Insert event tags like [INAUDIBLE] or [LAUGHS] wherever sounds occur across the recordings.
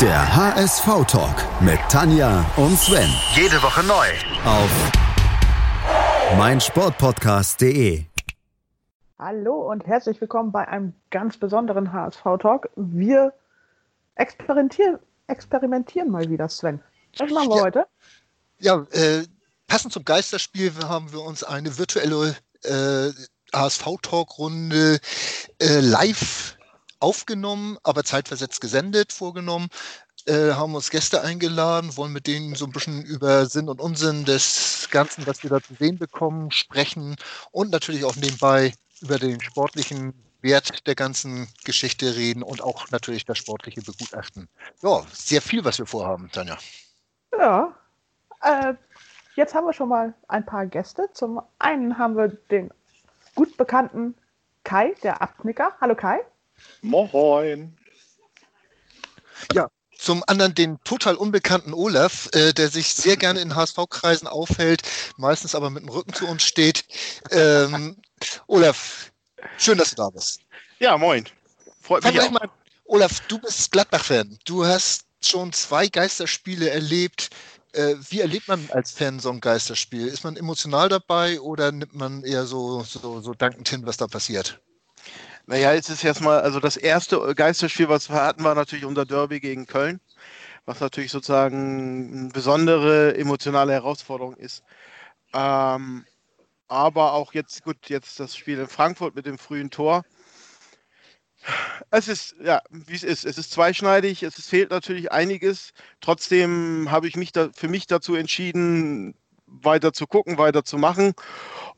Der HSV-Talk mit Tanja und Sven. Jede Woche neu. Auf meinsportpodcast.de. Hallo und herzlich willkommen bei einem ganz besonderen HSV-Talk. Wir experimentieren, experimentieren mal wieder, Sven. Was machen wir Ja. heute? Ja, äh, passend zum Geisterspiel haben wir uns eine virtuelle äh, HSV-Talk-Runde äh, live aufgenommen, aber zeitversetzt gesendet vorgenommen. Äh, haben uns Gäste eingeladen, wollen mit denen so ein bisschen über Sinn und Unsinn des Ganzen, was wir da zu sehen bekommen, sprechen und natürlich auch nebenbei über den sportlichen Wert der ganzen Geschichte reden und auch natürlich das sportliche begutachten. Ja, sehr viel, was wir vorhaben, Tanja. Ja. Äh, jetzt haben wir schon mal ein paar Gäste. Zum einen haben wir den gut bekannten Kai, der Abknicker. Hallo Kai. Moin. Zum anderen den total unbekannten Olaf, äh, der sich sehr gerne in HSV-Kreisen aufhält, meistens aber mit dem Rücken zu uns steht. Ähm, Olaf, schön, dass du da bist. Ja, moin. Freut mich auch. mal. Olaf, du bist Gladbach-Fan. Du hast schon zwei Geisterspiele erlebt. Äh, wie erlebt man als Fan so ein Geisterspiel? Ist man emotional dabei oder nimmt man eher so, so, so dankend hin, was da passiert? Naja, jetzt ist erstmal, also das erste Geisterspiel, was wir hatten, war natürlich unser Derby gegen Köln, was natürlich sozusagen eine besondere emotionale Herausforderung ist. Ähm, aber auch jetzt, gut, jetzt das Spiel in Frankfurt mit dem frühen Tor. Es ist, ja, wie es ist. Es ist zweischneidig, es fehlt natürlich einiges. Trotzdem habe ich mich da, für mich dazu entschieden, weiter zu gucken, weiter zu machen.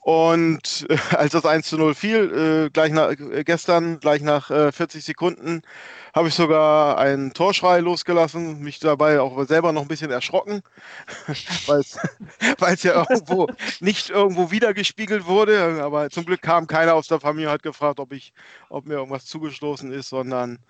Und äh, als das 1 zu 0 fiel, äh, gleich nach, äh, gestern, gleich nach äh, 40 Sekunden, habe ich sogar einen Torschrei losgelassen, mich dabei auch selber noch ein bisschen erschrocken, [LAUGHS] weil es [LAUGHS] ja irgendwo nicht irgendwo wiedergespiegelt wurde. Aber zum Glück kam keiner aus der Familie, hat gefragt, ob ich, ob mir irgendwas zugestoßen ist, sondern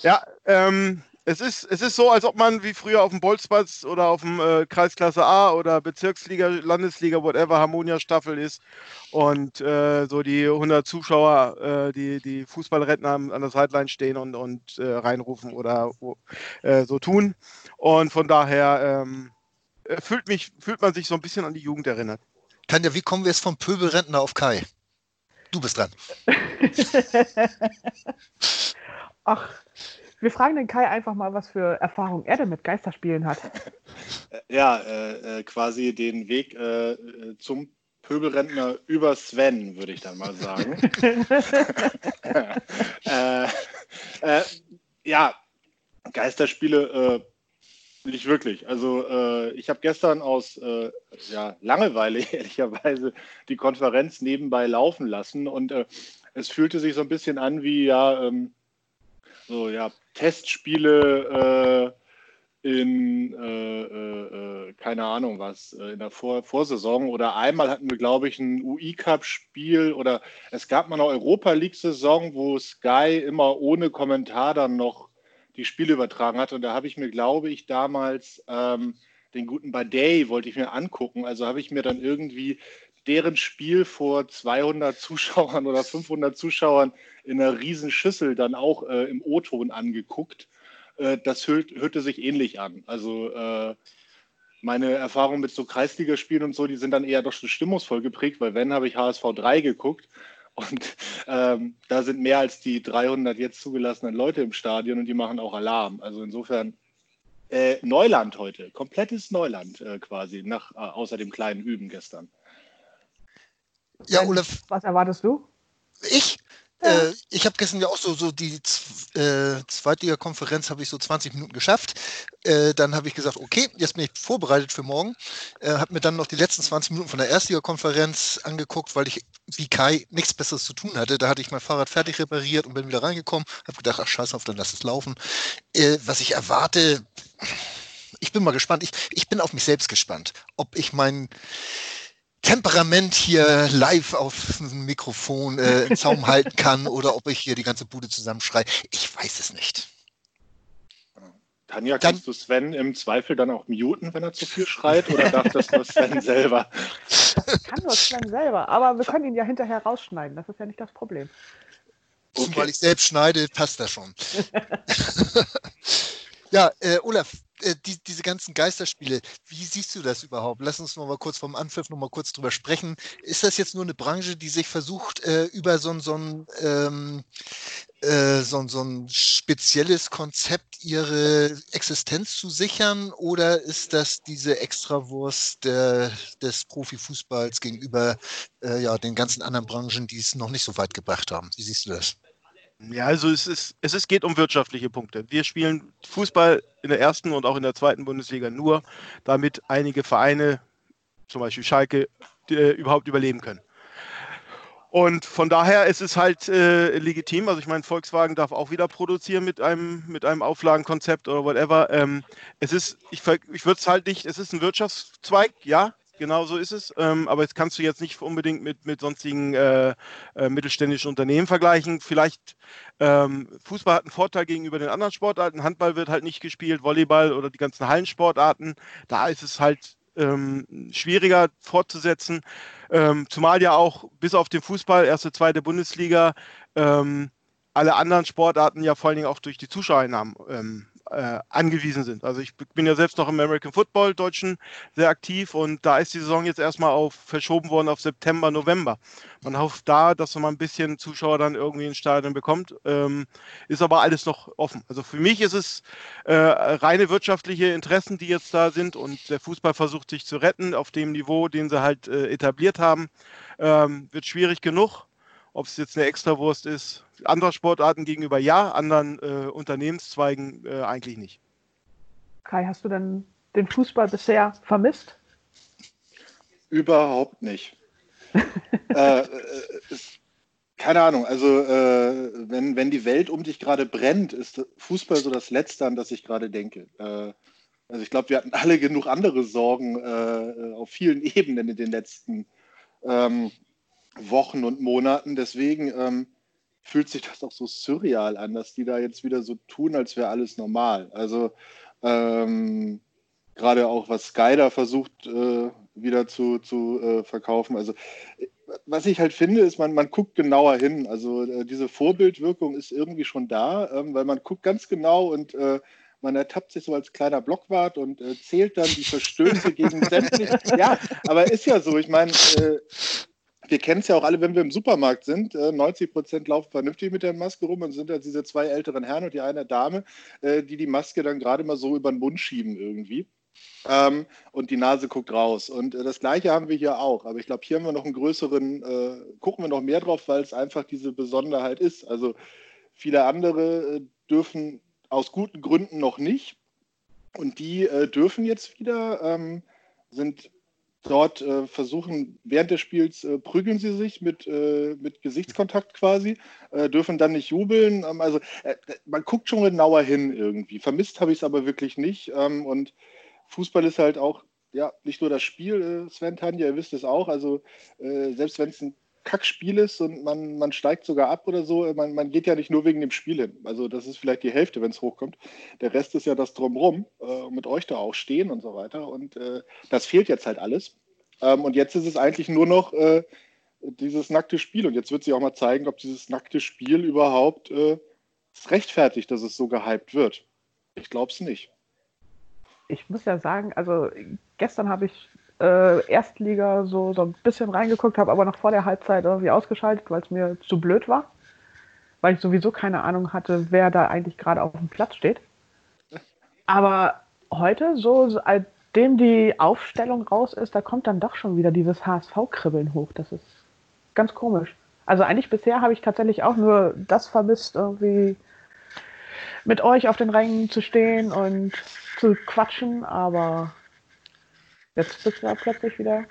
ja, ähm, es ist, es ist so, als ob man wie früher auf dem Bolzplatz oder auf dem äh, Kreisklasse A oder Bezirksliga, Landesliga, whatever, Harmonia-Staffel ist und äh, so die 100 Zuschauer, äh, die, die Fußballrentner an an der Sideline stehen und, und äh, reinrufen oder äh, so tun. Und von daher ähm, äh, fühlt, mich, fühlt man sich so ein bisschen an die Jugend erinnert. Tanja, wie kommen wir jetzt vom Pöbelrentner auf Kai? Du bist dran. [LAUGHS] Ach, wir fragen den Kai einfach mal, was für Erfahrung er denn mit Geisterspielen hat. [LAUGHS] Ja, äh, äh, quasi den Weg äh, äh, zum Pöbelrentner über Sven, würde ich dann mal sagen. [LAUGHS] [LAUGHS] äh, äh, ja, Geisterspiele nicht wirklich. Also äh, ich habe gestern aus äh, ja, Langeweile ehrlicherweise die Konferenz nebenbei laufen lassen und äh, es fühlte sich so ein bisschen an wie ja ähm, so ja Testspiele äh, in, äh, äh, keine Ahnung was, äh, in der Vor Vorsaison. Oder einmal hatten wir, glaube ich, ein UI-Cup-Spiel oder es gab mal eine Europa League-Saison, wo Sky immer ohne Kommentar dann noch die Spiele übertragen hat. Und da habe ich mir, glaube ich, damals ähm, den guten Badei wollte ich mir angucken, also habe ich mir dann irgendwie deren Spiel vor 200 Zuschauern oder 500 Zuschauern in einer riesen Schüssel dann auch äh, im O-Ton angeguckt äh, das hört, hörte sich ähnlich an. Also äh, meine Erfahrungen mit so Kreisligaspielen und so, die sind dann eher doch so stimmungsvoll geprägt, weil wenn, habe ich HSV 3 geguckt und ähm, da sind mehr als die 300 jetzt zugelassenen Leute im Stadion und die machen auch Alarm. Also insofern äh, Neuland heute, komplettes Neuland äh, quasi, nach, äh, außer dem kleinen Üben gestern. Ja, Sven, Olaf, Was erwartest du? Ich? Äh, ich habe gestern ja auch so, so die äh, Zweitliga-Konferenz habe ich so 20 Minuten geschafft. Äh, dann habe ich gesagt, okay, jetzt bin ich vorbereitet für morgen. Äh, habe mir dann noch die letzten 20 Minuten von der Erstliga-Konferenz angeguckt, weil ich wie Kai nichts Besseres zu tun hatte. Da hatte ich mein Fahrrad fertig repariert und bin wieder reingekommen. Habe gedacht, ach scheiß auf, dann lass es laufen. Äh, was ich erwarte, ich bin mal gespannt. Ich, ich bin auf mich selbst gespannt, ob ich mein Temperament hier live auf dem Mikrofon äh, im Zaum halten kann oder ob ich hier die ganze Bude zusammenschreie. Ich weiß es nicht. Tanja, Dann- kannst du Sven im Zweifel dann auch muten, wenn er zu viel schreit, oder darf das nur Sven selber? Kann nur Sven selber, aber wir können ihn ja hinterher rausschneiden. Das ist ja nicht das Problem. Und weil ich selbst schneide, passt das schon. [LAUGHS] Ja, äh, Olaf, äh, die, diese ganzen Geisterspiele, wie siehst du das überhaupt? Lass uns noch mal kurz vom Anpfiff noch mal kurz drüber sprechen. Ist das jetzt nur eine Branche, die sich versucht, äh, über so, so, ein, ähm, äh, so, so ein spezielles Konzept ihre Existenz zu sichern? Oder ist das diese Extrawurst der, des Profifußballs gegenüber äh, ja, den ganzen anderen Branchen, die es noch nicht so weit gebracht haben? Wie siehst du das? Ja, also es, ist, es ist, geht um wirtschaftliche Punkte. Wir spielen Fußball in der ersten und auch in der zweiten Bundesliga nur, damit einige Vereine, zum Beispiel Schalke, äh, überhaupt überleben können. Und von daher ist es halt äh, legitim. Also ich meine, Volkswagen darf auch wieder produzieren mit einem, mit einem Auflagenkonzept oder whatever. Ähm, es ist, ich, ich würde es halt nicht, es ist ein Wirtschaftszweig, ja, genau so ist es. Ähm, aber jetzt kannst du jetzt nicht unbedingt mit, mit sonstigen äh, äh, mittelständischen Unternehmen vergleichen. Vielleicht ähm, Fußball hat einen Vorteil gegenüber den anderen Sportarten. Handball wird halt nicht gespielt, Volleyball oder die ganzen Hallensportarten. Da ist es halt ähm, schwieriger fortzusetzen. Ähm, zumal ja auch bis auf den Fußball, erste, zweite Bundesliga, ähm, alle anderen Sportarten ja vor allen Dingen auch durch die Zuschauereinnahmen ähm, äh, angewiesen sind. Also ich bin ja selbst noch im American Football Deutschen sehr aktiv und da ist die Saison jetzt erstmal auf verschoben worden auf September, November. Man hofft da, dass man ein bisschen Zuschauer dann irgendwie ins Stadion bekommt, ähm, ist aber alles noch offen. Also für mich ist es äh, reine wirtschaftliche Interessen, die jetzt da sind und der Fußball versucht sich zu retten auf dem Niveau, den sie halt äh, etabliert haben. Ähm, wird schwierig genug ob es jetzt eine Extrawurst ist. Andere Sportarten gegenüber ja, anderen äh, Unternehmenszweigen äh, eigentlich nicht. Kai, hast du denn den Fußball bisher vermisst? Überhaupt nicht. [LAUGHS] äh, äh keine Ahnung, also äh, wenn, wenn die Welt um dich gerade brennt, ist Fußball so das Letzte, an das ich gerade denke. Äh, also ich glaube, wir hatten alle genug andere Sorgen auf vielen Ebenen in den letzten ähm, Wochen und Monaten. Deswegen ähm, fühlt sich das auch so surreal an, dass die da jetzt wieder so tun, als wäre alles normal. Also ähm, gerade auch was Sky da versucht äh, wieder zu, zu äh, verkaufen. Also was ich halt finde, ist, man, man guckt genauer hin. Also äh, diese Vorbildwirkung ist irgendwie schon da, ähm, weil man guckt ganz genau und äh, man ertappt sich so als kleiner Blockwart und äh, zählt dann die Verstöße gegen sämtliche. [LAUGHS] Ja, aber ist ja so. Ich meine, äh, wir kennen es ja auch alle, wenn wir im Supermarkt sind. Äh, 90 Prozent laufen vernünftig mit der Maske rum und sind da diese zwei älteren Herren und die eine Dame, äh, die die Maske dann gerade mal so über den Mund schieben irgendwie. Ähm, und die Nase guckt raus. Und äh, das Gleiche haben wir hier auch. Aber ich glaube, hier haben wir noch einen größeren, äh, gucken wir noch mehr drauf, weil es einfach diese Besonderheit ist. Also viele andere äh, dürfen aus guten Gründen noch nicht. Und die äh, dürfen jetzt wieder, ähm, sind dort äh, versuchen, während des Spiels äh, prügeln sie sich mit, äh, mit Gesichtskontakt quasi, äh, dürfen dann nicht jubeln. Ähm, also äh, man guckt schon genauer hin irgendwie. Vermisst habe ich es aber wirklich nicht. Ähm, und Fußball ist halt auch, ja, nicht nur das Spiel, äh, Sven Tanja, ihr wisst es auch. Also selbst wenn es ein Kackspiel ist und man, man steigt sogar ab oder so. Man, man geht ja nicht nur wegen dem Spiel hin. Also das ist vielleicht die Hälfte, wenn es hochkommt. Der Rest ist ja das Drumrum, äh, mit euch da auch stehen und so weiter. Und äh, das fehlt jetzt halt alles. Ähm, und jetzt ist es eigentlich nur noch äh, dieses nackte Spiel. Und jetzt wird sich auch mal zeigen, ob dieses nackte Spiel überhaupt äh, rechtfertigt, dass es so gehypt wird. Ich glaube es nicht. Ich muss ja sagen, also gestern habe ich äh, Erstliga so, so ein bisschen reingeguckt, habe aber noch vor der Halbzeit irgendwie ausgeschaltet, weil es mir zu blöd war. Weil ich sowieso keine Ahnung hatte, wer da eigentlich gerade auf dem Platz steht. Aber heute, so seitdem die Aufstellung raus ist, da kommt dann doch schon wieder dieses HSV-Kribbeln hoch. Das ist ganz komisch. Also eigentlich bisher habe ich tatsächlich auch nur das vermisst, irgendwie mit euch auf den Rängen zu stehen und zu quatschen, aber Jetzt bist du plötzlich wieder.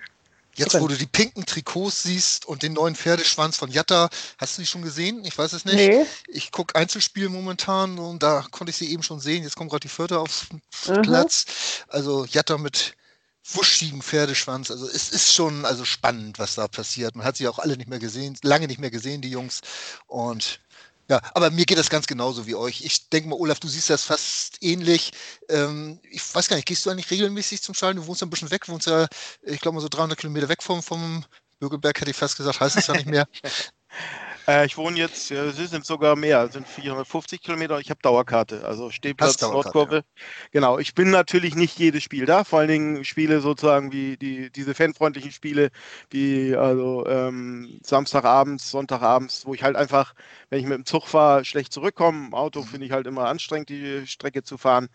Jetzt, drin. wo du die pinken Trikots siehst und den neuen Pferdeschwanz von Jatta, hast du die schon gesehen? Ich weiß es nicht. Nee. Ich gucke Einzelspiel momentan und da konnte ich sie eben schon sehen. Jetzt kommt gerade die vierte aufs mhm. Platz. Also Jatta mit wuschigen Pferdeschwanz. Also es ist schon also spannend, was da passiert. Man hat sie auch alle nicht mehr gesehen, lange nicht mehr gesehen, die Jungs. Und ja, aber mir geht das ganz genauso wie euch. Ich denke mal, Olaf, du siehst das fast ähnlich. Ähm, ich weiß gar nicht, gehst du eigentlich regelmäßig zum Stadion? Du wohnst ja ein bisschen weg, wohnst ja, ich glaube mal so 300 Kilometer weg vom, vom Bürgelberg, hätte ich fast gesagt, heißt es ja nicht mehr. [LAUGHS] Äh, ich wohne jetzt, ja, es sind sogar mehr, es sind 450 Kilometer. Ich habe Dauerkarte, also Stehplatz, Nordkurve. Ja. Genau, ich bin natürlich nicht jedes Spiel da, vor allen Dingen Spiele sozusagen wie die, diese fanfreundlichen Spiele, wie also ähm, Samstagabends, Sonntagabends, wo ich halt einfach, wenn ich mit dem Zug fahre, schlecht zurückkomme. Im Auto finde ich halt immer anstrengend, die Strecke zu fahren.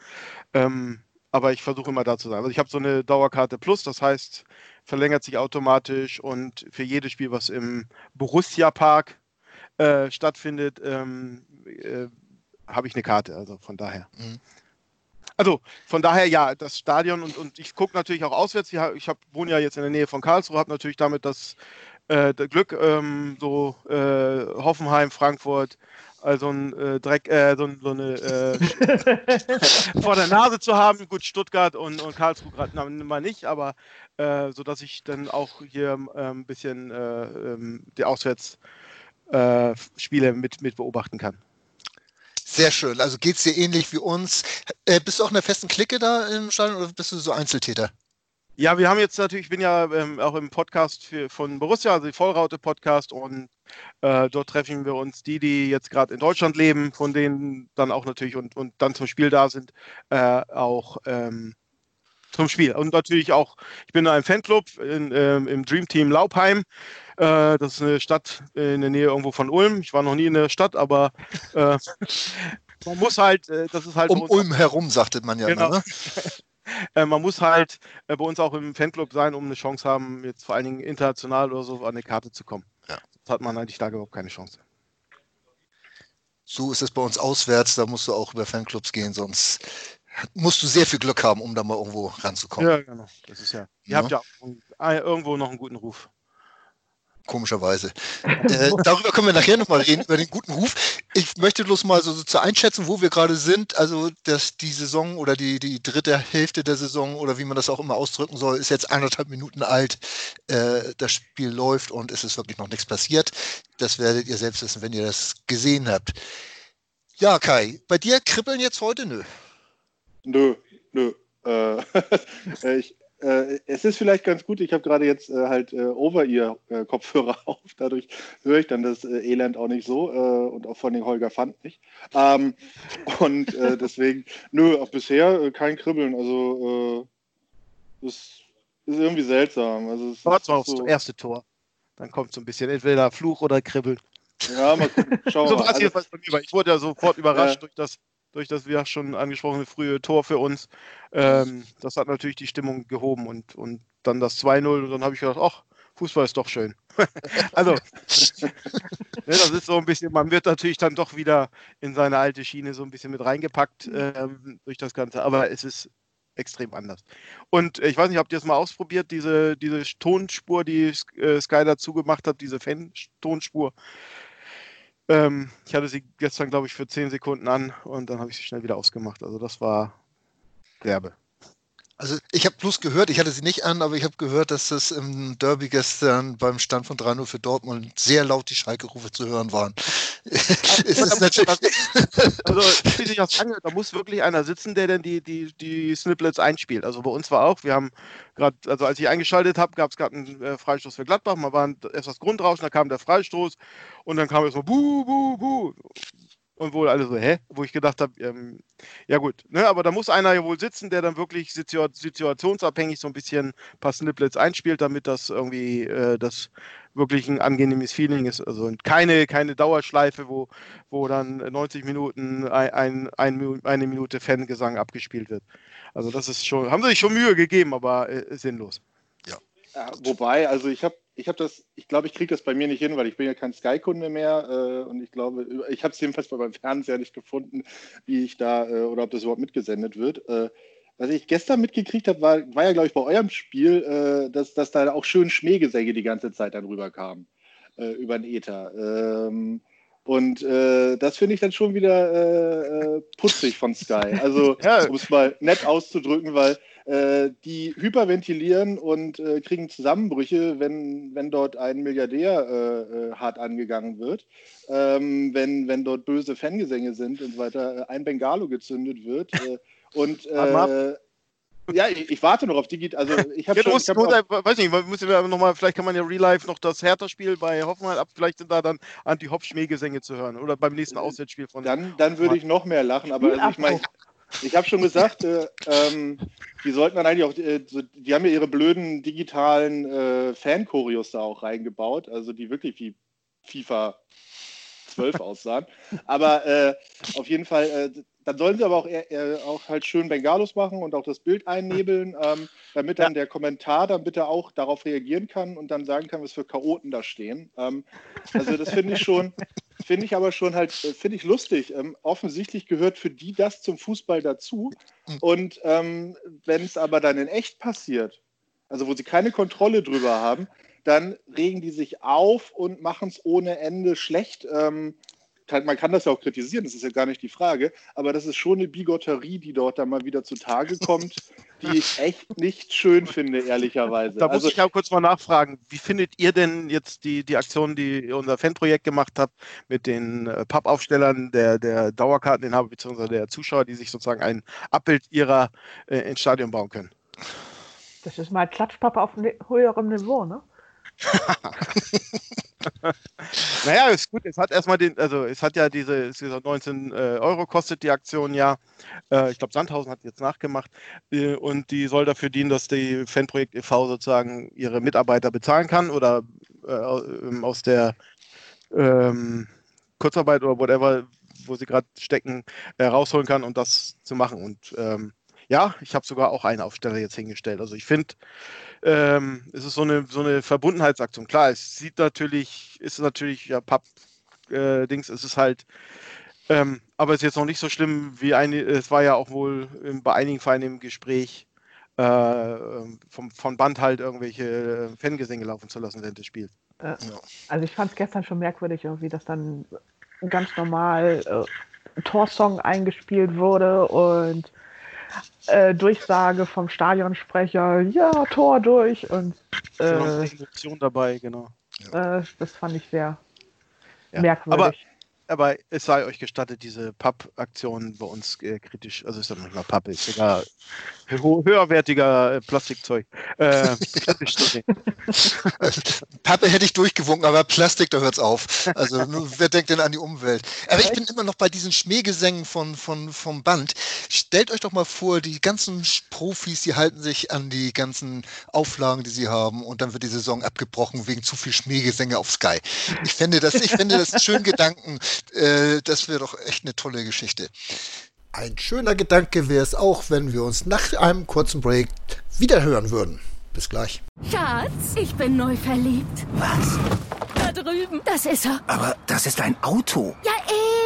Ähm, aber ich versuche immer da zu sein. Also ich habe so eine Dauerkarte Plus, das heißt, verlängert sich automatisch und für jedes Spiel, was im Borussia Park äh, stattfindet, ähm, äh, habe ich eine Karte. Also von daher. Mhm. Also von daher ja, das Stadion und, und ich gucke natürlich auch auswärts. Ich, ich hab, wohne ja jetzt in der Nähe von Karlsruhe, habe natürlich damit das, äh, das Glück, ähm, so äh, Hoffenheim, Frankfurt, also ein äh, Dreck, äh, so, so, eine äh, [LAUGHS] vor der Nase zu haben. Gut, Stuttgart und, und Karlsruhe gerade mal nicht, aber äh, so dass ich dann auch hier äh, ein bisschen äh, ähm, die Auswärtsspiele mit, mit beobachten kann. Sehr schön. Also geht es dir ähnlich wie uns. bist du auch in der festen Clique da im Stadion oder bist du so Einzeltäter? Ja, wir haben jetzt natürlich, ich bin ja ähm, auch im Podcast für, von Borussia, also die Vollraute-Podcast und äh, dort treffen wir uns die, die jetzt gerade in Deutschland leben, von denen dann auch natürlich und, und dann zum Spiel da sind, äh, auch ähm, zum Spiel. Und natürlich auch, ich bin in einem Fanclub in, ähm, im Dream Team Laubheim. Äh, das ist eine Stadt in der Nähe irgendwo von Ulm. Ich war noch nie in der Stadt, aber äh, [LAUGHS] man muss halt, äh, das ist halt. Um Ulm herum, sagte man ja genau. immer. Ne? [LAUGHS] Äh, man muss halt äh, bei uns auch im Fanclub sein, um eine Chance haben, jetzt vor allen Dingen international oder so an eine Karte zu kommen. Ja. Das hat man eigentlich da überhaupt keine Chance. So ist es bei uns auswärts, da musst du auch über Fanclubs gehen, sonst musst du sehr viel Glück haben, um da mal irgendwo ranzukommen. Ja, genau. Das ist ja. Ihr ja. habt ja irgendwo noch einen guten Ruf komischerweise. [LAUGHS] äh, darüber können wir nachher nochmal reden, über den guten Ruf. Ich möchte bloß mal so, so zu einschätzen, wo wir gerade sind. Also, dass die Saison oder die, die dritte Hälfte der Saison oder wie man das auch immer ausdrücken soll, ist jetzt anderthalb Minuten alt. Äh, das Spiel läuft und es ist wirklich noch nichts passiert. Das werdet ihr selbst wissen, wenn ihr das gesehen habt. Ja, Kai, bei dir kribbeln jetzt heute? Nö. Nö, nö. Äh, [LAUGHS] ich, äh, es ist vielleicht ganz gut, ich habe gerade jetzt äh, halt äh, Over-Ear-Kopfhörer [LAUGHS] auf, dadurch höre ich dann das äh, Elend auch nicht so äh, und auch von den Holger Fand nicht. Ähm, und äh, [LAUGHS] deswegen, nö, auch bisher kein Kribbeln. Also das ist irgendwie seltsam. Also, es Warte mal aufs so erste Tor. Dann kommt so ein bisschen entweder Fluch oder Kribbeln. Ja, mal gucken. Schauen [LAUGHS] so es also, Ich wurde ja sofort überrascht durch das durch das wir schon angesprochene frühe Tor für uns. Ähm, das hat natürlich die Stimmung gehoben und, und dann das 2-0 und dann habe ich gedacht, ach, Fußball ist doch schön. [LAUGHS] also, [LAUGHS] ne, das ist so ein bisschen, man wird natürlich dann doch wieder in seine alte Schiene so ein bisschen mit reingepackt ähm, durch das Ganze, aber es ist extrem anders. Und ich weiß nicht, habt ihr es mal ausprobiert, diese, diese Tonspur, die äh, Sky dazu gemacht hat, diese Fan-Tonspur? Ähm, ich hatte sie gestern, glaube ich, für 10 Sekunden an und dann habe ich sie schnell wieder ausgemacht. Also das war derbe. Also ich habe bloß gehört, ich hatte sie nicht an, aber ich habe gehört, dass das im Derby gestern beim Stand von 3-0 für Dortmund sehr laut die Schalke-Rufe zu hören waren. [LAUGHS] es ist natürlich [LAUGHS] also ich auch sagen, da muss wirklich einer sitzen, der dann die, die, die Snippets einspielt. Also bei uns war auch, wir haben gerade, also als ich eingeschaltet habe, gab es gerade einen äh, Freistoß für Gladbach, mal war erst das Grundrauschen, da kam der Freistoß und dann kam es so buh, buh, buh und wohl alle so, hä? Wo ich gedacht habe, ähm, ja gut, ne, aber da muss einer ja wohl sitzen, der dann wirklich situationsabhängig so ein bisschen ein paar Snippets einspielt, damit das irgendwie äh, das wirklich ein angenehmes Feeling ist. Also keine, keine Dauerschleife, wo, wo dann 90 Minuten ein, ein, eine Minute Fangesang abgespielt wird. Also das ist schon, haben sie sich schon Mühe gegeben, aber äh, sinnlos. Ja. Ja. Wobei, also ich habe ich habe das, ich glaube, ich kriege das bei mir nicht hin, weil ich bin ja kein Sky-Kunde mehr äh, und ich glaube, ich habe es jedenfalls bei meinem Fernseher nicht gefunden, wie ich da äh, oder ob das überhaupt mitgesendet wird. Äh, was ich gestern mitgekriegt habe, war, war ja, glaube ich, bei eurem Spiel, äh, dass, dass da auch schön Schmähgesänge die ganze Zeit dann rüberkamen äh, über den Äther. Ähm, und äh, das finde ich dann schon wieder putzig von Sky. Also, ja. um es mal nett auszudrücken, weil äh, die hyperventilieren und äh, kriegen Zusammenbrüche, wenn, wenn dort ein Milliardär äh, äh hart angegangen wird, ähm, wenn, wenn dort böse Fangesänge sind und so weiter, ein Bengalo gezündet wird. [LAUGHS] und Ja, ich, ich, warte noch auf digital. Also ich habe ja, schon. Musst, ich muss, auch, weiß nicht, noch mal, vielleicht kann man ja Real Life noch das Hertha-Spiel bei Hoffenheim ab. Vielleicht sind da dann Anti-Hop-Schmähgesänge zu hören oder beim nächsten Auswärtsspiel von. Dann, dann würde ich noch mehr lachen, aber also ich meine. Ich habe schon gesagt, äh, ähm, die sollten dann eigentlich auch, äh, so, die haben ja ihre blöden digitalen äh, Fan-Choreos da auch reingebaut, also die wirklich wie FIFA 12 aussahen. Aber äh, auf jeden Fall, äh, dann sollen sie aber auch, eher auch halt schön Bengalos machen und auch das Bild einnebeln, [LAUGHS] ähm, damit dann der Kommentar dann bitte auch darauf reagieren kann und dann sagen kann, was für Chaoten da stehen. Ähm, also das finde ich schon, [LAUGHS] finde ich aber schon halt, äh, finde ich lustig. Ähm, offensichtlich gehört für die das zum Fußball dazu. Und ähm, wenn es aber dann in echt passiert, also wo sie keine Kontrolle drüber haben, dann regen die sich auf und machen es ohne Ende schlecht. Ähm, man kann das ja auch kritisieren, das ist ja gar nicht die Frage, aber das ist schon eine Bigotterie, die dort dann mal wieder zutage kommt, die ich [LAUGHS] echt nicht schön finde, ehrlicherweise. Da muss also, ich auch kurz mal nachfragen, wie findet ihr denn jetzt die, die Aktion, die unser Fanprojekt gemacht hat, mit den äh, Pappaufstellern der, der Dauerkarteninhaber bzw. der Zuschauer, die sich sozusagen ein Abbild ihrer äh, ins Stadion bauen können? Das ist mal Klatschpappe auf höherem Niveau, ne? [LAUGHS] [LAUGHS] naja, ist gut. Es hat erstmal den, also es hat ja diese, diese 19 äh, Euro kostet die Aktion ja. Äh, ich glaube, Sandhausen hat jetzt nachgemacht. Äh, und die soll dafür dienen, dass die Fanprojekt e.V. sozusagen ihre Mitarbeiter bezahlen kann oder äh, ähm, aus der ähm, Kurzarbeit oder whatever, wo sie gerade stecken, äh, rausholen kann und das zu machen. Und ähm, ja, ich habe sogar auch einen Aufsteller jetzt hingestellt. Also ich finde, ähm, es ist so eine, so eine Verbundenheitsaktion. Klar, es sieht natürlich, ist natürlich, ja, Papp-Dings, äh, es ist halt, ähm, aber es ist jetzt noch nicht so schlimm wie eine, es war ja auch wohl bei einigen Vereinen im Gespräch, äh, vom, von Band halt irgendwelche Fangesänge laufen zu lassen während des Spiels. Äh, also ich fand es gestern schon merkwürdig, irgendwie, dass dann ganz normal äh, ein Torsong eingespielt wurde und äh, Durchsage vom Stadionsprecher, ja, Tor durch und äh, Emotion dabei, genau. Äh, das fand ich sehr ja. merkwürdig. Aber aber es sei euch gestattet, diese Papp-Aktionen bei uns äh, kritisch, also ist ja manchmal Pappe, ist egal, höherwertiger äh, Plastikzeug, äh. [LAUGHS] Pappe hätte ich durchgewunken, aber Plastik, da hört es auf. Also [LAUGHS] nur, wer denkt denn an die Umwelt? Aber ich bin immer noch bei diesen Schmähgesängen von, von, vom Band. Stellt euch doch mal vor, die ganzen Profis, die halten sich an die ganzen Auflagen, die sie haben und dann wird die Saison abgebrochen wegen zu viel Schmähgesänge auf Sky. Ich finde das, ich finde das einen [LAUGHS] schönen Gedanken, äh, das wäre doch echt eine tolle Geschichte. Ein schöner Gedanke wäre es auch, wenn wir uns nach einem kurzen Break wiederhören würden. Bis gleich. Schatz, ich bin neu verliebt. Was? Da drüben. Das ist er. Aber das ist ein Auto. Ja,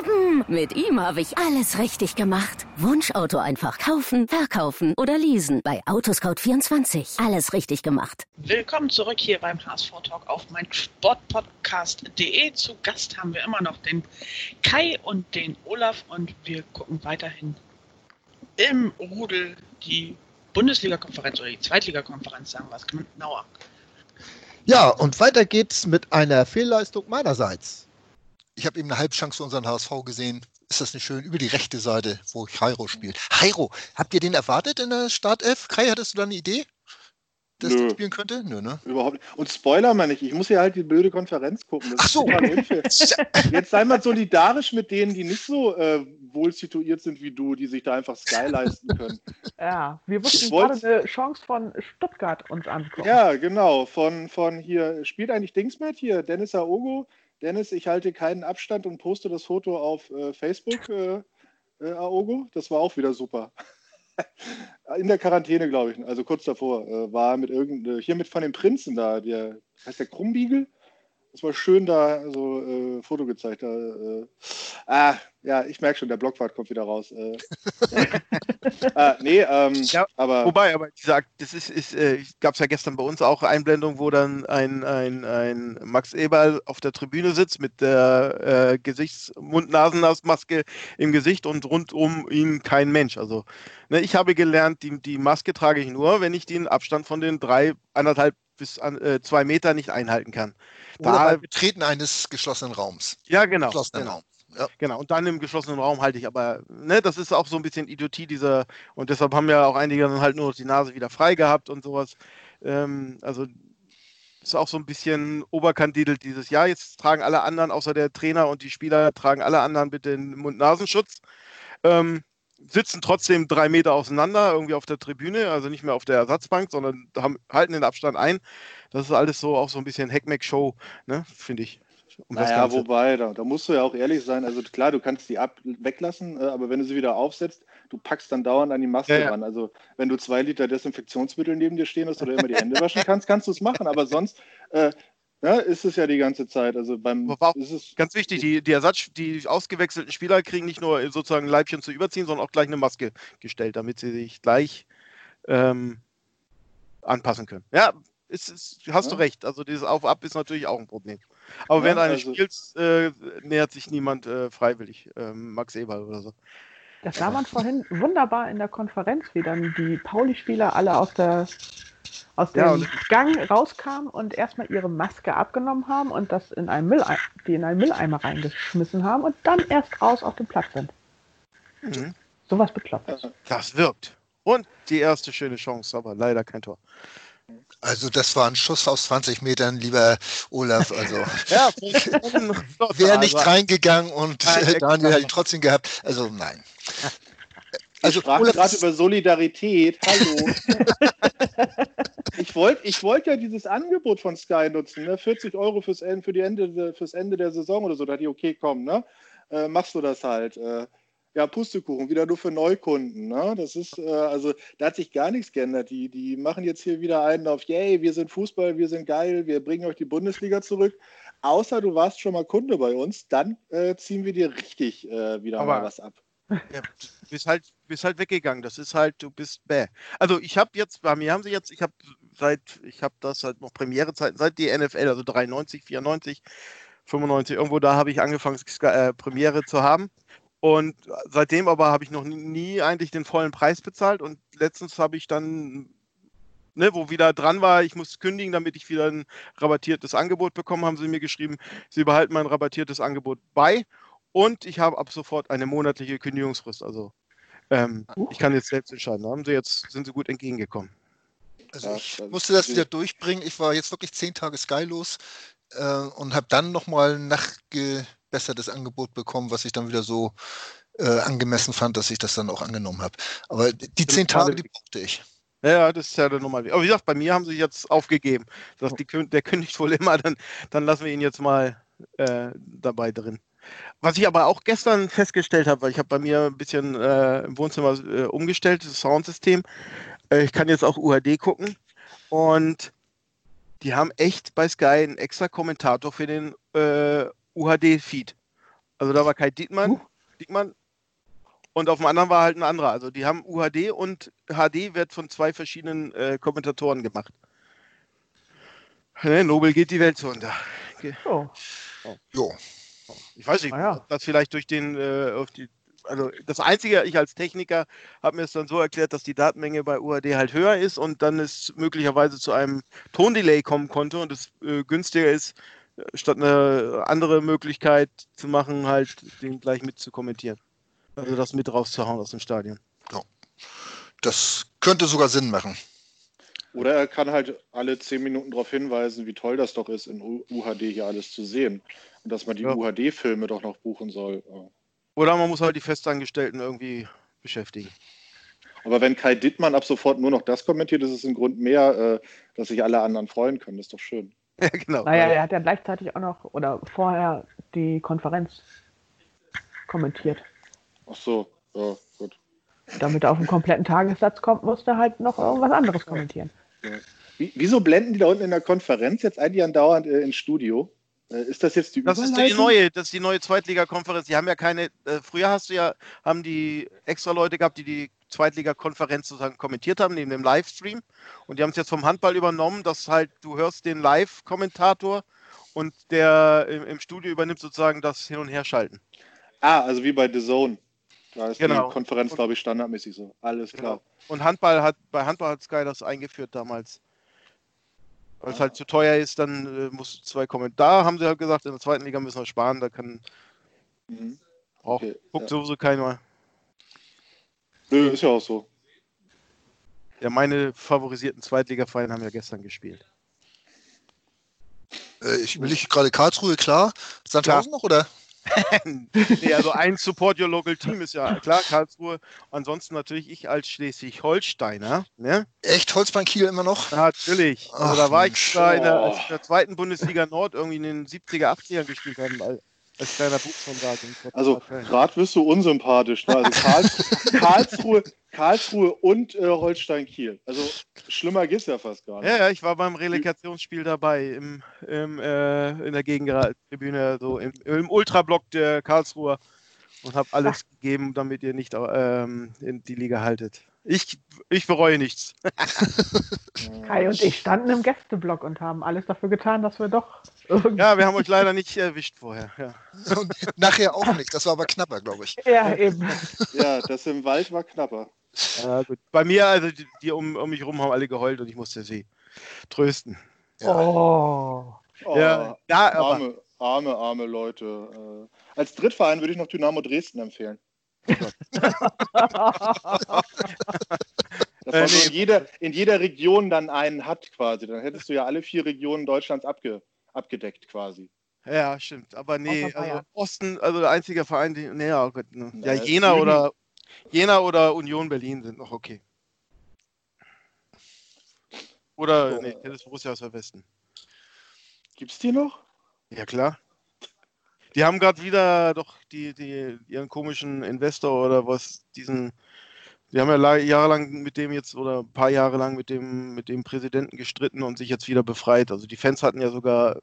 eben. Mit ihm habe ich alles richtig gemacht. Wunschauto einfach kaufen, verkaufen oder leasen. Bei Autoscout24. Alles richtig gemacht. Willkommen zurück hier beim HSV Talk auf mein Sportpodcast.de. Zu Gast haben wir immer noch den Kai und den Olaf und wir gucken weiterhin im Rudel die Bundesliga-Konferenz oder die Zweitliga-Konferenz, sagen wir es genauer. Ja, und weiter geht's mit einer Fehlleistung meinerseits. Ich habe eben eine Halbchance für unseren HSV gesehen. Ist das nicht schön? Über die rechte Seite, wo Jairo spielt. Jairo, habt ihr den erwartet in der Startelf? Kai, hattest du da eine Idee? Dass Nö. spielen könnte? Nö, ne? Überhaupt nicht. Und Spoiler mal nicht, ich muss ja halt die blöde Konferenz gucken. Das Ach so. [LAUGHS] Jetzt sei mal solidarisch mit denen, die nicht so äh, wohl situiert sind wie du, die sich da einfach Sky leisten können. [LAUGHS] Ja, wir mussten gerade eine Chance von Stuttgart uns angucken. Ja, genau. Von, von hier, spielt eigentlich Dings mit hier, Dennis Aogo. Dennis, ich halte keinen Abstand und poste das Foto auf äh, Facebook, äh, äh Aogo. Das war auch wieder super. [LAUGHS] in der Quarantäne, glaube ich, also kurz davor, äh, war mit irgendeinem, hier mit von den Prinzen da, der heißt der Krumbiegel. Das war schön da so äh, Foto gezeigt. Da, äh, ah, ja, ich merke schon, der Blockwart kommt wieder raus. Äh. [LAUGHS] ah, nee, ähm, ja, aber. Wobei, aber dieser, das ist, ist äh, gab es ja gestern bei uns auch Einblendung, wo dann ein, ein, ein Max Eberl auf der Tribüne sitzt mit der äh, Gesichts-, Mund-Nasen-Maske im Gesicht und rund um ihn kein Mensch. Also, ne, ich habe gelernt, die, die Maske trage ich nur, wenn ich den Abstand von den drei, anderthalb bis an, äh, zwei Meter nicht einhalten kann. Oder da, beim Betreten eines geschlossenen Raums. Ja, genau. Geschlossenen genau. Raum. Ja. Genau, und dann im geschlossenen Raum halte ich aber, ne, das ist auch so ein bisschen Idiotie dieser, und deshalb haben ja auch einige dann halt nur die Nase wieder frei gehabt und sowas. Ähm, also ist auch so ein bisschen oberkandidelt dieses Jahr. Jetzt tragen alle anderen, außer der Trainer und die Spieler, tragen alle anderen bitte den Mund-Nasenschutz. Ähm, sitzen trotzdem drei Meter auseinander, irgendwie auf der Tribüne, also nicht mehr auf der Ersatzbank, sondern haben, halten den Abstand ein. Das ist alles so auch so ein bisschen Heckmeck-Show, ne, finde ich. Um naja, wobei, da, da, musst du ja auch ehrlich sein. Also klar, du kannst die ab weglassen, äh, aber wenn du sie wieder aufsetzt, du packst dann dauernd an die Maske ja, ja. ran. Also wenn du zwei Liter Desinfektionsmittel neben dir stehen hast oder immer die Hände waschen kannst, kannst du es machen. Aber sonst äh, ja, ist es ja die ganze Zeit. Also beim auch ganz wichtig, die, die Ersatz, die ausgewechselten Spieler kriegen nicht nur sozusagen ein Leibchen zu überziehen, sondern auch gleich eine Maske gestellt, damit sie sich gleich ähm, anpassen können. Ja, ist, ist, hast ja. du recht. Also dieses Auf-Ab ist natürlich auch ein Problem. Aber ja, während eines also, Spiels äh, nähert sich niemand äh, freiwillig. Ähm, Max Eberl oder so. Das sah man vorhin wunderbar in der Konferenz, wie dann die Pauli-Spieler alle aus, der, aus dem ja, Gang rauskamen und erstmal ihre Maske abgenommen haben und das in einen Mülleimer, die in einen Mülleimer reingeschmissen haben und dann erst raus auf den Platz sind. Mhm. Sowas bekloppt. Das wirkt. Und die erste schöne Chance, aber leider kein Tor. Also das war ein Schuss aus 20 Metern, lieber Olaf. Also [LAUGHS] ja, [LAUGHS] wäre nicht reingegangen und nein, [LAUGHS] Daniel hat ihn trotzdem gehabt. Also nein. Also wir sprachen gerade über Solidarität. Hallo. Ich wollte ich wollt ja dieses Angebot von Sky nutzen, ne? 40 Euro fürs, für die Ende, fürs Ende der Saison oder so. Da ich, okay, komm, ne? Äh, machst du das halt. Äh, ja, Pustekuchen, wieder nur für Neukunden. Ne? Das ist, äh, also da hat sich gar nichts geändert. Die, die machen jetzt hier wieder einen auf, yay, wir sind Fußball, wir sind geil, wir bringen euch die Bundesliga zurück. Außer du warst schon mal Kunde bei uns, dann äh, ziehen wir dir richtig äh, wieder Aber, mal was ab. Ja, du bist halt, bist halt weggegangen. Das ist halt, du bist bäh. Also ich habe jetzt, bei mir haben sie jetzt, ich habe seit, ich habe das halt noch Premierezeiten, seit die NFL, also 93, 94, 95, irgendwo da habe ich angefangen, äh, Premiere zu haben. Und seitdem aber habe ich noch nie eigentlich den vollen Preis bezahlt und letztens habe ich dann, ne, wo wieder dran war, ich muss kündigen, damit ich wieder ein rabattiertes Angebot bekomme, haben sie mir geschrieben, sie behalten mein rabattiertes Angebot bei und ich habe ab sofort eine monatliche Kündigungsfrist. Also ähm, ich kann jetzt selbst entscheiden. Da haben sie jetzt, sind sie gut entgegengekommen. Also ich musste das wieder durchbringen. Ich war jetzt wirklich zehn Tage skylos äh, und habe dann nochmal nachge besseres Angebot bekommen, was ich dann wieder so äh, angemessen fand, dass ich das dann auch angenommen habe. Aber die zehn Tage, die brauchte ich. Ja, das ist ja der Nummer. Aber wie gesagt, bei mir haben sie jetzt aufgegeben. Das, die, der kündigt wohl immer, dann, dann lassen wir ihn jetzt mal äh, dabei drin. Was ich aber auch gestern festgestellt habe, weil ich habe bei mir ein bisschen äh, im Wohnzimmer äh, umgestellt, das Soundsystem. Äh, ich kann jetzt auch UHD gucken und die haben echt bei Sky einen extra Kommentator für den äh, UHD-Feed. Also da war Kai Dietmann, uh. Diekmann und auf dem anderen war halt ein anderer. Also die haben UHD und HD wird von zwei verschiedenen äh, Kommentatoren gemacht. Ne, Nobel geht die Welt zu unter. Oh. oh. Ich weiß nicht, ah, ja. das vielleicht durch den, äh, auf die, also das Einzige, ich als Techniker habe mir es dann so erklärt, dass die Datenmenge bei UHD halt höher ist und dann es möglicherweise zu einem Tondelay kommen konnte und es äh, günstiger ist, statt eine andere Möglichkeit zu machen, halt den gleich mit zu kommentieren. Also das mit rauszuhauen aus dem Stadion. Ja. Das könnte sogar Sinn machen. Oder er kann halt alle zehn Minuten darauf hinweisen, wie toll das doch ist, in UHD hier alles zu sehen. Und dass man die ja. UHD-Filme doch noch buchen soll. Oder man muss halt die Festangestellten irgendwie beschäftigen. Aber wenn Kai Dittmann ab sofort nur noch das kommentiert, ist es ein Grund mehr, äh, dass sich alle anderen freuen können. Das ist doch schön. [LAUGHS] Ja, genau. Naja, er hat ja gleichzeitig auch noch oder vorher die Konferenz kommentiert. Ach so, ja, gut. Damit er auf einen kompletten Tagessatz kommt, musste er halt noch irgendwas anderes kommentieren. Ja. wieso blenden die da unten in der Konferenz jetzt eigentlich andauernd äh, ins Studio? Äh, ist das jetzt die Das ist die neue, das ist die neue Zweitliga-Konferenz. Die haben ja keine, äh, früher hast du ja, haben die extra Leute gehabt, die die Zweitliga-Konferenz sozusagen kommentiert haben, neben dem Livestream. Und die haben es jetzt vom Handball übernommen, dass halt du hörst den Live-Kommentator und der im, im, Studio übernimmt sozusagen das Hin- und Herschalten. Ah, also wie bei The Zone. Da ist genau. die Konferenz, glaube ich, standardmäßig so. Alles genau. klar. Genau. Und Handball hat, bei Handball hat Sky das eingeführt damals. Weil es halt zu teuer ist, dann äh, muss zwei Kommentare, haben sie halt gesagt, in der zweiten Liga müssen wir sparen, da kann. Mhm. Auch okay, guckt ja. sowieso keiner. Nö, ist ja auch so. Ja, meine favorisierten Zweitligavereine haben ja gestern gespielt. Äh, ich will ich gerade Karlsruhe, klar. Sandhausen noch, oder? Nee, also ein Support Your Local Team ist ja klar, Karlsruhe. Ansonsten natürlich ich als Schleswig-Holsteiner. Ne? Echt? Holzbein-Kiel immer noch? Natürlich. Ach, also da war ich da in der, als in der zweiten Bundesliga Nord irgendwie in den 70er, 80er gespielt habe, als kleiner von da. Also gerade wirst du unsympathisch. Ne? Also [LAUGHS] Karls Karlsruhe, Karlsruhe und äh, Holstein-Kiel. Also schlimmer geht es ja fast gar nicht. Ja, ja, ich war beim Relegationsspiel dabei im, im, äh, in der Gegentribüne, so im, im Ultrablock der Karlsruher und habe alles Ach. gegeben, damit ihr nicht ähm, in die Liga haltet. Ich, ich bereue nichts. [LAUGHS] Kai und ich standen im Gästeblock und haben alles dafür getan, dass wir doch. Ja, wir haben euch leider nicht erwischt vorher. Ja. [LAUGHS] Und nachher auch nicht. Das war aber knapper, glaube ich. Ja, eben. [LAUGHS] Ja, das im Wald war knapper. Ja, gut. Bei mir, also die, die um, um, mich rum haben alle geheult und ich musste sie trösten. Ja. Oh. Ja, ja arme, arme, arme Leute. Äh, als Drittverein würde ich noch Dynamo Dresden empfehlen. Dass man so in jeder, in jeder Region dann einen hat quasi. Dann hättest du ja alle vier Regionen Deutschlands abge, abgedeckt quasi. Ja, stimmt. Aber nee, also Osten, also der einzige Verein, die, nee, oh Gott, ne. ja, Jena oder Jena oder Union Berlin sind noch okay. Oder, oh. nee, das ist Borussia aus der Westen. Gibt's die noch? Ja, klar. Die haben gerade wieder doch die, die, ihren komischen Investor oder was, diesen, die haben ja jahrelang mit dem jetzt oder ein paar Jahre lang mit dem, mit dem Präsidenten gestritten und sich jetzt wieder befreit. Also die Fans hatten ja sogar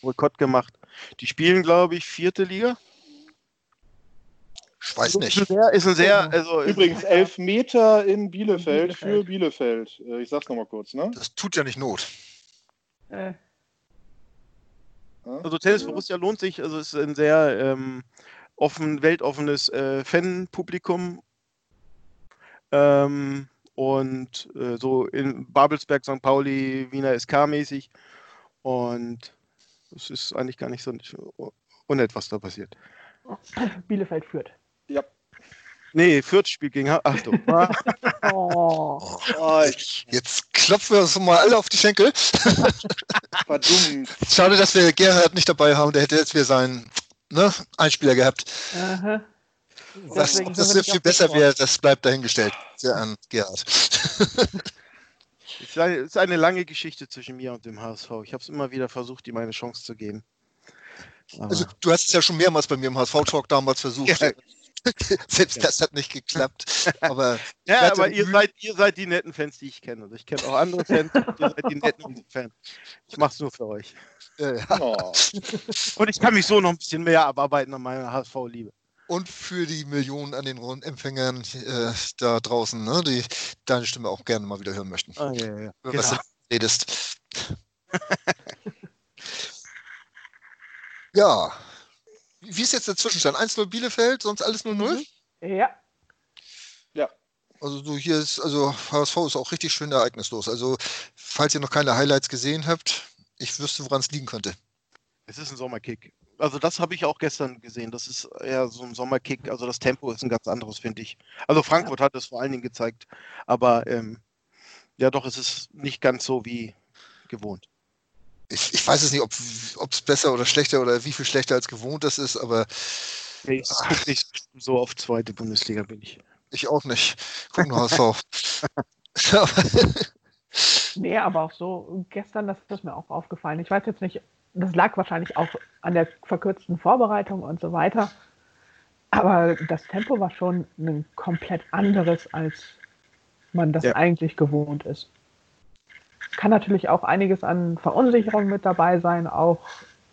Boykott gemacht. Die spielen, glaube ich, vierte Liga. Ich weiß nicht. Ist ein sehr, also Übrigens elf Meter in Bielefeld, Bielefeld. für Bielefeld. Äh, ich sag's nochmal kurz, ne? Das tut ja nicht Not. Äh. Also Tennis Borussia lohnt sich, also es ist ein sehr ähm, offen, weltoffenes äh, Fanpublikum. Ähm, und äh, so in Babelsberg, St. Pauli, Wiener SK-mäßig. Und es ist eigentlich gar nicht so unnett, was da passiert. Bielefeld führt. Ja. Nee, Fürth spielt gegen Achtung. [LAUGHS] oh. oh, jetzt klopfen wir uns mal alle auf die Schenkel. [LAUGHS] Verdammt. Schade, dass wir Gerhard nicht dabei haben. Der hätte jetzt wieder seinen ne, Einspieler gehabt. Aha. Was, ob das viel besser wäre, das bleibt dahingestellt. Sehr an Gerhard. [LAUGHS] Es ist eine lange Geschichte zwischen mir und dem HSV. Ich habe es immer wieder versucht, ihm eine Chance zu geben. Also, du hast es ja schon mehrmals bei mir im HSV-Talk damals versucht. Ja. [LAUGHS] Selbst ja. das hat nicht geklappt. [LAUGHS] Aber ja, aber ihr seid, ihr seid die netten Fans, die ich kenne. Und ich kenne auch andere Fans. [LAUGHS] ihr seid die netten Fans. Ich mache es nur für euch. Ja. Oh. Und ich kann mich so noch ein bisschen mehr abarbeiten an meiner HSV-Liebe. Und für die Millionen an den Empfängern äh, da draußen, ne, die deine Stimme auch gerne mal wieder hören möchten. Oh, ja, ja. Was genau. du redest. ja, wie ist jetzt der Zwischenstand? 1-0 Bielefeld, sonst alles 0-0? Mhm. Ja. Ja. Also so hier ist, also HSV ist auch richtig schön ereignislos. Also, falls ihr noch keine Highlights gesehen habt, ich wüsste, woran es liegen könnte. Es ist ein Sommerkick. Also das habe ich auch gestern gesehen. Das ist eher so ein Sommerkick. Also das Tempo ist ein ganz anderes, finde ich. Also Frankfurt ja. hat es vor allen Dingen gezeigt. Aber ähm, ja doch, es ist nicht ganz so wie gewohnt ich, ich weiß es nicht, ob es besser oder schlechter oder wie viel schlechter als gewohnt das ist, aber. Ich gucke nicht so auf zweite Bundesliga, bin ich. Ich auch nicht. Guck nur HSV. [LAUGHS] nee, aber auch so, gestern, das ist mir auch aufgefallen. Ich weiß jetzt nicht, das lag wahrscheinlich auch an der verkürzten Vorbereitung und so weiter. Aber das Tempo war schon ein komplett anderes, als man das ja. eigentlich gewohnt ist kann natürlich auch einiges an Verunsicherung mit dabei sein, auch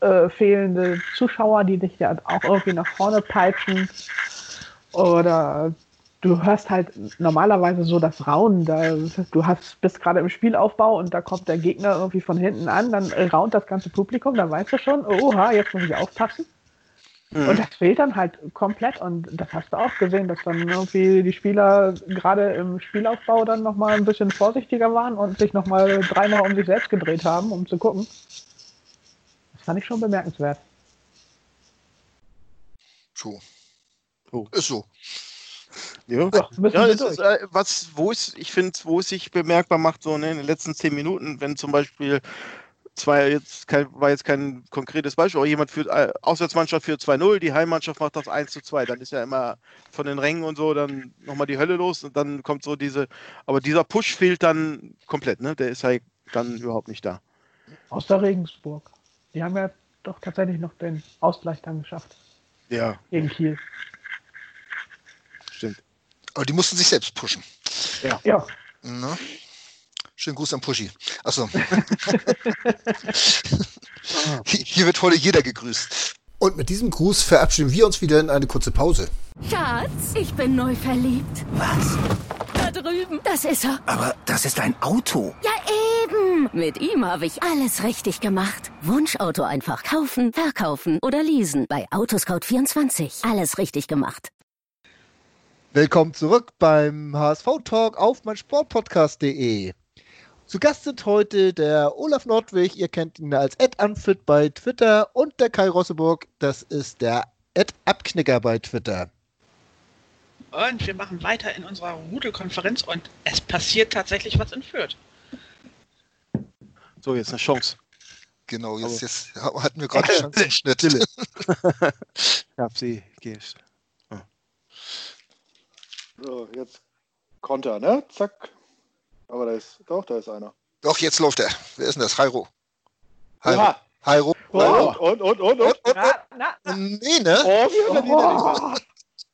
äh, fehlende Zuschauer, die dich ja auch irgendwie nach vorne peitschen. Oder du hörst halt normalerweise so das Raunen. Da, du hast, bist gerade im Spielaufbau und da kommt der Gegner irgendwie von hinten an, dann raunt das ganze Publikum, da weißt du schon, oha, jetzt muss ich aufpassen. Mhm. Und das fehlt dann halt komplett. Und das hast du auch gesehen, dass dann irgendwie die Spieler gerade im Spielaufbau dann nochmal ein bisschen vorsichtiger waren und sich nochmal dreimal um sich selbst gedreht haben, um zu gucken. Das fand ich schon bemerkenswert. True. Oh. Ist so. Ja, ja, ja das ist, äh, was, wo es, ich finde, wo es sich bemerkbar macht, so ne, in den letzten zehn Minuten, wenn zum Beispiel zwei, jetzt kein, war jetzt kein konkretes Beispiel, aber jemand führt, äh, Auswärtsmannschaft führt 2-0, die Heimmannschaft macht das 1 zu 2. Dann ist ja immer von den Rängen und so dann nochmal die Hölle los und dann kommt so diese, aber dieser Push fehlt dann komplett, ne? Der ist halt dann überhaupt nicht da. Aus der Regensburg. Die haben ja doch tatsächlich noch den Ausgleich dann geschafft. Ja. Gegen Kiel. Stimmt. Aber die mussten sich selbst pushen. Ja. Ja. Na? Schönen Gruß an Puschi. Achso. [LAUGHS] Hier wird heute jeder gegrüßt. Und mit diesem Gruß verabschieden wir uns wieder in eine kurze Pause. Schatz, ich bin neu verliebt. Was? Da drüben. Das ist er. Aber das ist ein Auto. Ja, eben. Mit ihm habe ich alles richtig gemacht. Wunschauto einfach kaufen, verkaufen oder leasen. Bei Autoscout24. Alles richtig gemacht. Willkommen zurück beim HSV Talk auf meinsportpodcast.de. Zu Gast sind heute der Olaf Nordwig, ihr kennt ihn als Ed Unfit bei Twitter und der Kai Rosseburg, das ist der Ed Abknicker bei Twitter. Und wir machen weiter in unserer Rudelkonferenz und es passiert tatsächlich was in Fürth. So, jetzt eine Chance. Genau, jetzt, jetzt hatten wir gerade [LAUGHS] Chance im Schnitt. [LAUGHS] ich hab sie. Gehst. So, jetzt Konter, ne? Zack. Aber da ist, doch, da ist einer. Doch, jetzt läuft er. Wer ist denn das? Jairo. Jairo. Jairo. Oh, und, und, und, und, und. Na, na, na. Nee, ne? Oh, wie oh.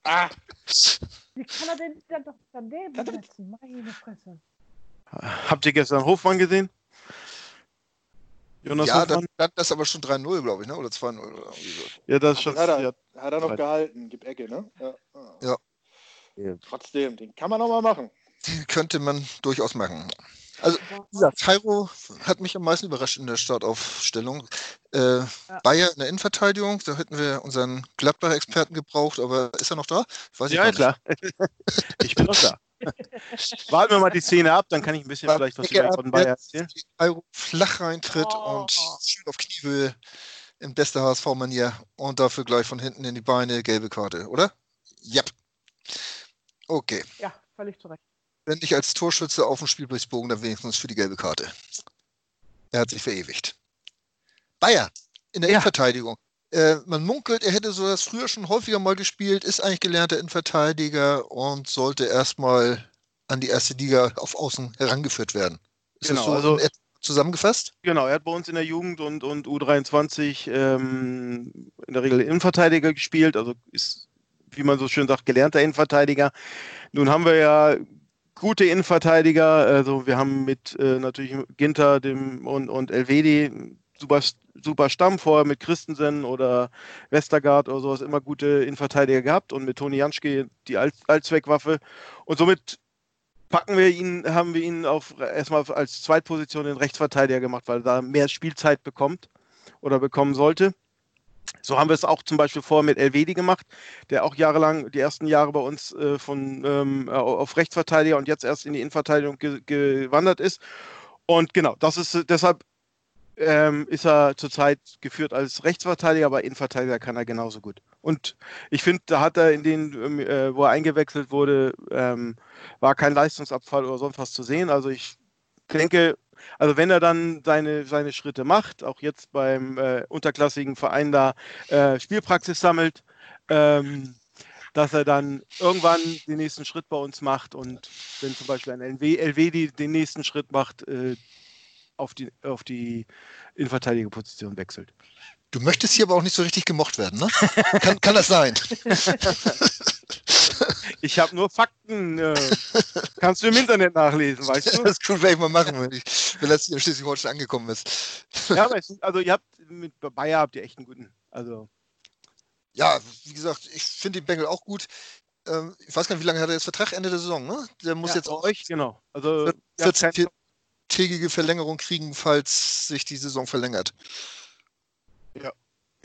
Ah. Wie kann er denn dann doch daneben setzen? Meine Fresse. Habt ihr gestern Hofmann gesehen? Jonas ja, Hofmann? dann stand das aber schon 3-0, glaube ich, ne? oder 2-0. Oder so. Ja, das ist schon. Hat er, ja. hat er noch gehalten, gib Ecke, ne? Ja. ja. Trotzdem, den kann man noch mal machen die könnte man durchaus machen. Also, ja, Cairo hat mich am meisten überrascht in der Startaufstellung. Äh, ja. Bayer in der Innenverteidigung, da hätten wir unseren Gladbach-Experten gebraucht, aber ist er noch da? Weiß ja, klar. ich bin noch da. [LAUGHS] Warten wir mal die Szene ab, dann kann ich ein bisschen War vielleicht was über von Bayer erzählen. Cairo flach reintritt oh. und schön auf Kniehöhe in bester HSV-Manier und dafür gleich von hinten in die Beine gelbe Karte, oder? Ja. Yep. Okay. Ja, völlig zu Recht wenn nicht als Torschütze auf dem Spielberichtsbogen, dann wenigstens für die gelbe Karte. Er hat sich verewigt. Bayer in der ja. Innenverteidigung. Äh, man munkelt, er hätte so das früher schon häufiger mal gespielt, ist eigentlich gelernter Innenverteidiger und sollte erstmal an die erste Liga auf Außen herangeführt werden. Ist genau, das so also, zusammengefasst? Genau, er hat bei uns in der Jugend und, und U23 ähm, in der Regel Innenverteidiger gespielt, also ist, wie man so schön sagt, gelernter Innenverteidiger. Nun haben wir ja gute Innenverteidiger. Also wir haben mit äh, natürlich Ginter dem, und, und Elvedi super, super Stamm vorher mit Christensen oder Westergaard oder sowas immer gute Innenverteidiger gehabt und mit Toni Janschke die All Allzweckwaffe. Und somit packen wir ihn, haben wir ihn auf erstmal als Zweitposition den Rechtsverteidiger gemacht, weil er da mehr Spielzeit bekommt oder bekommen sollte. So haben wir es auch zum Beispiel vorher mit Elvedi gemacht, der auch jahrelang, die ersten Jahre bei uns äh, von, ähm, auf Rechtsverteidiger und jetzt erst in die Innenverteidigung ge gewandert ist. Und genau, das ist deshalb ähm, ist er zurzeit geführt als Rechtsverteidiger, aber Innenverteidiger kann er genauso gut. Und ich finde, da hat er in den, ähm, äh, wo er eingewechselt wurde, ähm, war kein Leistungsabfall oder sonst was zu sehen. Also ich denke, also wenn er dann seine, seine Schritte macht, auch jetzt beim äh, unterklassigen Verein da äh, Spielpraxis sammelt, ähm, dass er dann irgendwann den nächsten Schritt bei uns macht und wenn zum Beispiel ein LW, LW den nächsten Schritt macht, äh, auf die, auf die Innenverteidigerposition wechselt. Du möchtest hier aber auch nicht so richtig gemocht werden, ne? kann, kann das sein? [LAUGHS] Ich habe nur Fakten. Äh, kannst du im Internet nachlesen, [LAUGHS] weißt du? Das können wir mal machen, wenn, ich, wenn das hier schließlich heute schon angekommen ist. Ja, aber es, also ihr habt mit Bayer habt ihr echt einen guten. Also. Ja, wie gesagt, ich finde den Bengel auch gut. Ähm, ich weiß gar nicht, wie lange hat er jetzt Vertrag? Ende der Saison, ne? Der muss ja, jetzt auch euch, genau. Also 14-tägige Verlängerung kriegen, falls sich die Saison verlängert. Ja.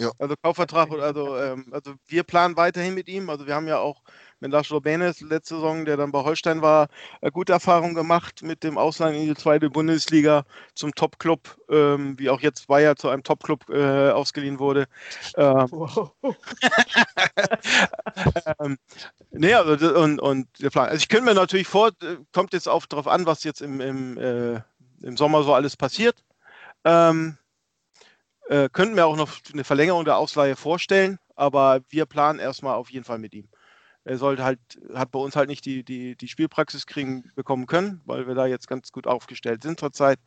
Ja. Also Kaufvertrag, also, ähm, also wir planen weiterhin mit ihm. Also wir haben ja auch mit Lars Benes letzte Saison, der dann bei Holstein war, äh, gute Erfahrungen gemacht mit dem Ausland in die zweite Bundesliga zum Top-Club, ähm, wie auch jetzt Bayer zu einem Top-Club äh, ausgeliehen wurde. Ähm, [LAUGHS] wow. [LAUGHS] ähm, nee, also, und, und der Plan. Also ich könnte mir natürlich vor, kommt jetzt auch darauf an, was jetzt im, im, äh, im Sommer so alles passiert. Ähm, äh, könnten wir auch noch eine Verlängerung der Ausleihe vorstellen, aber wir planen erstmal auf jeden Fall mit ihm. Er sollte halt, hat bei uns halt nicht die, die, die Spielpraxis kriegen bekommen können, weil wir da jetzt ganz gut aufgestellt sind zurzeit.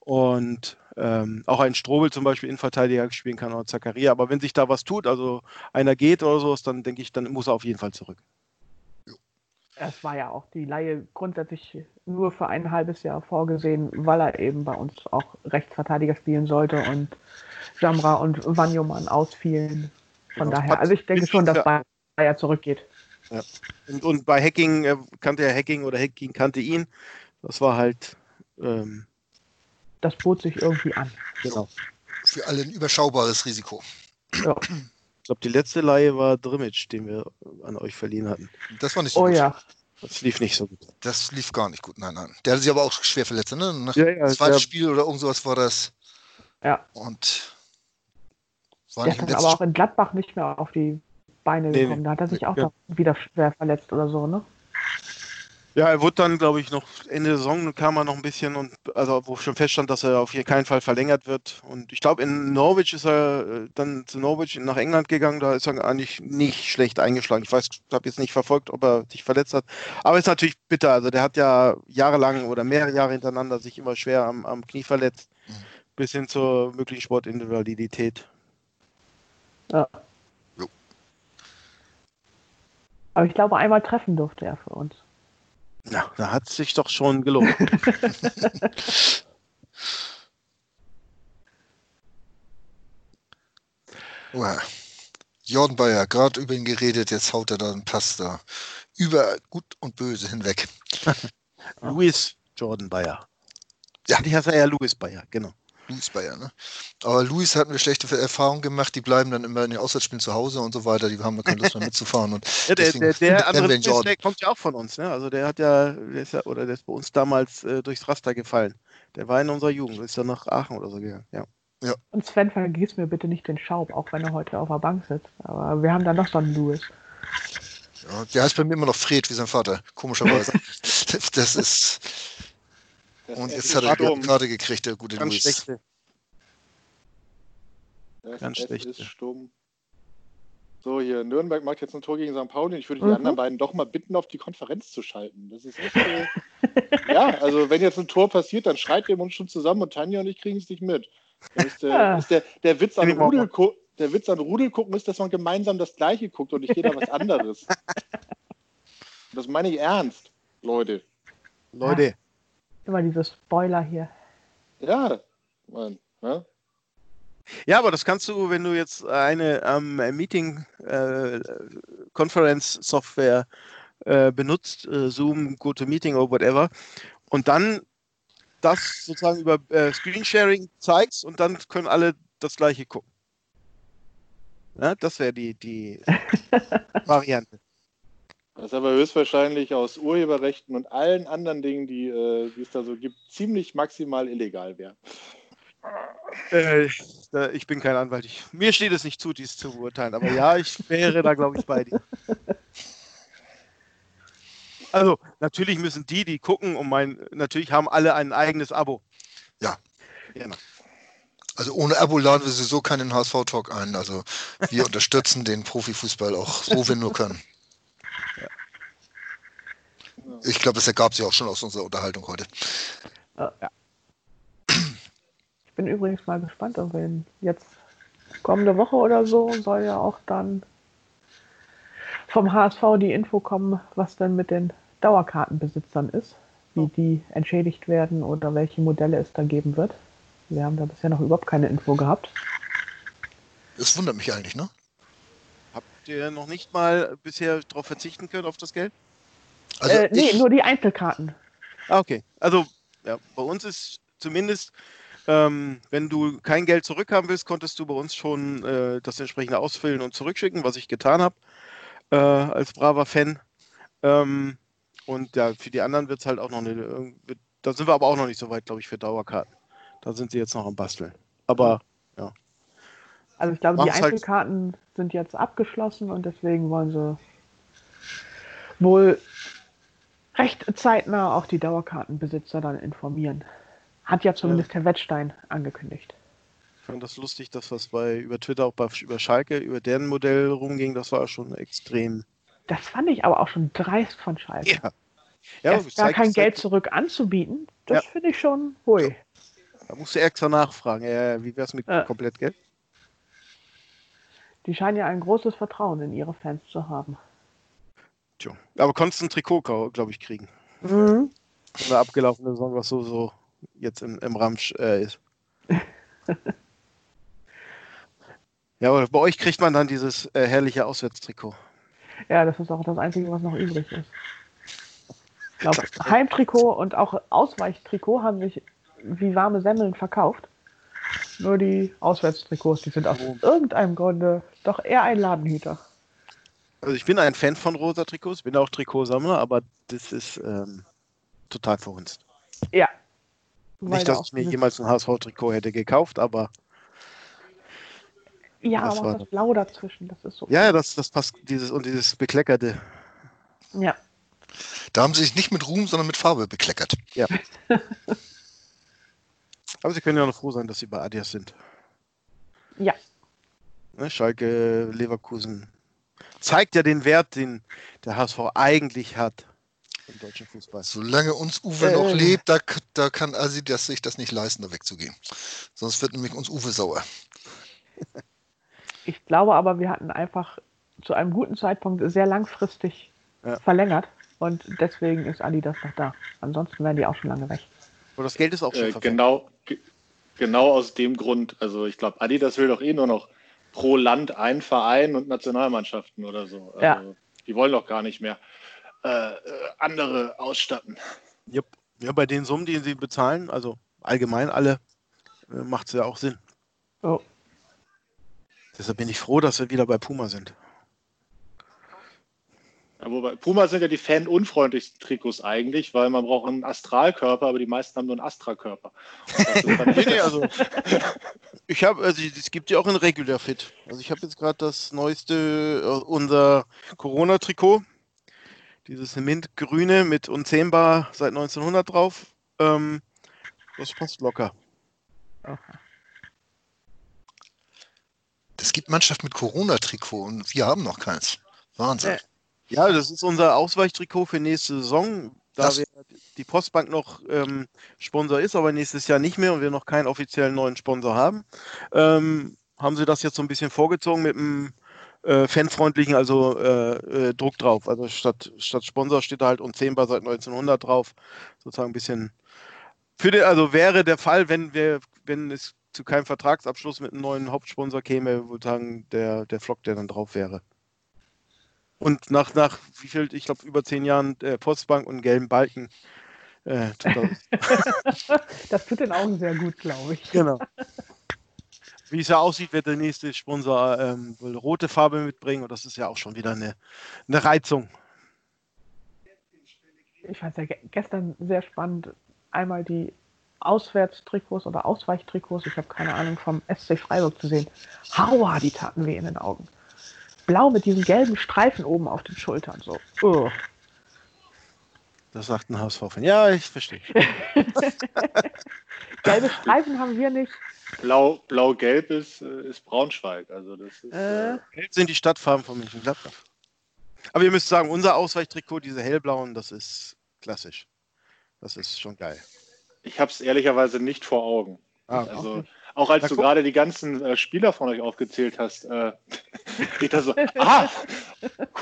Und ähm, auch ein Strobel zum Beispiel Innenverteidiger spielen kann oder Zakaria. Aber wenn sich da was tut, also einer geht oder so, dann denke ich, dann muss er auf jeden Fall zurück. Es war ja auch die Laie grundsätzlich nur für ein halbes Jahr vorgesehen, weil er eben bei uns auch Rechtsverteidiger spielen sollte und Jamra und Wanyoman ausfielen. Von ja, daher, also ich denke schon, dass Bayer zurückgeht. Ja. Und, und, bei Hacking äh, kannte er Hacking oder Hacking kannte ihn. Das war halt. Ähm, das bot sich irgendwie an. Genau. Für alle ein überschaubares Risiko. Ja. Ich glaube, die letzte Laie war Drimmitsch, den wir an euch verliehen hatten. Das war nicht so oh, gut. Oh ja. Das lief nicht so gut. Das lief gar nicht gut, nein, nein. Der hatte sich aber auch schwer verletzt, ne? Nach ja, ja, zweites Spiel oder irgend sowas war das. Ja. Und der ist dann aber auch in Gladbach nicht mehr auf die Beine nee, gekommen. Da hat er sich auch ja. wieder schwer verletzt oder so, ne? Ja, er wurde dann, glaube ich, noch Ende der Saison kam er noch ein bisschen und also wo schon feststand, dass er auf keinen Fall verlängert wird. Und ich glaube, in Norwich ist er äh, dann zu Norwich nach England gegangen. Da ist er eigentlich nicht schlecht eingeschlagen. Ich weiß, habe jetzt nicht verfolgt, ob er sich verletzt hat. Aber ist natürlich bitter. Also der hat ja jahrelang oder mehrere Jahre hintereinander sich immer schwer am, am Knie verletzt, mhm. bis hin zur möglichen Sportindividualität. Ja. Jo. Aber ich glaube, einmal treffen durfte er für uns. Ja, da hat es sich doch schon gelohnt. [LAUGHS] wow. Jordan Bayer, gerade über ihn geredet, jetzt haut er da einen Pass da. Über Gut und Böse hinweg. [LAUGHS] Louis Jordan Bayer. Ja. Ich heiße ja Louis Bayer, genau. Luis Bayer, ne? Aber Luis hat eine schlechte Erfahrung gemacht, die bleiben dann immer in den Auswärtsspielen zu Hause und so weiter, die haben keine Lust mehr mitzufahren. Und [LAUGHS] ja, der, der, der andere Luis, der kommt ja auch von uns, ne? Also der hat ja, der ist ja, oder der ist bei uns damals äh, durchs Raster gefallen. Der war in unserer Jugend, ist dann nach Aachen oder so gegangen, ja. Ja. Und Sven, vergiss mir bitte nicht den Schaub, auch wenn er heute auf der Bank sitzt. Aber wir haben da noch so einen Louis. Ja, der heißt bei mir immer noch Fred, wie sein Vater, komischerweise. [LAUGHS] das ist. Und jetzt hat er die Karte gekriegt, der gute Ganz Luis. Schlechte. Ganz schlecht. ist stumm. So, hier, Nürnberg macht jetzt ein Tor gegen St. Pauli. Ich würde die mhm. anderen beiden doch mal bitten, auf die Konferenz zu schalten. Das ist echt. Äh, [LAUGHS] ja, also wenn jetzt ein Tor passiert, dann schreit ihr uns schon zusammen und Tanja und ich kriegen es nicht mit. Ist der, ja. ist der, der, Witz an Rudel der Witz an Rudel gucken ist, dass man gemeinsam das Gleiche guckt und nicht jeder was anderes. [LAUGHS] das meine ich ernst, Leute. Leute. Immer diese Spoiler hier. Ja, Mann. Ja? Ja, aber das kannst du, wenn du jetzt eine ähm, Meeting äh, äh, benutzt, äh, Zoom, GoToMeeting oder whatever, und dann das sozusagen über äh, Screensharing zeigst und dann können alle das gleiche gucken. Ja, das wäre die, die [LAUGHS] Variante. Was aber höchstwahrscheinlich aus Urheberrechten und allen anderen Dingen, die, äh, die es da so gibt, ziemlich maximal illegal wäre. Äh, ich bin kein Anwalt. Ich, mir steht es nicht zu, dies zu beurteilen. Aber ja, ich wäre da, glaube ich, bei dir. Also, natürlich müssen die, die gucken, und mein, natürlich haben alle ein eigenes Abo. Ja. Genau. Also ohne Abo laden wir sowieso keinen HSV-Talk ein. Also wir [LAUGHS] unterstützen den Profifußball auch so wir nur können. Ich glaube, es ergab sich auch schon aus unserer Unterhaltung heute. Ja bin übrigens mal gespannt, ob wir jetzt kommende Woche oder so soll ja auch dann vom HSV die Info kommen, was denn mit den Dauerkartenbesitzern ist, wie die entschädigt werden oder welche Modelle es da geben wird. Wir haben da bisher noch überhaupt keine Info gehabt. Das wundert mich eigentlich, ne? Habt ihr noch nicht mal bisher darauf verzichten können, auf das Geld? Also äh, nee, nur die Einzelkarten. Ah, okay. Also ja, bei uns ist zumindest Ähm, wenn du kein Geld zurückhaben willst, konntest du bei uns schon äh, das entsprechende ausfüllen und zurückschicken, was ich getan habe äh, als braver Fan. Ähm, und ja, für die anderen wird es halt auch noch eine. Da sind wir aber auch noch nicht so weit, glaube ich, für Dauerkarten. Da sind sie jetzt noch am Basteln. Aber ja. Also ich glaube, die halt Einzelkarten halt sind jetzt abgeschlossen und deswegen wollen sie wohl recht zeitnah auch die Dauerkartenbesitzer dann informieren. Hat ja zumindest ja. Herr Wettstein angekündigt. Ich fand das lustig, dass was bei über Twitter auch bei, über Schalke, über deren Modell rumging, das war schon extrem. Das fand ich aber auch schon dreist von Schalke. Ja. Ja, Erst gar kein Geld zurück anzubieten, das ja. finde ich schon hui. Da musst du extra nachfragen. Ja, wie wäre es mit äh. komplett Geld? Die scheinen ja ein großes Vertrauen in ihre Fans zu haben. Tja, aber konntest ein Trikot, glaube ich, kriegen. Mhm. Eine abgelaufene Saison, was so, so jetzt im, im Ramsch äh, ist. [LAUGHS] ja, aber bei euch kriegt man dann dieses äh, herrliche Auswärtstrikot. Ja, das ist auch das Einzige, was noch übrig ist. Ich glaube, Heimtrikot und auch Ausweichtrikot haben sich wie warme Semmeln verkauft. Nur die Auswärtstrikots, die sind aus oh. irgendeinem Grunde doch eher ein Ladenhüter. Also ich bin ein Fan von rosa Trikots, bin auch Trikotsammler, aber das ist ähm, total verhunzt. Ja. Nicht, dass ich mir jemals ein HSV-Trikot hätte gekauft, aber. Ja, aber das Blau dazwischen, das ist so. Ja, das, das passt, dieses und dieses Bekleckerte. Ja. Da haben sie sich nicht mit Ruhm, sondern mit Farbe bekleckert. Ja. [LAUGHS] aber sie können ja noch froh sein, dass sie bei Adias sind. Ja. Ne, Schalke, Leverkusen, zeigt ja den Wert, den der HSV eigentlich hat im deutschen Fußball. Solange uns Uwe äh, noch lebt, da, da kann Asi das, sich das nicht leisten, da wegzugehen. Sonst wird nämlich uns Uwe sauer. Ich glaube aber, wir hatten einfach zu einem guten Zeitpunkt sehr langfristig ja. verlängert und deswegen ist Adidas noch da. Ansonsten wären die auch schon lange weg. Aber das Geld ist auch schon äh, genau, genau aus dem Grund. Also ich glaube, Adidas will doch eh nur noch pro Land ein Verein und Nationalmannschaften oder so. Also, ja. Die wollen doch gar nicht mehr äh, äh, andere ausstatten. Yep. Ja, bei den Summen, die sie bezahlen, also allgemein alle, äh, macht es ja auch Sinn. Oh. Deshalb bin ich froh, dass wir wieder bei Puma sind. Ja, wobei, Puma sind ja die fan-unfreundlichsten Trikots eigentlich, weil man braucht einen Astralkörper, aber die meisten haben nur einen Astra-Körper. [LAUGHS] nee, nee, also [LAUGHS] ich habe, also es gibt ja auch ein Regular Fit. Also ich habe jetzt gerade das neueste, äh, unser Corona-Trikot, dieses Mintgrüne mit unzähmbar seit 1900 drauf. Ähm, das passt locker. Es gibt Mannschaften mit Corona-Trikot und wir haben noch keins. Wahnsinn. Äh. Ja, das ist unser Ausweichtrikot für nächste Saison. Da die Postbank noch ähm, Sponsor ist, aber nächstes Jahr nicht mehr und wir noch keinen offiziellen neuen Sponsor haben, ähm, haben sie das jetzt so ein bisschen vorgezogen mit einem äh, fanfreundlichen, also äh, äh, Druck drauf. Also statt, statt Sponsor steht da halt unzähmbar seit 1900 drauf. Sozusagen ein bisschen. Für den, also wäre der Fall, wenn wir, wenn es zu keinem Vertragsabschluss mit einem neuen Hauptsponsor käme, würde sagen, der, der Flock, der dann drauf wäre. Und nach, nach wie viel, ich glaube, über zehn Jahren äh, Postbank und gelben Balken. Äh, tut [LAUGHS] das tut den Augen sehr gut, glaube ich. Genau. Wie es ja aussieht, wird der nächste Sponsor ähm, rote Farbe mitbringen und das ist ja auch schon wieder eine, eine Reizung. Ich fand es ja gestern sehr spannend, einmal die Auswärtstrikots oder Ausweichtrikots, ich habe keine Ahnung, vom SC Freiburg zu sehen. Hauer, die taten weh in den Augen blau mit diesen gelben Streifen oben auf den Schultern. So. Oh. Das sagt ein HSV-Fan. Ja, ich verstehe. [LAUGHS] Gelbe Streifen haben wir nicht. Blau, blau-gelb ist, äh, ist Braunschweig. Also das ist, äh, äh, Gelb sind die Stadtfarben von München-Gladbach. Aber ihr müsst sagen, unser Ausweichtrikot, diese hellblauen, das ist klassisch. Das ist schon geil. Ich habe es ehrlicherweise nicht vor Augen. Ah, also, auch als Na, du gerade die ganzen äh, Spieler von euch aufgezählt hast, äh, [LAUGHS] ich so, ah,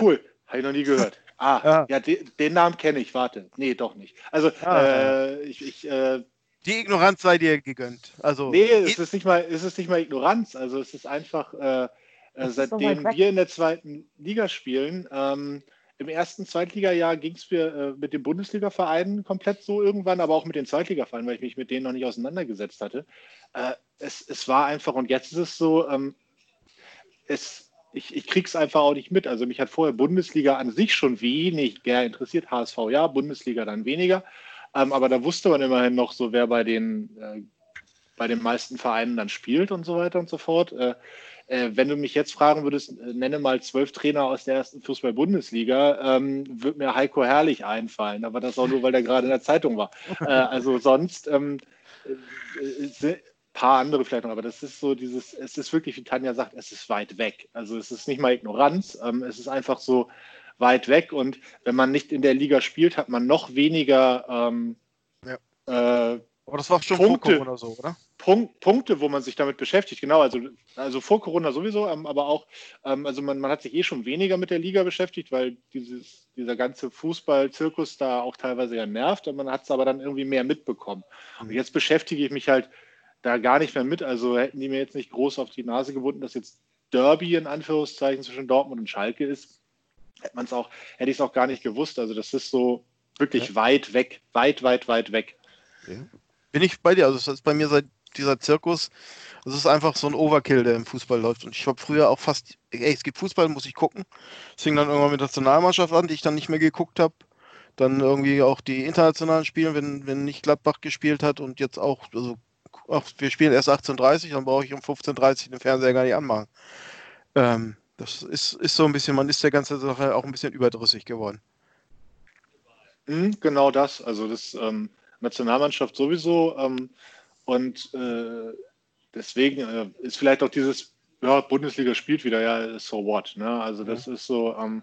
cool, habe ich noch nie gehört. Ah, [LAUGHS] ja, ja de, den Namen kenne ich, warte. Nee, doch nicht. Also, ah, äh, ich, ich äh, die Ignoranz sei dir gegönnt. Also, nee, es ist nicht mal, es ist nicht mal Ignoranz. Also es ist einfach, äh, äh seitdem wir in der zweiten Liga spielen, ähm, im ersten Zweitligajahr ging es mir äh, mit den Bundesliga-Vereinen komplett so irgendwann, aber auch mit den Zweitliga-Vereinen, weil ich mich mit denen noch nicht auseinandergesetzt hatte. Äh, es, es war einfach, und jetzt ist es so, ähm, es, ich, ich es einfach auch nicht mit. Also mich hat vorher Bundesliga an sich schon wenig interessiert. HSV ja, Bundesliga dann weniger. Ähm, aber da wusste man immerhin noch so, wer bei den, äh, bei den meisten Vereinen dann spielt und so weiter und so fort. Äh, äh, wenn du mich jetzt fragen würdest, äh, nenne mal zwölf Trainer aus der ersten Fußball-Bundesliga, ähm, würde mir Heiko Herrlich einfallen. Aber das auch nur, weil der gerade in der Zeitung war. [LAUGHS] Äh, also sonst ähm, äh, paar andere vielleicht noch, aber das ist so dieses, es ist wirklich, wie Tanja sagt, es ist weit weg. Also es ist nicht mal Ignoranz, ähm, es ist einfach so weit weg und wenn man nicht in der Liga spielt, hat man noch weniger ähm, ja. äh, aber das war schon Punkte, vor Corona so, oder? Punkt, Punkte, wo man sich damit beschäftigt, genau. Also, also vor Corona sowieso, ähm, aber auch, ähm, also man, man hat sich eh schon weniger mit der Liga beschäftigt, weil dieses, dieser ganze Fußball-Zirkus da auch teilweise ja nervt. Und man hat es aber dann irgendwie mehr mitbekommen. Und mhm. jetzt beschäftige ich mich halt da gar nicht mehr mit. Also hätten die mir jetzt nicht groß auf die Nase gebunden, dass jetzt Derby in Anführungszeichen zwischen Dortmund und Schalke ist, hätte man es auch, hätte ich es auch gar nicht gewusst. Also das ist so wirklich ja. weit weg, weit, weit, weit weg. Ja. Bin ich bei dir? Also das ist bei mir seit dieser Zirkus. Es ist einfach so ein Overkill, der im Fußball läuft. Und ich habe früher auch fast, ey, es gibt Fußball, muss ich gucken. Es fing dann irgendwann mit der Nationalmannschaft an, die ich dann nicht mehr geguckt habe. Dann irgendwie auch die internationalen Spiele, wenn, wenn nicht Gladbach gespielt hat und jetzt auch, also ach, wir spielen erst 18.30 dann brauche ich um 15.30 den Fernseher gar nicht anmachen. Ähm, das ist, ist so ein bisschen, man ist der ganzen Sache auch ein bisschen überdrüssig geworden. Mhm, genau das. Also das ähm, Nationalmannschaft sowieso. Ähm, und äh, deswegen äh, ist vielleicht auch dieses, ja, Bundesliga spielt wieder, ja, so what. Ne? Also das mhm. ist so, ähm,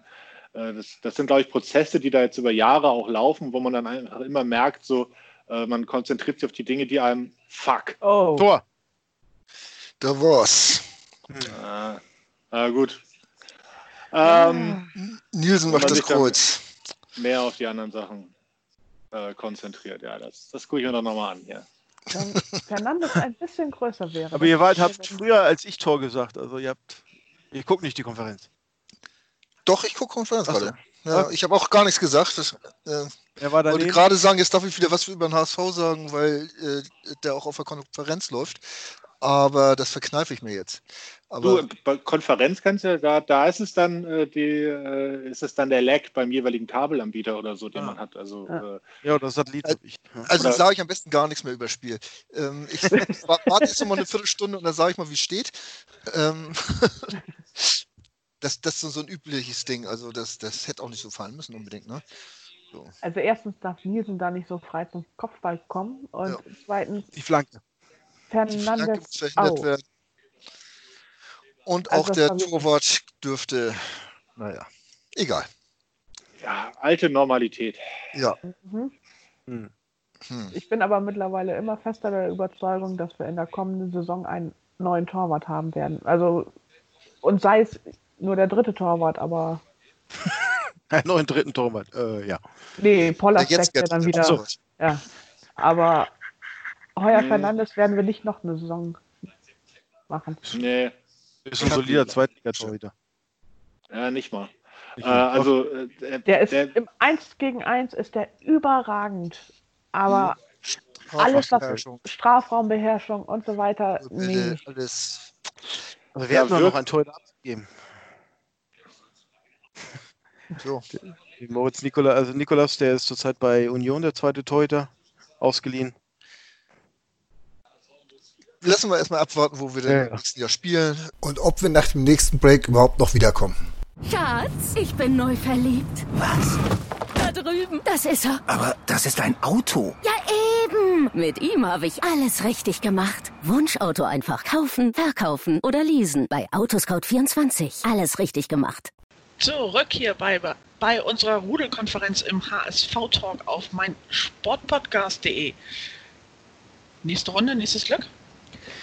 äh, das, das sind, glaube ich, Prozesse, die da jetzt über Jahre auch laufen, wo man dann einfach immer merkt, so, äh, man konzentriert sich auf die Dinge, die einem fuck. Oh. Tor. Da war's. Hm. Ah, gut. Ähm, Nielsen macht das Kreuz. Mehr auf die anderen Sachen äh, konzentriert. Ja, das, das gucke ich mir doch nochmal an hier. Wenn Fernandes ein bisschen größer wäre. Aber ihr wart, habt früher als ich Tor gesagt. Also ihr habt. Ihr guckt nicht die Konferenz. Doch, ich gucke Konferenz gerade. Ja, ich habe auch gar nichts gesagt. Das, äh, er war wollte gerade sagen, jetzt darf ich wieder was über den HSV sagen, weil äh, der auch auf der Konferenz läuft. Aber das verkneife ich mir jetzt. Aber du, bei Konferenz kannst du da, da ist es dann äh, die, äh, ist es dann der Lag beim jeweiligen Kabelanbieter oder so, den ah. man hat. Also, ja. Äh, ja, das Satellit. Also, also sage ich am besten gar nichts mehr über Spiel. Ähm, ich [LAUGHS] warte jetzt nochmal eine Viertelstunde und dann sage ich mal, wie es steht. Ähm, [LAUGHS] das, das ist so ein übliches Ding. Also das, das hätte auch nicht so fallen müssen unbedingt, ne? So. Also erstens darf Nielsen da nicht so frei zum Kopfball kommen und ja. zweitens die Flanke. Fernandes Flanke werden. Und also auch der Torwart dürfte, naja, egal. Ja, alte Normalität. Ja. Mhm. Hm. Hm. Ich bin aber mittlerweile immer fester der Überzeugung, dass wir in der kommenden Saison einen neuen Torwart haben werden. Also, und sei es nur der dritte Torwart, aber [LAUGHS] Einen neuen dritten Torwart, äh, ja. Nee, Pollack ja, ja dann wieder. So. Ja. Aber Heuer. Fernandes werden wir nicht noch eine Saison machen. Nee. Ist ein solider Zweitliga-Torhüter. Ja, nicht mal. Äh, also, äh, der ist der, im 1 gegen 1 ist der überragend. Aber alles, was Strafraumbeherrschung und so weiter, nee. Alles. Also wir ja, haben noch ein Torhüter abgegeben. [LAUGHS] So. Moritz Nikola, also Nikolas, der ist zurzeit bei Union, der zweite Torhüter, ausgeliehen. Lassen wir erstmal abwarten, wo wir denn ja. nächsten Jahr spielen. Und ob wir nach dem nächsten Break überhaupt noch wiederkommen. Schatz, ich bin neu verliebt. Was? Da drüben. Das ist er. Aber das ist ein Auto. Ja, eben. Mit ihm habe ich alles richtig gemacht. Wunschauto einfach kaufen, verkaufen oder leasen. Bei Autoscout24. Alles richtig gemacht zurück hier bei, bei unserer Rudelkonferenz im HSV-Talk auf mein Sportpodcast.de. Nächste Runde, nächstes Glück.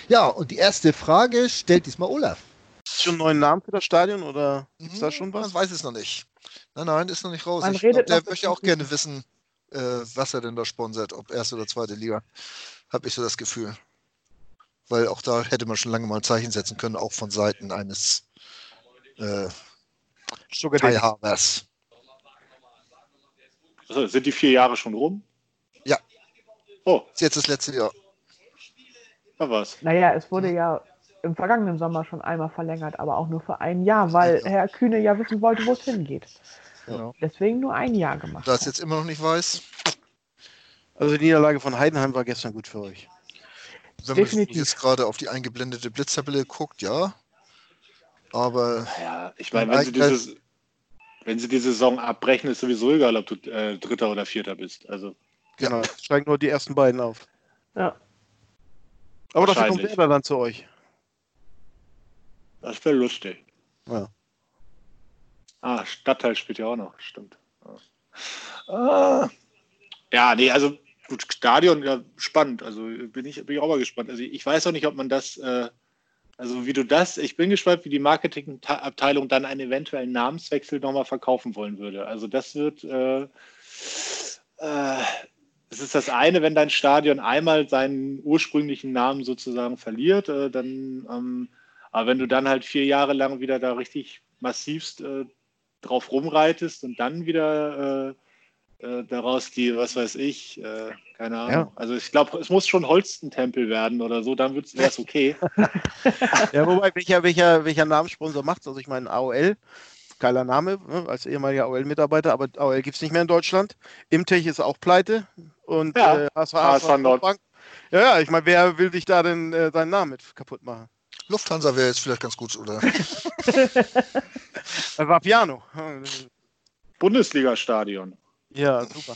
Ja, und die erste Frage stellt diesmal Olaf. Ist schon einen neuen Namen für das Stadion oder ist hm, da schon was? Man weiß es noch nicht. Nein, nein, ist noch nicht raus. Man ich glaub, der möchte auch gerne wissen, äh, was er denn da sponsert, ob erste oder zweite Liga. Habe ich so das Gefühl. Weil auch da hätte man schon lange mal ein Zeichen setzen können, auch von Seiten eines äh, Teilhabers. Also, sind die vier Jahre schon rum? Ja. Oh. Ist jetzt das letzte Jahr. Na was? Naja, es wurde ja im vergangenen Sommer schon einmal verlängert, aber auch nur für ein Jahr, weil Herr Kühne ja wissen wollte, wo es hingeht. Genau. Deswegen nur ein Jahr gemacht. Da es jetzt immer noch nicht weiß. Also die Niederlage von Heidenheim war gestern gut für euch. Wenn Definitiv. man jetzt gerade auf die eingeblendete Blitztabelle guckt, ja. Aber Ja, ich meine, wenn sie, dieses, wenn sie die Saison abbrechen, ist sowieso egal, ob du äh, Dritter oder Vierter bist. Also, Genau. Steigen nur die ersten beiden auf. Ja. Aber dafür kommt. Werder dann zu euch. das wäre lustig. Ja. Ah, Stadtteil spielt ja auch noch, stimmt. Ja, ah. ja nee, also gut, Stadion, ja, spannend. Also bin ich, bin ich auch mal gespannt. Also ich weiß auch nicht, ob man das, äh, also wie du das, ich bin gespannt, wie die Marketingabteilung dann einen eventuellen Namenswechsel nochmal verkaufen wollen würde. Also das wird, äh, äh, es ist das eine, wenn dein Stadion einmal seinen ursprünglichen Namen sozusagen verliert, äh, dann, ähm, aber wenn du dann halt vier Jahre lang wieder da richtig massivst äh, drauf rumreitest und dann wieder äh, äh, daraus die, was weiß ich, äh, keine Ahnung. Ja. Also ich glaube, es muss schon Holstentempel werden oder so, dann wäre es okay. [LAUGHS] Ja, wobei, welcher, welcher, welcher Namenssponsor macht's? Also ich meine, AOL, geiler Name, ne, als ehemaliger AOL-Mitarbeiter, aber AOL gibt es nicht mehr in Deutschland. Imtech ist auch pleite und Ja, äh, HSV, HSV Nord. Bank. Ja, ja, ich meine, wer will sich da denn äh, seinen Namen mit kaputt machen? Lufthansa wäre jetzt vielleicht ganz gut, oder? [LAUGHS] Äh, Vapiano. Bundesliga-Stadion. Ja, super.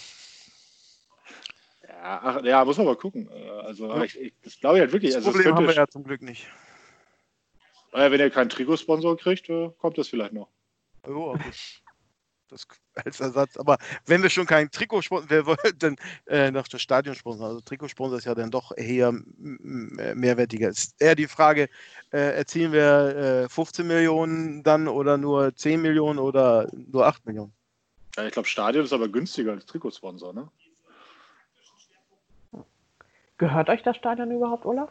Ja, ach, ja, muss man mal gucken. Äh, Also aber ich, ich, das glaube ich halt wirklich. Das Also Problem haben wir ja zum Glück nicht. äh, wenn ihr keinen Trikotsponsor kriegt, äh, kommt das vielleicht noch. Oh, gut. Das [LAUGHS] als Ersatz. Aber wenn wir schon keinen Trikotsponsor, wer wollte [LAUGHS] denn äh, noch das Stadionsponsor? Also Trikotsponsor ist ja dann doch eher m- mehrwertiger. Ist eher die Frage, äh, erzielen wir äh, 15 Millionen dann oder nur 10 Millionen oder nur 8 Millionen? Ja, ich glaube, Stadion ist aber günstiger als Trikotsponsor, ne? Gehört euch das Stadion überhaupt, Olaf?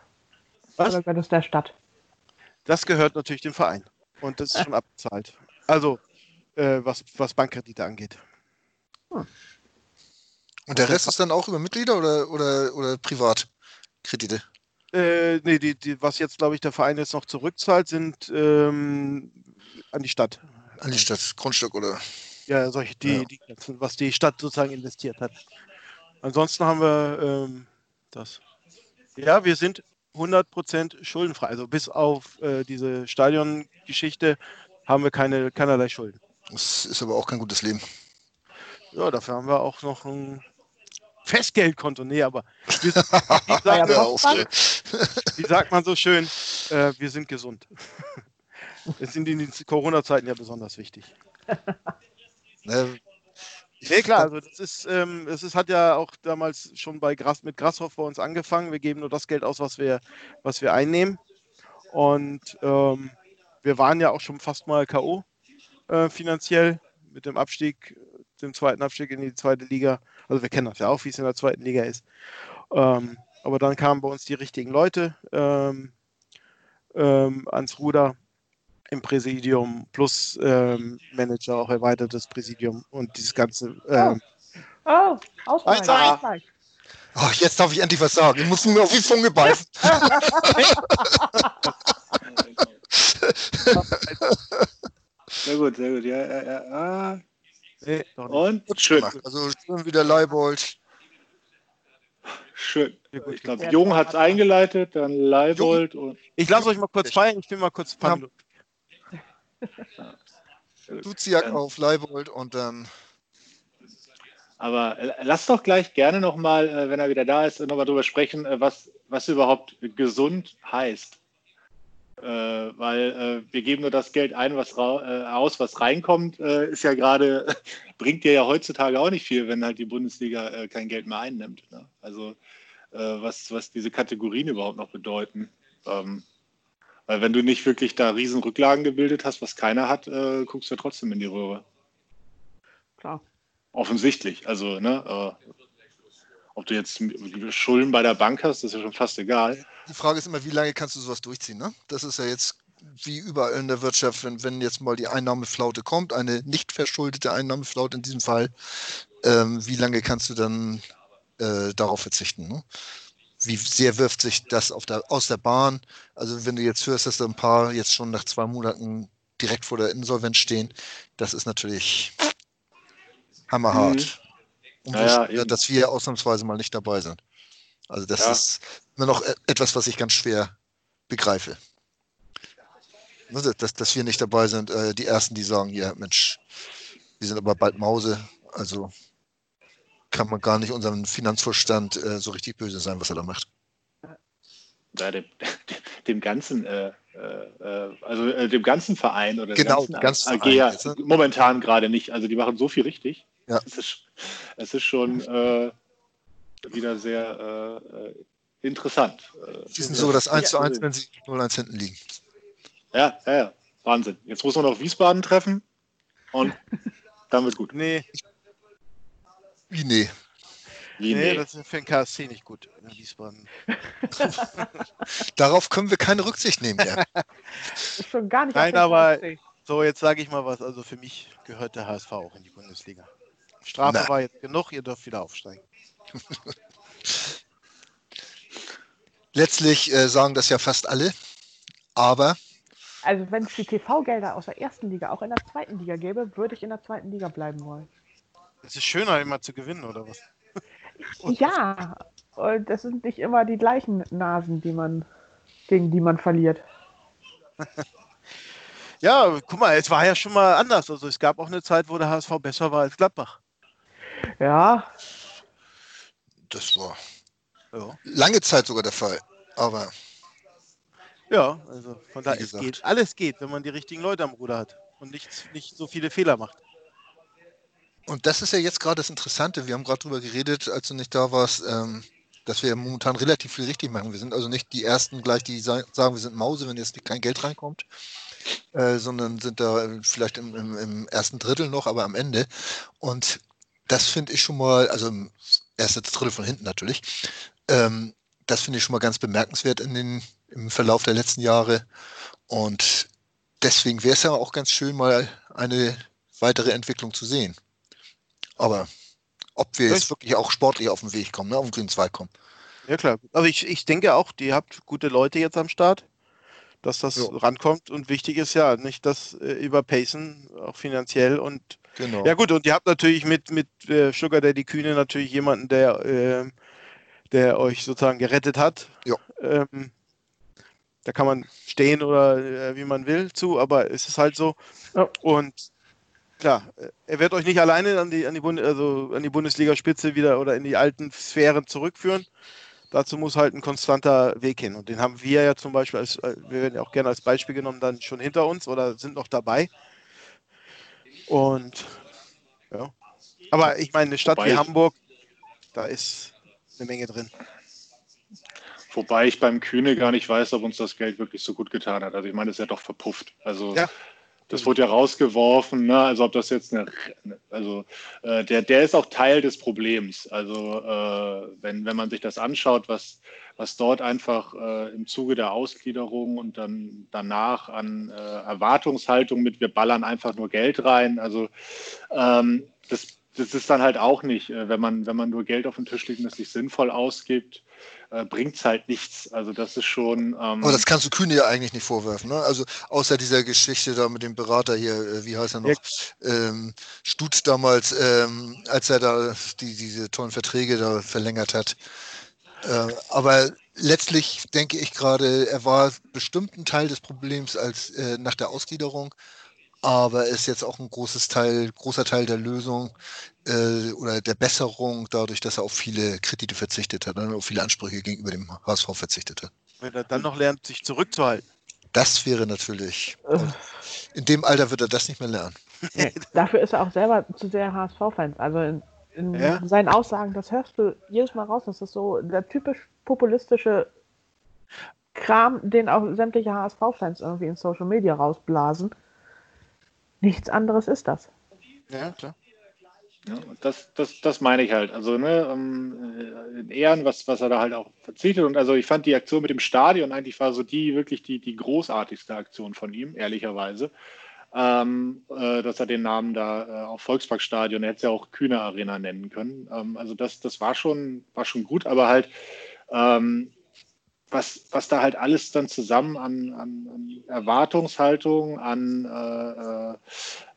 Was? Oder gehört es der Stadt? Das gehört natürlich dem Verein. Und das ist schon [LAUGHS] abbezahlt. Also, äh, was, was Bankkredite angeht. Und der Rest ist dann auch über Mitglieder oder, oder, oder Privatkredite? Äh, nee, die, die, was jetzt, glaube ich, der Verein jetzt noch zurückzahlt, sind ähm, an die Stadt. An die Stadt, Grundstück oder? Ja, solche, die, Ja. die ganzen, was die Stadt sozusagen investiert hat. Ansonsten haben wir ähm, das. Ja, wir sind 100% schuldenfrei. Also bis auf äh, diese Stadiongeschichte haben wir keine, keinerlei Schulden. Das ist aber auch kein gutes Leben. Ja, dafür haben wir auch noch ein Festgeldkonto. Nee, aber [LAUGHS] [LAUGHS] wie, sagt, man so schön, äh, wir sind gesund. [LAUGHS] Das sind in den Corona-Zeiten ja besonders wichtig. Ne, Nee, klar, also das ist, ähm, es ist, hat ja auch damals schon bei Gras, mit Grashoff bei uns angefangen. Wir geben nur das Geld aus, was wir, was wir einnehmen. Und ähm, wir waren ja auch schon fast mal K.O. Äh, finanziell mit dem Abstieg, dem zweiten Abstieg in die zweite Liga. Also wir kennen das ja auch, wie es in der zweiten Liga ist. Ähm, aber dann kamen bei uns die richtigen Leute ähm, ähm, ans Ruder im Präsidium plus ähm, Manager, auch erweitertes Präsidium und dieses ganze. Ähm, Oh, Ausgleich. Eins. Ausgleich. Oh, jetzt darf ich endlich was sagen. Ich muss mir auf die Funge beißen. [LAUGHS] [LAUGHS] Sehr gut, sehr gut. Ja, ja, ja. Ah. nee. Und Gut schön, gemacht. Also schön wieder Leibold. schön. Ich glaube, Ja, Jung hat es eingeleitet, dann Leibold und Ich lasse euch mal kurz feiern, ich bin mal kurz Pando. Duziak Ähm, auf Leibold und dann. Aber äh, lass doch gleich gerne nochmal, äh, wenn er wieder da ist, nochmal drüber sprechen, äh, was, was überhaupt gesund heißt. Äh, weil äh, wir geben nur das Geld ein, was äh, aus, was reinkommt, ist ja gerade, [LAUGHS] bringt dir ja heutzutage auch nicht viel, wenn halt die Bundesliga kein Geld mehr einnimmt. Ne? Also was, was diese Kategorien überhaupt noch bedeuten. Ähm, weil wenn du nicht wirklich da riesen Rücklagen gebildet hast, was keiner hat, äh, guckst du ja trotzdem in die Röhre. Klar. Offensichtlich. Also, ne, äh, ob du jetzt Schulden bei der Bank hast, ist ja schon fast egal. Die Frage ist immer, wie lange kannst du sowas durchziehen? Ne? Das ist ja jetzt wie überall in der Wirtschaft, wenn, wenn jetzt mal die Einnahmeflaute kommt, eine nicht verschuldete Einnahmeflaute in diesem Fall, ähm, wie lange kannst du dann äh, darauf verzichten? Ne? Wie sehr wirft sich das der, aus der Bahn? Also wenn du jetzt hörst, dass da ein paar jetzt schon nach zwei Monaten direkt vor der Insolvenz stehen, das ist natürlich hammerhart. Mhm. Und ja, ja, dass wir ausnahmsweise mal nicht dabei sind. Also das ja. ist immer noch e-, etwas, was ich ganz schwer begreife. Ne, dass, dass wir nicht dabei sind, äh, die Ersten, die sagen, ja Mensch, wir sind aber bald Mause, also kann man gar nicht unserem Finanzvorstand äh, so richtig böse sein, was er da macht. Ja, dem, [LAUGHS] dem ganzen, äh, äh, also dem ganzen Verein oder genau, dem ganzen AG Verein, ja, momentan gerade nicht. Also die machen so viel richtig. Ja. Es, ist, es ist schon äh, wieder sehr äh, interessant. Sie sind so das 1 zu 1, wenn sie 0-1 hinten liegen. Ja, ja, ja. Wahnsinn. Jetzt muss man noch Wiesbaden treffen und [LAUGHS] dann wird gut. Nee. Wie nee? Wie nee, nee, das ist für den KSC nicht gut in Wiesbaden. [LAUGHS] Darauf können wir keine Rücksicht nehmen. Ja. [LAUGHS] ist schon gar nicht Nein, aber so, jetzt sage ich mal was. Also für mich gehört der HSV auch in die Bundesliga. Strafe Na. war jetzt genug, ihr dürft wieder aufsteigen. [LAUGHS] Letztlich äh, sagen das ja fast alle, aber. Also, wenn es die TV-Gelder aus der ersten Liga auch in der zweiten Liga gäbe, würde ich in der zweiten Liga bleiben wollen. Es ist schöner, immer zu gewinnen, oder was? [LAUGHS] ja, und das sind nicht immer die gleichen Nasen, die man, gegen die man verliert. [LAUGHS] ja, guck mal, es war ja schon mal anders. Also es gab auch eine Zeit, wo der HSV besser war als Gladbach. Ja. Das war ja. lange Zeit sogar der Fall. Aber. Ja, also von daher, geht. Alles geht, wenn man die richtigen Leute am Ruder hat und nicht, nicht so viele Fehler macht. Und das ist ja jetzt gerade das Interessante. Wir haben gerade darüber geredet, als du nicht da warst, ähm, dass wir momentan relativ viel richtig machen. Wir sind also nicht die Ersten gleich, die sagen, wir sind Mause, wenn jetzt kein Geld reinkommt, äh, sondern sind da vielleicht im, im, im, ersten Drittel noch, aber am Ende. Und das finde ich schon mal, also im ersten Drittel von hinten natürlich, ähm, das finde ich schon mal ganz bemerkenswert in den, im Verlauf der letzten Jahre. Und deswegen wäre es ja auch ganz schön, mal eine weitere Entwicklung zu sehen. Aber ob wir jetzt wirklich auch sportlich auf den Weg kommen, ne, auf den grünen Zweig kommen. Ja, klar. Also ich, ich denke auch, ihr habt gute Leute jetzt am Start, dass das jo. rankommt. Und wichtig ist ja nicht das äh, überpacen, auch finanziell. Und genau. ja gut, und ihr habt natürlich mit, mit äh, Sugar Daddy Kühne natürlich jemanden, der, äh, der euch sozusagen gerettet hat. Ja. Ähm, da kann man stehen oder äh, wie man will zu, aber es ist halt so. Ja. Und klar, er wird euch nicht alleine an die, an die, Bund also an die Bundesligaspitze wieder oder in die alten Sphären zurückführen. Dazu muss halt ein konstanter Weg hin. Und den haben wir ja zum Beispiel, als, äh, wir werden ja auch gerne als Beispiel genommen, dann schon hinter uns oder sind noch dabei. Und ja. Aber ich meine, eine Stadt Wobei wie Hamburg, da ist eine Menge drin. Wobei ich beim Kühne gar nicht weiß, ob uns das Geld wirklich so gut getan hat. Also ich meine, es ist ja doch verpufft. Also ja. Das wurde ja rausgeworfen, ne? also ob das jetzt eine, also äh, der, der ist auch Teil des Problems. Also äh, wenn, wenn man sich das anschaut, was, was dort einfach äh, im Zuge der Ausgliederung und dann danach an äh, Erwartungshaltung mit, wir ballern einfach nur Geld rein. Also ähm, das, das ist dann halt auch nicht, äh, wenn man, wenn man nur Geld auf den Tisch legt und es sich sinnvoll ausgibt äh, bringt es halt nichts. Also das ist schon. Ähm Aber das kannst du Kühne ja eigentlich nicht vorwerfen, ne? Also außer dieser Geschichte da mit dem Berater hier, äh, wie heißt er noch? Ja. Ähm, Stutz damals, ähm, als er da die, diese tollen Verträge da verlängert hat. Äh, aber letztlich denke ich gerade, er war bestimmt ein Teil des Problems als äh, nach der Ausgliederung aber ist jetzt auch ein großes Teil, großer Teil der Lösung äh, oder der Besserung, dadurch, dass er auf viele Kredite verzichtet hat, ne, auf viele Ansprüche gegenüber dem HSV verzichtet hat. Wenn er dann noch lernt, sich zurückzuhalten. Das wäre natürlich. In dem Alter wird er das nicht mehr lernen. Nee, dafür ist er auch selber zu sehr HSV-Fans. Also in, in ja? seinen Aussagen, das hörst du jedes Mal raus. Das ist so der typisch populistische Kram, den auch sämtliche HSV-Fans irgendwie in Social Media rausblasen. Nichts anderes ist das. Ja, klar. Ja, das, das, das meine ich halt. Also, ne, ähm, äh, in Ehren, was, was er da halt auch verzichtet. Und also ich fand die Aktion mit dem Stadion eigentlich war so die wirklich die, die großartigste Aktion von ihm, ehrlicherweise. ähm, äh, dass er den Namen da äh, auf Volksparkstadion, er hätte es ja auch Kühne Arena nennen können. Ähm, also das, das war schon, war schon gut, aber halt ähm, was, was da halt alles dann zusammen an, an, an Erwartungshaltung, an äh, äh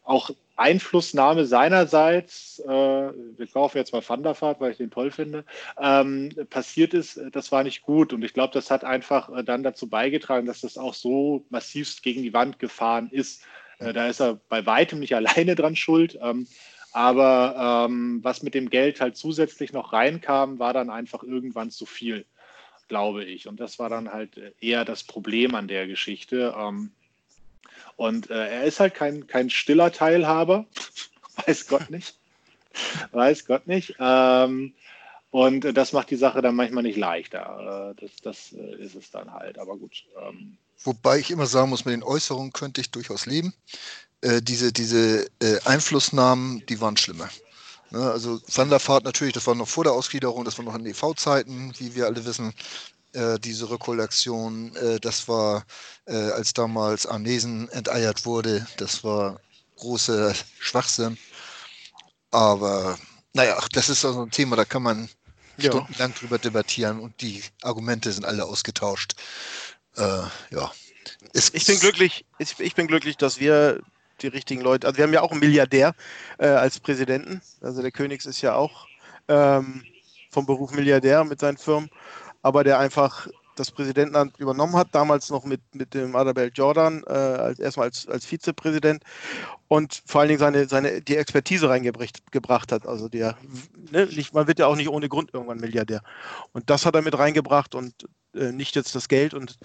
auch Einflussnahme seinerseits, äh, wir kaufen jetzt mal Thunderfahrt, weil ich den toll finde, ähm, passiert ist, das war nicht gut. Und ich glaube, das hat einfach äh, dann dazu beigetragen, dass das auch so massivst gegen die Wand gefahren ist. Äh, da ist er bei weitem nicht [LAUGHS] alleine dran schuld. Ähm, aber ähm, was mit dem Geld halt zusätzlich noch reinkam, war dann einfach irgendwann zu viel, glaube ich. Und das war dann halt eher das Problem an der Geschichte. Ähm, und äh, er ist halt kein, kein stiller Teilhaber, [LAUGHS] weiß Gott nicht. weiß Gott nicht. Ähm, und äh, das macht die Sache dann manchmal nicht leichter. Äh, das, das äh, ist es dann halt, aber gut. Ähm. Wobei ich immer sagen muss, mit den Äußerungen könnte ich durchaus leben. Äh, diese diese äh, Einflussnahmen, die waren schlimmer. Ne, also Wanderfahrt natürlich, das war noch vor der Ausgliederung, das war noch in EV-Zeiten, wie wir alle wissen. Äh, diese Rekollektion, äh, das war, äh, als damals Arnesen enteiert wurde, das war großer Schwachsinn. Aber naja, das ist also ein Thema, da kann man ja. stundenlang drüber debattieren und die Argumente sind alle ausgetauscht. Äh, ja. Es, ich bin glücklich, ich, ich, bin glücklich, dass wir die richtigen Leute, also wir haben ja auch einen Milliardär äh, als Präsidenten, also der Königs ist ja auch ähm, vom Beruf Milliardär mit seinen Firmen aber der einfach das Präsidentenamt übernommen hat, damals noch mit, mit dem Adalbert Jordan, äh, als, erstmal als, als Vizepräsident und vor allen Dingen seine, seine, die Expertise reingebracht hat. Also der, ne, nicht, man wird ja auch nicht ohne Grund irgendwann Milliardär. Und das hat er mit reingebracht und äh, nicht jetzt das Geld und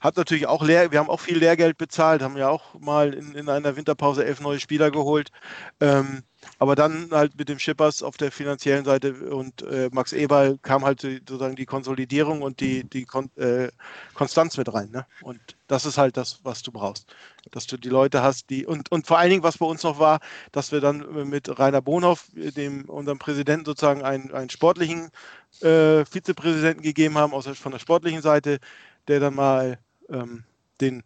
hat natürlich auch leer, wir haben auch viel Lehrgeld bezahlt, haben ja auch mal in, in einer Winterpause elf neue Spieler geholt. Ähm, aber dann halt mit dem Schippers auf der finanziellen Seite und äh, Max Eberl kam halt sozusagen die Konsolidierung und die, die Kon äh, Konstanz mit rein. Ne? Und das ist halt das, was du brauchst. Dass du die Leute hast, die und, und vor allen Dingen, was bei uns noch war, dass wir dann mit Rainer Bonhoff, dem unserem Präsidenten sozusagen einen, einen sportlichen äh, Vizepräsidenten gegeben haben, aus, von der sportlichen Seite, der dann mal ähm, den,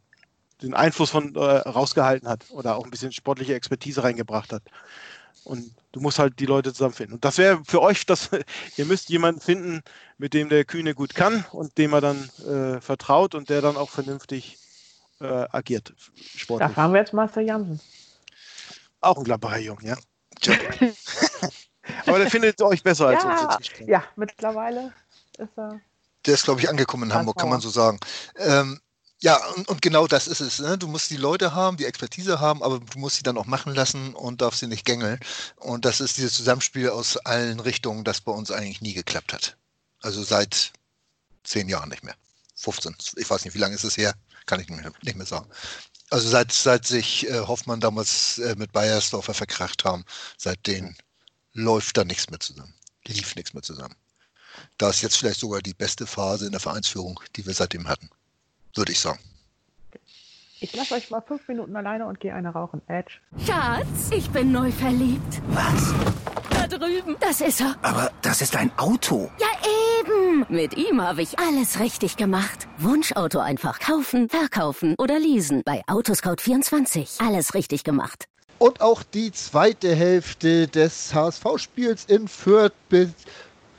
den Einfluss von äh, rausgehalten hat oder auch ein bisschen sportliche Expertise reingebracht hat. Und du musst halt die Leute zusammenfinden. Und das wäre für euch, das, [LAUGHS] ihr müsst jemanden finden, mit dem der Kühne gut kann und dem er dann äh, vertraut und der dann auch vernünftig äh, agiert. Sportlich. Da fahren wir jetzt Master Jansen. Auch ein Gladbacher Jung, ja. [LAUGHS] Aber der findet euch besser als ja, uns. Ja, mittlerweile ist er. Der ist, glaube ich, angekommen in Hamburg, kann man so sagen. Ähm, ja, und, und, genau das ist es. Ne? Du musst die Leute haben, die Expertise haben, aber du musst sie dann auch machen lassen und darfst sie nicht gängeln. Und das ist dieses Zusammenspiel aus allen Richtungen, das bei uns eigentlich nie geklappt hat. Also seit zehn Jahren nicht mehr. 15. Ich weiß nicht, wie lange ist es her? Kann ich nicht mehr, nicht mehr sagen. Also seit, seit sich äh, Hoffmann damals äh, mit Bayersdorfer verkracht haben, seitdem läuft da nichts mehr zusammen. Lief nichts mehr zusammen. Da ist jetzt vielleicht sogar die beste Phase in der Vereinsführung, die wir seitdem hatten würde ich sagen. Ich lasse euch mal fünf Minuten alleine und gehe eine rauchen. Edge. Schatz, ich bin neu verliebt. Was? Da drüben. Das ist er. Aber das ist ein Auto. Ja, eben. Mit ihm habe ich alles richtig gemacht. Wunschauto einfach kaufen, verkaufen oder leasen. Bei Autoscout24. Alles richtig gemacht. Und auch die zweite Hälfte des HSV-Spiels in Fürth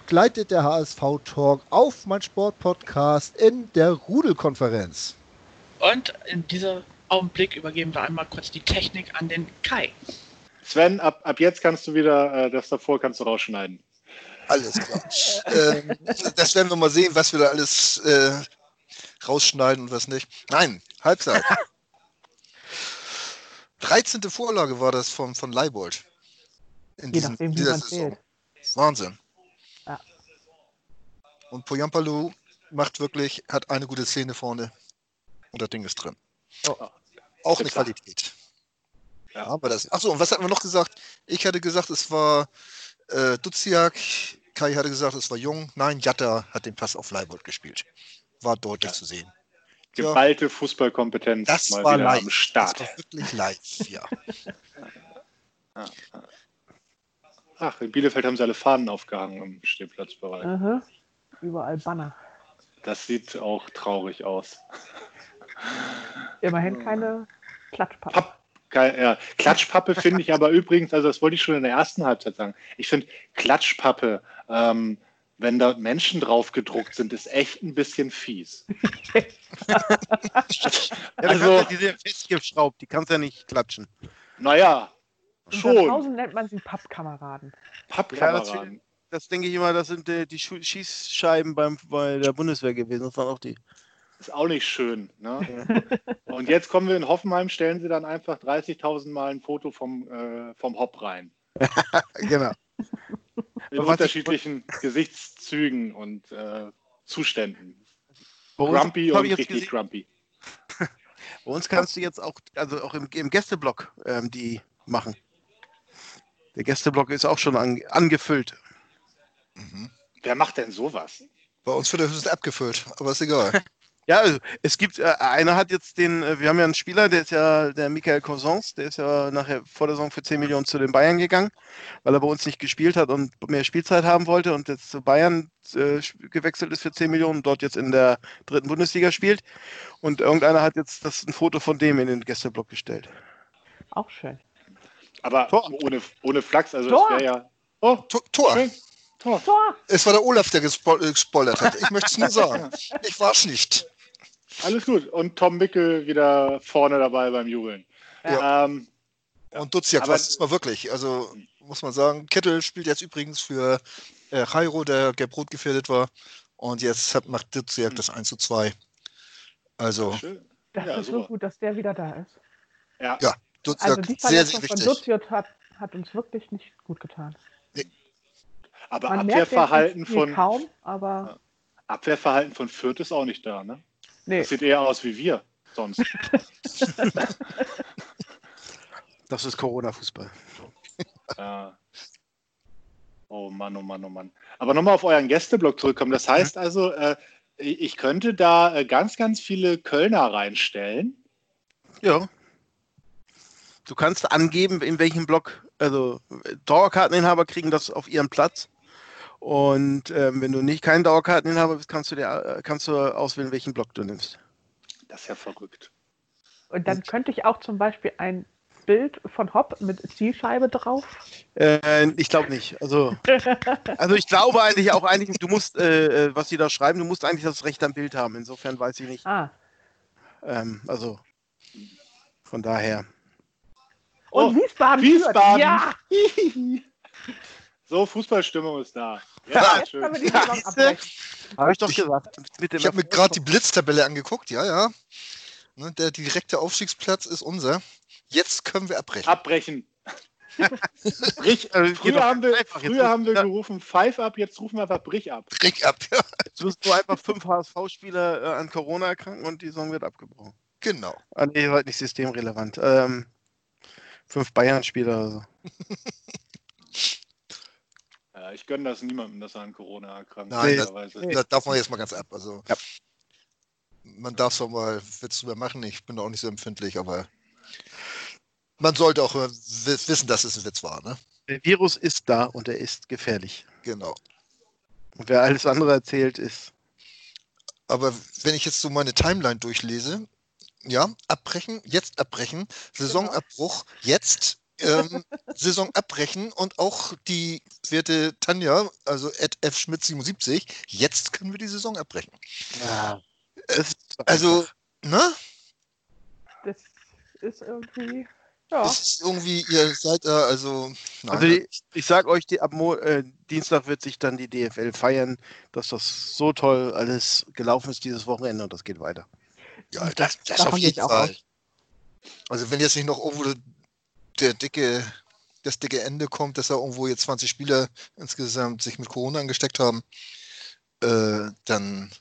begleitet der HSV Talk auf mein Sportpodcast in der Rudelkonferenz. Und in diesem Augenblick übergeben wir einmal kurz die Technik an den Kai. Sven, ab, ab jetzt kannst du wieder, äh, das davor kannst du rausschneiden. Alles klar. [LAUGHS] ähm, das werden wir mal sehen, was wir da alles äh, rausschneiden und was nicht. Nein, Halbzeit. [LAUGHS] 13. Vorlage war das von, von Leibold. In diesem, nachdem, dieser Saison. Wahnsinn. Und Poyampalu macht wirklich, hat eine gute Szene vorne und das Ding ist drin. Oh. Auch eine Qualität. Ja, aber das. Achso, und was hatten wir noch gesagt? Ich hatte gesagt, es war äh, Duziak. Kai hatte gesagt, es war Jung. Nein, Jatta hat den Pass auf Leibold gespielt. War deutlich ja. zu sehen. Geballte ja. Fußballkompetenz das mal war wieder live. am Start. Das war wirklich live, ja. [LAUGHS] Ach, in Bielefeld haben sie alle Fahnen aufgehangen im Stehplatzbereich. Aha überall Banner. Das sieht auch traurig aus. Immerhin keine Klatschpappe. Papp ja. Klatschpappe [LAUGHS] finde ich aber übrigens, also das wollte ich schon in der ersten Halbzeit sagen. Ich finde Klatschpappe, ähm, wenn da Menschen drauf gedruckt sind, ist echt ein bisschen fies. [LAUGHS] ja, also, diese festgeschraubt, die kannst du ja nicht klatschen. Naja, schon. In Hausen nennt man sie Pappkameraden. Pappkameraden. Das, denke ich immer, das sind die, die Schießscheiben beim, bei der Bundeswehr gewesen. Das waren auch die. Ist auch nicht schön. Ne? [LAUGHS] Und jetzt kommen wir in Hoffenheim, stellen sie dann einfach 30.000 Mal ein Foto vom, äh, vom Hopp rein. [LAUGHS] genau. In unterschiedlichen ich... Gesichtszügen und äh, Zuständen. Grumpy und richtig gesehen... grumpy. [LAUGHS] Bei uns kannst du jetzt auch, also auch im, im Gästeblock ähm, die machen. Der Gästeblock ist auch schon an, angefüllt. Mhm. Wer macht denn sowas? Bei uns wird er höchstens abgefüllt, aber ist egal. [LAUGHS] Ja, also es gibt, äh, einer hat jetzt den, äh, wir haben ja einen Spieler, der ist ja der Michael Cousins, der ist ja nachher vor der Saison für 10 Millionen zu den Bayern gegangen, weil er bei uns nicht gespielt hat und mehr Spielzeit haben wollte und jetzt zu Bayern äh, gewechselt ist für 10 Millionen, dort jetzt in der dritten Bundesliga spielt. Und irgendeiner hat jetzt das ein Foto von dem in den Gästeblock gestellt. Auch schön. Aber Tor. ohne, ohne Flachs, also Tor. das wäre ja. Oh, Tor. Tor. Tor. Tor. Es war der Olaf, der gespoilert hat. Ich möchte es nur sagen. Ich war es nicht. Alles gut. Und Tom Mickel wieder vorne dabei beim Jubeln. Ja. Ähm, und Duziak war es mal wirklich. Also muss man sagen, Kittel spielt jetzt übrigens für äh, Jairo, der gelb-rot gefährdet war. Und jetzt hat, macht Duziak das 1 zu 2. Also. Das ja, ist super. so gut, dass der wieder da ist. Ja, ja Duziak, also die sehr, sehr wichtig. von Duziak hat, hat uns wirklich nicht gut getan. Aber Man Abwehrverhalten von. Kaum, aber Abwehrverhalten von Fürth ist auch nicht da, ne? Nee. Das sieht eher aus wie wir sonst. [LAUGHS] das ist Corona-Fußball. Ja. Oh Mann, oh Mann, oh Mann. Aber nochmal auf euren Gästeblock zurückkommen. Das heißt mhm. also, äh, ich könnte da äh, ganz, ganz viele Kölner reinstellen. Ja. Du kannst angeben, in welchem Block, also Dauerkarteninhaber kriegen das auf ihren Platz. Und ähm, wenn du nicht keinen Dauerkarteninhaber bist, kannst du, dir, äh, kannst du auswählen, welchen Block du nimmst. Das ist ja verrückt. Und dann könnte ich auch zum Beispiel ein Bild von Hopp mit Zielscheibe drauf? Äh, ich glaube nicht. Also, [LAUGHS] also ich glaube eigentlich auch eigentlich, du musst, äh, äh, was sie da schreiben, du musst eigentlich das Recht am Bild haben. Insofern weiß ich nicht. Ah. Ähm, also von daher. Und oh, Wiesbaden. Wiesbaden. Ja. [LAUGHS] So, Fußballstimmung ist da. [LAUGHS] Ja, ja schön. Habe ich doch gesagt. ich habe mir gerade die Blitztabelle angeguckt, ja, ja. Ne, der direkte Aufstiegsplatz ist unser. Jetzt können wir abbrechen. Abbrechen. [LAUGHS] brich, äh, früher haben wir, früher haben wir gerufen Five ab, jetzt rufen wir einfach Brich ab. Brich ab, ja. Jetzt müssen nur einfach fünf HSV-Spieler äh, an Corona erkranken und die Saison wird abgebrochen. Genau. Ah, nee, halt nicht systemrelevant. Ähm, fünf Bayern-Spieler oder so. [LAUGHS] Ich gönne das niemandem, dass er an Corona erkrankt. Nein, das, das darf man jetzt mal ganz ab. Also, ja. Man darf es auch mal Witz drüber machen. Ich bin auch nicht so empfindlich, aber man sollte auch wissen, dass es ein Witz war. Ne? Der Virus ist da und er ist gefährlich. Genau. Und wer alles andere erzählt, ist. Aber wenn ich jetzt so meine Timeline durchlese, ja, abbrechen, jetzt abbrechen, Saisonabbruch, jetzt ähm, Saison abbrechen und auch die werte Tanja, also at fschmidt77, jetzt können wir die Saison abbrechen. Ja. Äh, also, ne? Das ist irgendwie. Ja. Das ist irgendwie, ihr seid da, also. Nein, also ich, ich sag euch, die, ab Mo äh, Dienstag wird sich dann die DFL feiern, dass das so toll alles gelaufen ist dieses Wochenende und das geht weiter. Ja, das, das, das auf jeden Fall. Also wenn jetzt nicht noch irgendwo der dicke, das dicke Ende kommt, dass da irgendwo jetzt 20 Spieler insgesamt sich mit Corona angesteckt haben, äh, dann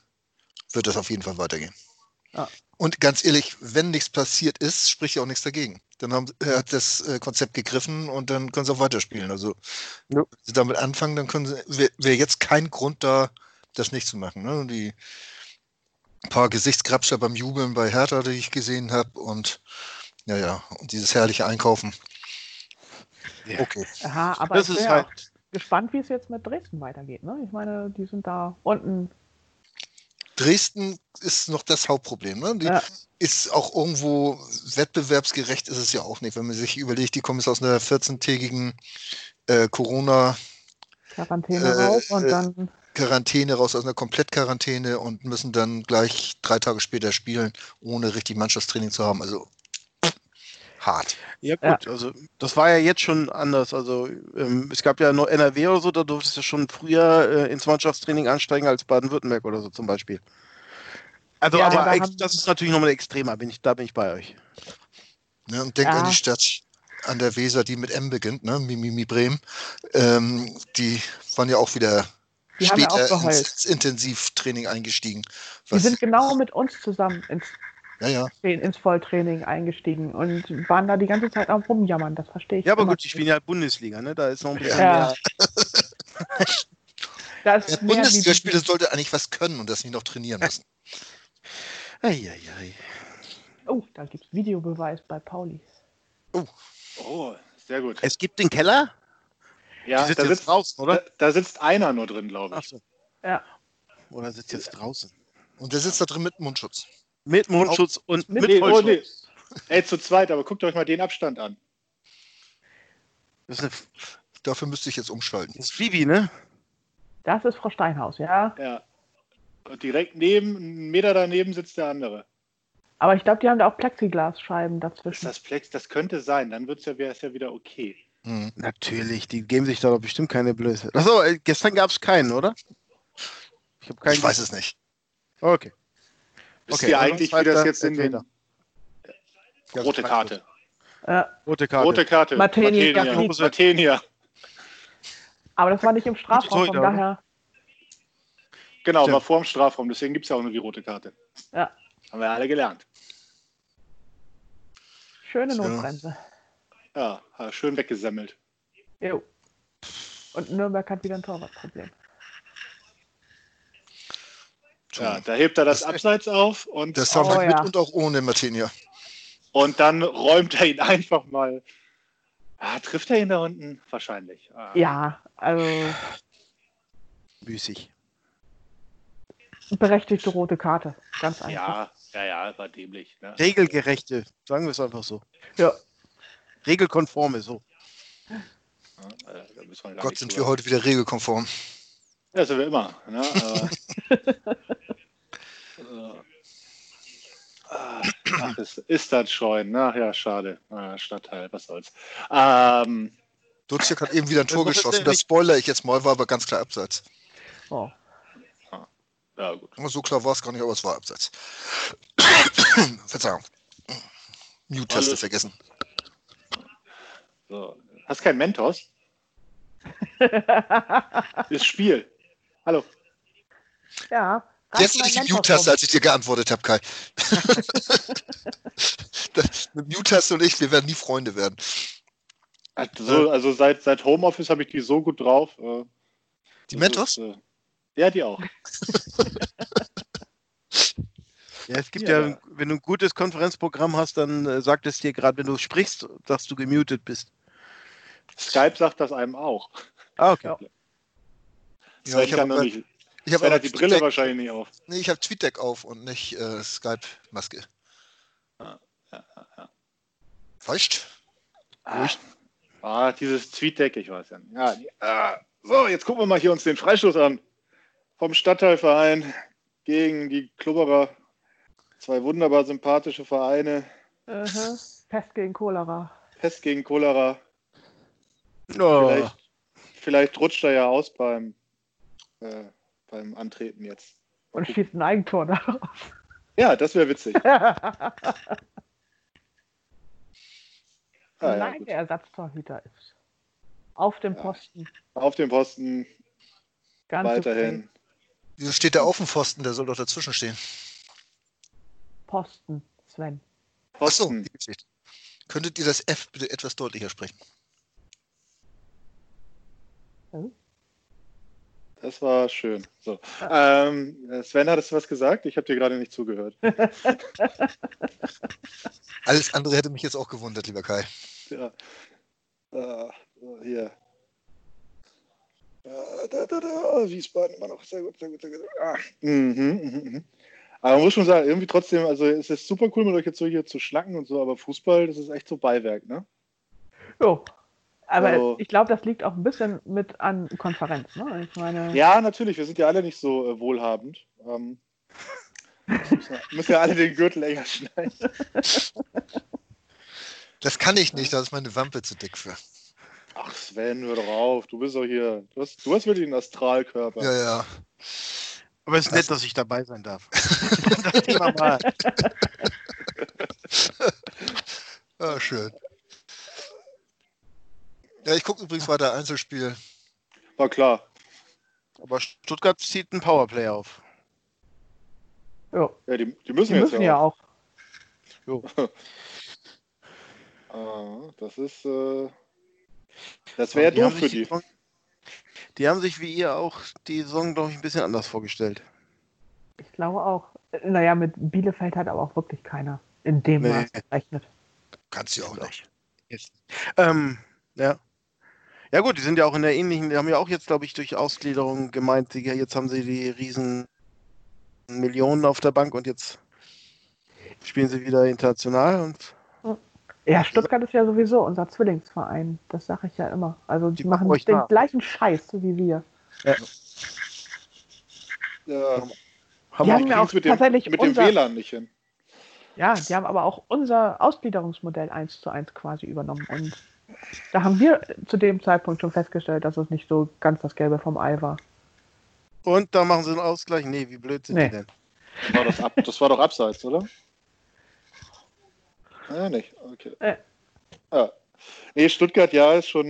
wird das auf jeden Fall weitergehen. Ah. Und ganz ehrlich, wenn nichts passiert ist, spricht ja auch nichts dagegen. Dann haben, hat das äh, Konzept gegriffen und dann können sie auch weiterspielen. Also, ja. wenn sie damit anfangen, dann können sie, wäre wär jetzt kein Grund da, das nicht zu machen. Ne? Die paar Gesichtsgrabscher beim Jubeln bei Hertha, die ich gesehen habe und ja, ja, und dieses herrliche Einkaufen. Ja. Okay. Aha, aber das ich bin halt... gespannt, wie es jetzt mit Dresden weitergeht. Ne? Ich meine, die sind da unten Dresden ist noch das Hauptproblem. Ne? Die ja. ist auch irgendwo wettbewerbsgerecht, ist es ja auch nicht. Wenn man sich überlegt, die kommen jetzt aus einer 14-tägigen äh, Corona- Quarantäne äh, raus und dann. Quarantäne raus aus einer Komplettquarantäne und müssen dann gleich drei Tage später spielen, ohne richtig Mannschaftstraining zu haben. Also hart. Ja gut, ja. also das war ja jetzt schon anders. Also ähm, es gab ja noch NRW oder so, da durftest du schon früher äh, ins Mannschaftstraining ansteigen als Baden-Württemberg oder so zum Beispiel. Also ja, aber da das ist natürlich nochmal extremer, bin ich, da bin ich bei euch. Ja, und denk an die Stadt an der Weser, die mit M beginnt, ne? Mimimi Bremen. Ähm, die waren ja auch wieder die später ja ins, ins Intensivtraining eingestiegen. Die sind genau mit uns zusammen ins ja, ja. ins Volltraining eingestiegen und waren da die ganze Zeit am Rumjammern. Das verstehe ich. Ja, aber gut, ich bin ja Bundesliga, ne? Da ist noch ein bisschen [LAUGHS] ja. mehr. das Der Bundesligaspieler sollte eigentlich was können und das nicht noch trainieren müssen. [LAUGHS] Eieiei. Oh, da gibt es Videobeweis bei Pauli. Oh. oh, sehr gut. Es gibt den Keller? Ja, da sitzt draußen, oder? Da, da, sitzt einer nur drin, glaube ich. Ach so. Ja. Oder sitzt jetzt draußen? Und der sitzt da drin mit Mundschutz. Mit Mundschutz Auch, und mit, mit oh, nee. Ey, zu zweit, aber guckt euch mal den Abstand an. Eine... Dafür müsste ich jetzt umschalten. Das ist Phoebe, ne? Das ist Frau Steinhaus, ja. Ja. Und direkt neben, einen Meter daneben sitzt der andere. Aber ich glaube, die haben da auch Plexiglasscheiben dazwischen. Das, Plex, das könnte sein, dann wird's ja, wäre es ja wieder okay. Hm. Natürlich, die geben sich da doch bestimmt keine Blöße. Achso, äh, gestern gab es keinen, oder? Ich, keinen ich weiß es nicht. Okay. Wisst okay, ihr eigentlich, wie das jetzt in den... Rote Karte. Ja. Rote Karte. Rote Karte. Matenia. Matenia. Matenia. Aber das war nicht im Strafraum, von daher. Genau, war vor dem Strafraum, deswegen gibt es ja auch nur die rote Karte. Ja. Haben wir alle gelernt. Schöne Notbremse. Ja, schön weggesammelt. Jo. Und Nürnberg hat wieder ein Torwartproblem. Ja, da hebt er das, das Abseits auf und. Das haben oh, mit und auch ohne Martinia. Und dann räumt er ihn [LAUGHS] einfach mal. Ah, trifft er ihn da unten? Wahrscheinlich. Ah. Ja, also. Müßig. Berechtigte rote Karte. Ganz einfach. Ja, ja, ja, war dämlich. Ne? Regelgerechte, sagen wir es einfach so. Ja. Regelkonforme, so. Ja, Gott, sind wir heute wieder regelkonform. Ja, sind wir immer. Ne? [LAUGHS] Ach, ist, ist das Scheuen. Ach ja, schade. Ah, Stadtteil, was soll's. Ähm, Dutzjak hat eben wieder ein Tor geschossen. Das spoiler ich jetzt mal, war aber ganz klar abseits. Oh. Ja, gut. So klar war es gar nicht, aber es war abseits. [COUGHS] Verzeihung. Mute-Taste vergessen. So. Hast kein Mentos? [LAUGHS] das Spiel. Hallo. Ja. Jetzt ist die Mute-Taste, als ich dir geantwortet habe, Kai. [LAUGHS] Mit Mute-Taste und ich, wir werden nie Freunde werden. Also, also seit, seit Homeoffice habe ich die so gut drauf. Äh, die Mentos? Ist, äh, ja, die auch. [LAUGHS] ja, es gibt ja, ja, wenn du ein gutes Konferenzprogramm hast, dann äh, sagt es dir gerade, wenn du sprichst, dass du gemutet bist. Skype sagt das einem auch. Ah, okay. Ja. Ja, ich habe nicht. Ich habe halt die Brille Tweetdeck, wahrscheinlich nicht auf. Nee, ich habe TweetDeck auf und nicht äh, Skype-Maske. Ja, ja, ja. Feucht? Ah, ah, dieses TweetDeck, ich weiß ja nicht. Ja, ah, so, jetzt gucken wir mal hier uns den Freistoß an. Vom Stadtteilverein gegen die Klubberer. Zwei wunderbar sympathische Vereine. Uh Pest gegen Cholera. Pest gegen Cholera. Oh. Vielleicht, vielleicht rutscht er ja aus beim äh, beim Antreten jetzt. Und schießt ein Eigentor darauf. Ja, das wäre witzig. [LAUGHS] ah, Nein, ja, der Ersatztorhüter ist. Auf dem Posten. Auf dem Posten. Ganz weiterhin. Okay. Wieso steht der auf dem Pfosten? Der soll doch dazwischen stehen. Posten, Sven. Posten. Achso, Könntet ihr das F bitte etwas deutlicher sprechen? Hm? Das war schön. So. Ähm, Sven, hattest du was gesagt? Ich habe dir gerade nicht zugehört. [LAUGHS] Alles andere hätte mich jetzt auch gewundert, lieber Kai. Ja. Uh, hier. Da, da, da, Wiesbaden immer noch. Sehr gut, sehr gut, sehr gut. Ah. Mhm, mhm, mhm. Aber man muss schon sagen, irgendwie trotzdem, also es ist super cool, mit euch jetzt so hier zu schnacken und so, aber Fußball, das ist echt so Beiwerk, ne? Jo. Aber also, ich glaube, das liegt auch ein bisschen mit an Konferenz, ne? Ich meine... Ja, natürlich, wir sind ja alle nicht so äh, wohlhabend. Ähm, müssen ja alle den Gürtel enger schneiden. Das kann ich nicht, da ist meine Wampe zu dick für. Ach Sven, hör doch auf. Du bist doch hier. Du hast, du hast wirklich einen Astralkörper. Ja, ja. Aber es ist nett, dass ich dabei sein darf. [LAUGHS] ja, schön. Ja, ich gucke übrigens weiter Einzelspiel. War klar. Aber Stuttgart zieht ein Powerplay auf. Ja, ja die, die müssen, die jetzt müssen ja auch. Jo. [LAUGHS] ah, das ist. Äh das wäre ja doof für die. Die haben sich wie ihr auch die Saison, glaube ich, ein bisschen anders vorgestellt. Ich glaube auch. Naja, mit Bielefeld hat aber auch wirklich keiner in dem nee. Maß gerechnet. Kannst du auch nicht. Ähm, ja. Ja gut, die sind ja auch in der ähnlichen, die haben ja auch jetzt, glaube ich, durch Ausgliederung gemeint, die, jetzt haben sie die riesen Millionen auf der Bank und jetzt spielen sie wieder international und ja, Stuttgart ist ja sowieso unser Zwillingsverein. Das sage ich ja immer. Also die, die machen den nach. gleichen Scheiß wie wir. Ja. ja. Haben die haben auch mit tatsächlich dem, mit unser, dem WLAN nicht hin. Ja, die haben aber auch unser Ausgliederungsmodell eins zu eins quasi übernommen. Und da haben wir zu dem Zeitpunkt schon festgestellt, dass es nicht so ganz das Gelbe vom Ei war. Und da machen sie einen Ausgleich? Nee, wie blöd sind nee. die denn? Das war, doch ab, das war doch abseits, oder? [LAUGHS] Ah, nicht. Okay. Äh. Ah. Nee, Stuttgart, ja, ist schon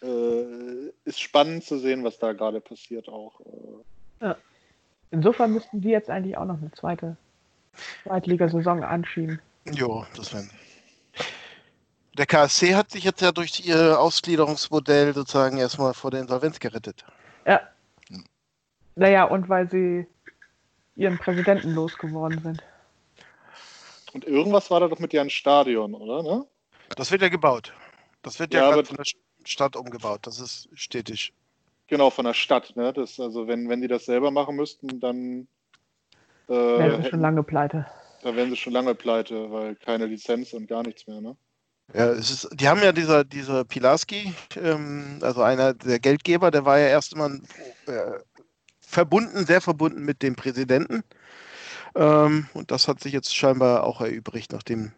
äh, äh, ist spannend zu sehen, was da gerade passiert auch. Äh. Ja. Insofern müssten die jetzt eigentlich auch noch eine zweite Zweitligasaison anschieben. Jo, das wäre. Der KSC hat sich jetzt ja durch ihr Ausgliederungsmodell sozusagen erstmal vor der Insolvenz gerettet. Ja. Naja, und weil sie ihren Präsidenten losgeworden sind. Und irgendwas war da doch mit ihrem Stadion, oder? Ne? Das wird ja gebaut. Das wird ja, ja von der Stadt umgebaut. Das ist stetig. Genau, von der Stadt. Ne? Das, also wenn, wenn die das selber machen müssten, dann äh, wären sie schon lange pleite. Da wären sie schon lange pleite, weil keine Lizenz und gar nichts mehr, ne? Ja, ist, die haben ja dieser, dieser Pilarski, ähm, also einer der Geldgeber, der war ja erst immer äh, verbunden, sehr verbunden mit dem Präsidenten. Ähm, und das hat sich jetzt scheinbar auch erübrigt, nachdem.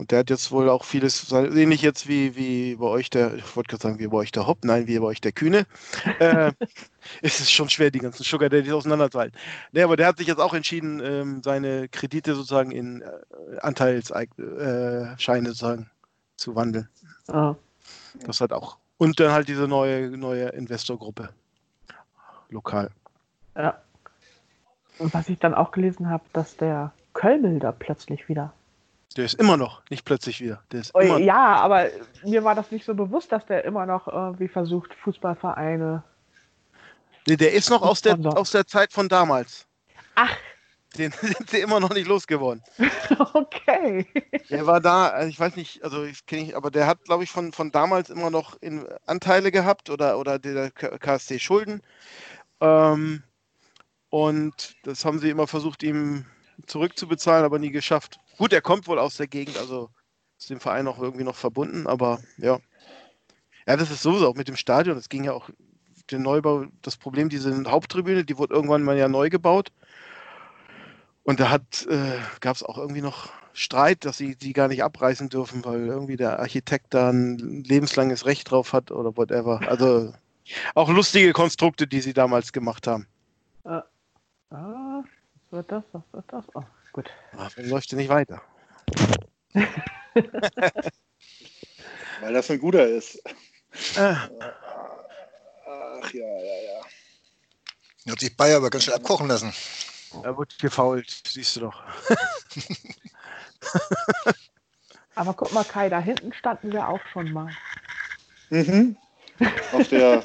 Und der hat jetzt wohl auch vieles, ähnlich jetzt wie, wie bei euch der, ich wollte gerade sagen, wie bei euch der Hopp, nein, wie bei euch der Kühne. [LAUGHS] äh, es ist schon schwer, die ganzen Sugar Daddies auseinanderzuhalten. Nee, aber der hat sich jetzt auch entschieden, ähm, seine Kredite sozusagen in äh, Anteilsscheine äh, sozusagen zu wandeln. Ah. Das hat auch. Und dann halt diese neue, neue Investorgruppe. Lokal. Ja. Und was ich dann auch gelesen habe, dass der Kölmel da plötzlich wieder. Der ist immer noch, nicht plötzlich wieder. Der ist oh, ja, aber mir war das nicht so bewusst, dass der immer noch irgendwie versucht, Fußballvereine. Nee, der ist noch aus der, aus der Zeit von damals. Ach. Den [LAUGHS] sind sie immer noch nicht losgeworden. [LAUGHS] okay. Der war da, also ich weiß nicht, also ich kenne ich, aber der hat, glaube ich, von, von damals immer noch in Anteile gehabt oder, oder der KSC Schulden. Ähm, und das haben sie immer versucht, ihm zurückzubezahlen, aber nie geschafft. Gut, er kommt wohl aus der Gegend, also ist dem Verein auch irgendwie noch verbunden, aber ja. Ja, das ist sowieso auch mit dem Stadion. Es ging ja auch den Neubau, das Problem, diese Haupttribüne, die wurde irgendwann mal ja neu gebaut. Und da äh, gab es auch irgendwie noch Streit, dass sie die gar nicht abreißen dürfen, weil irgendwie der Architekt da ein lebenslanges Recht drauf hat oder whatever. Also auch lustige Konstrukte, die sie damals gemacht haben. Äh, Ah, was wird das? Was wird das? Oh, gut. Ach, warum läuft nicht weiter? [LAUGHS] Weil das ein guter ist. Ah. Ach ja, ja, ja. Hat sich Bayer aber ganz schön abkochen lassen. Er wird gefault, siehst du doch. [LAUGHS] aber guck mal, Kai, da hinten standen wir auch schon mal. Mhm. Auf der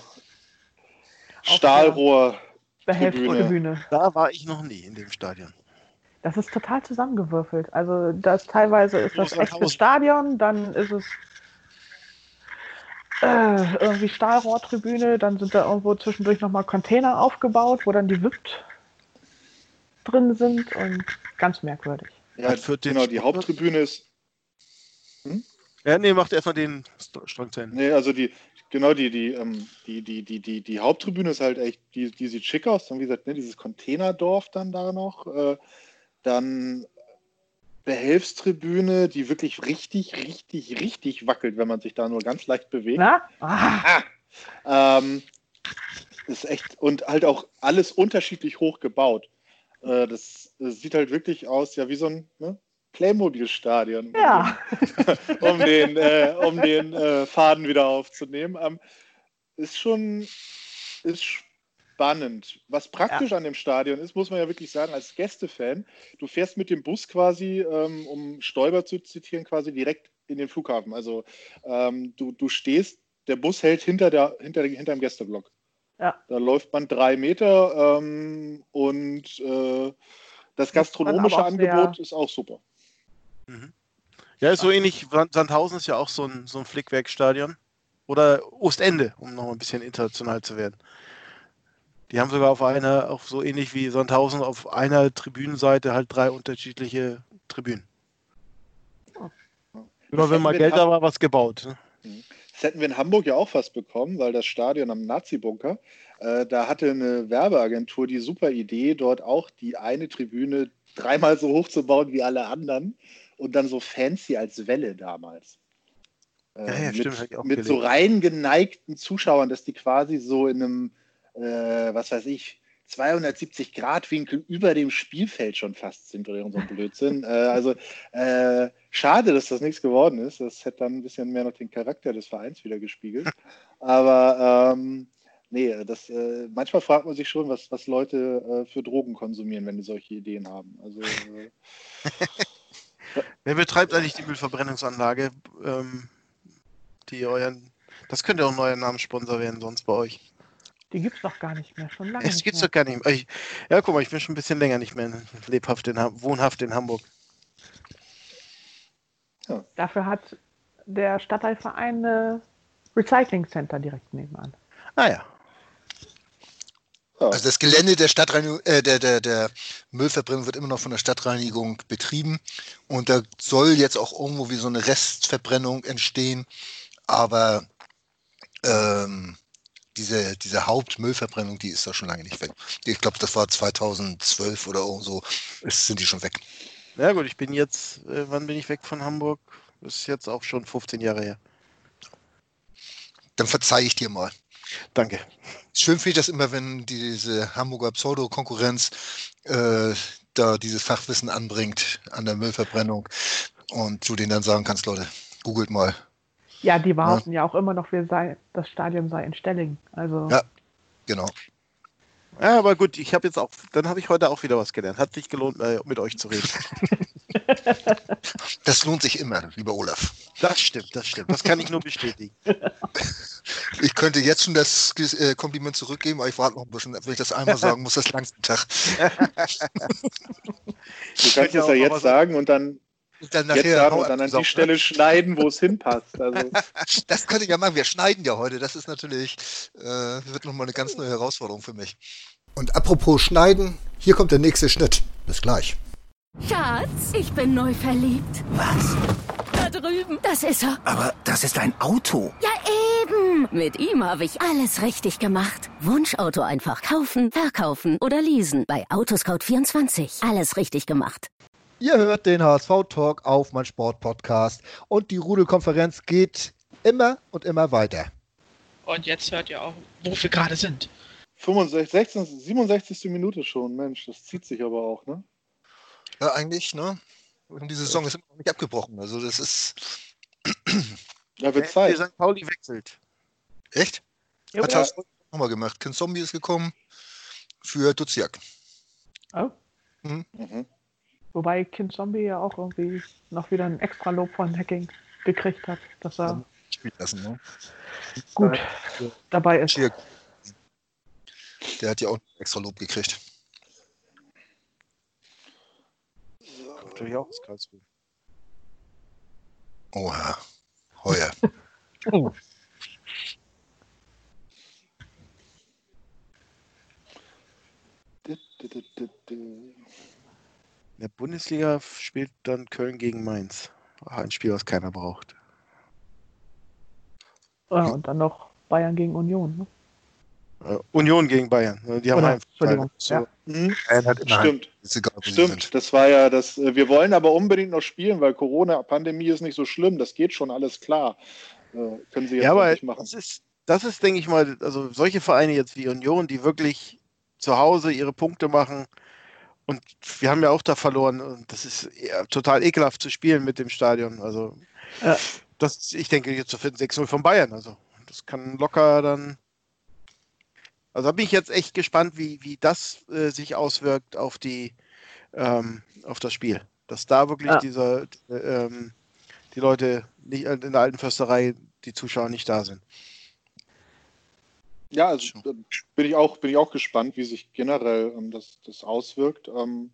[LAUGHS] Stahlrohr. Behelfstribüne. Da war ich noch nie in dem Stadion. Das ist total zusammengewürfelt. Also das teilweise ist das echte Stadion, dann ist es äh, irgendwie Stahlrohrtribüne, dann sind da irgendwo zwischendurch nochmal Container aufgebaut, wo dann die VIP drin sind und ganz merkwürdig. Ja, für genau, die Haupttribüne ist. Hm? Ja, nee, macht erstmal den Strang zu Ende. Nee, also die, genau, die, die, ähm, die, die, die, die, die Haupttribüne ist halt echt, die, die sieht schick aus. Dann, wie gesagt, ne, dieses Containerdorf dann da noch. Äh, dann Behelfstribüne, die wirklich richtig, richtig, richtig wackelt, wenn man sich da nur ganz leicht bewegt. Na? Ah. Ah. Ähm, ist echt und halt auch alles unterschiedlich hoch gebaut. Äh, das, das, sieht halt wirklich aus, ja, wie so ein ne? Playmobil-Stadion. Ja. [LAUGHS] um den, äh, um den äh, Faden wieder aufzunehmen. Ähm, ist schon ist spannend. Was praktisch ja. an dem Stadion ist, muss man ja wirklich sagen, als Gästefan, du fährst mit dem Bus quasi, ähm, um Stoiber zu zitieren, quasi direkt in den Flughafen. Also ähm, du, du stehst, der Bus hält hinter, der, hinter, hinter dem Gästeblock. Ja. Da läuft man drei Meter ähm, und äh, das gastronomische Angebot ist auch super. Mhm. Ja, ist so ähnlich. Sandhausen ist ja auch so ein, so ein Flickwerkstadion. Oder Ostende, um noch ein bisschen international zu werden. Die haben sogar auf einer, auch so ähnlich wie Sandhausen, auf einer Tribünenseite halt drei unterschiedliche Tribünen. Immer wenn mal Geld da war, was gebaut. Ne? Mhm. Das hätten wir in Hamburg ja auch fast bekommen, weil das Stadion am Nazi-Bunker, äh, da hatte eine Werbeagentur die super Idee, dort auch die eine Tribüne dreimal so hoch zu bauen wie alle anderen und dann so fancy als Welle damals. Äh, ja, ja, mit, stimmt, mit so rein geneigten Zuschauern, dass die quasi so in einem äh, was weiß ich, 270 Grad Winkel über dem Spielfeld schon fast sind oder so ein Blödsinn. [LAUGHS] äh, also äh, schade, dass das nichts geworden ist. Das hätte dann ein bisschen mehr noch den Charakter des Vereins wieder gespiegelt. [LAUGHS] Aber ähm, nee, das, äh, manchmal fragt man sich schon, was, was Leute äh, für Drogen konsumieren, wenn die solche Ideen haben. Also, äh, [LAUGHS] Wer betreibt eigentlich die Müllverbrennungsanlage? Ähm, die euren, das könnte auch ein neuer Namenssponsor werden, sonst bei euch. Die gibt es doch gar nicht mehr, schon lange. Es gibt es doch gar nicht mehr. Ich, ja, guck mal, ich bin schon ein bisschen länger nicht mehr lebhaft in, wohnhaft in Hamburg. Ja. Dafür hat der Stadtteilverein ein Recycling Center direkt nebenan. Ah ja. Also das Gelände der Stadtreinigung, äh, der, der, der Müllverbrennung wird immer noch von der Stadtreinigung betrieben und da soll jetzt auch irgendwo wie so eine Restverbrennung entstehen, aber ähm, diese, diese Hauptmüllverbrennung, die ist da schon lange nicht weg. Ich glaube, das war 2012 oder so, ist, sind die schon weg. Ja gut, ich bin jetzt, äh, wann bin ich weg von Hamburg? Ist jetzt auch schon 15 Jahre her. Dann verzeihe ich dir mal. Danke. Schön finde ich das immer, wenn diese Hamburger Pseudo-Konkurrenz äh, da dieses Fachwissen anbringt an der Müllverbrennung und du denen dann sagen kannst, Leute, googelt mal, ja, die behaupten ja, ja auch immer noch, wir sei, das Stadion sei in Stelling. Also. Ja, genau. Ja, aber gut, ich habe jetzt auch, dann habe ich heute auch wieder was gelernt. Hat sich gelohnt, äh, mit euch zu reden. Das lohnt sich immer, lieber Olaf. Das stimmt, das stimmt. Das kann ich nur bestätigen. Ich könnte jetzt schon das äh, Kompliment zurückgeben, aber ich warte noch ein bisschen. Wenn ich das einmal sagen muss, das langste Tag. [LAUGHS] Du kannst es ja jetzt sagen und dann dann nachher Jetzt sagen und dann an die Stelle schneiden, wo es hinpasst. Also. [LAUGHS] Das könnte ich ja machen. Wir schneiden ja heute. Das ist natürlich, äh, wird nochmal eine ganz neue Herausforderung für mich. Und apropos schneiden, hier kommt der nächste Schnitt. Bis gleich. Schatz, ich bin neu verliebt. Was? Da drüben. Das ist er. Aber das ist ein Auto. Ja, eben. Mit ihm habe ich alles richtig gemacht. Wunschauto einfach kaufen, verkaufen oder leasen. Bei Autoscout24. Alles richtig gemacht. Ihr hört den HSV-Talk auf mein Sport-Podcast und die Rudelkonferenz geht immer und immer weiter. Und jetzt hört ihr auch, wo wir gerade sind. 65, 16, 67. Minute schon, Mensch, das zieht sich aber auch, ne? Ja, eigentlich, ne? Und die Saison ist immer noch nicht abgebrochen. Also das ist. [CLEARS THROAT] ja, wird Zeit. St. Pauli wechselt. Echt? Ja, Hat das nochmal gemacht. Ken Zombie ist gekommen für Duziak. Oh. Mhm. Mhm. Wobei Kind Zombie ja auch irgendwie noch wieder ein extra Lob von Hacking gekriegt hat, dass er lassen, ne? gut ja. Also, dabei ist. Der hat ja auch extra Lob gekriegt. Natürlich auch aus Karlsruhe. Oha. Heuer. oh. [LAUGHS] Du, in der Bundesliga spielt dann Köln gegen Mainz. ein Spiel, was keiner braucht. Ja, und dann noch Bayern gegen Union. Ne? Uh, Union gegen Bayern. Die haben Oder, Entschuldigung. So. Ja. Mhm. Stimmt. Egal, Stimmt. Das war ja das. Äh, wir wollen aber unbedingt noch spielen, weil Corona-Pandemie ist nicht so schlimm. Das geht schon alles klar. Äh, können Sie jetzt ja, aber nicht machen. Das ist, das ist, denke ich mal, also solche Vereine jetzt wie Union, die wirklich zu Hause ihre Punkte machen. Und wir haben ja auch da verloren. Und das ist total ekelhaft zu spielen mit dem Stadion. Also, ja. das, ich denke, jetzt zu finden 6-0 von Bayern. Also, das kann locker dann. Also, da bin ich jetzt echt gespannt, wie, wie das äh, sich auswirkt auf, die, ähm, auf das Spiel. Dass da wirklich ja. dieser, äh, ähm, die Leute nicht in der alten Försterei, die Zuschauer nicht da sind. Ja, also bin ich auch, bin ich auch gespannt, wie sich generell ähm, das, das auswirkt. Ähm,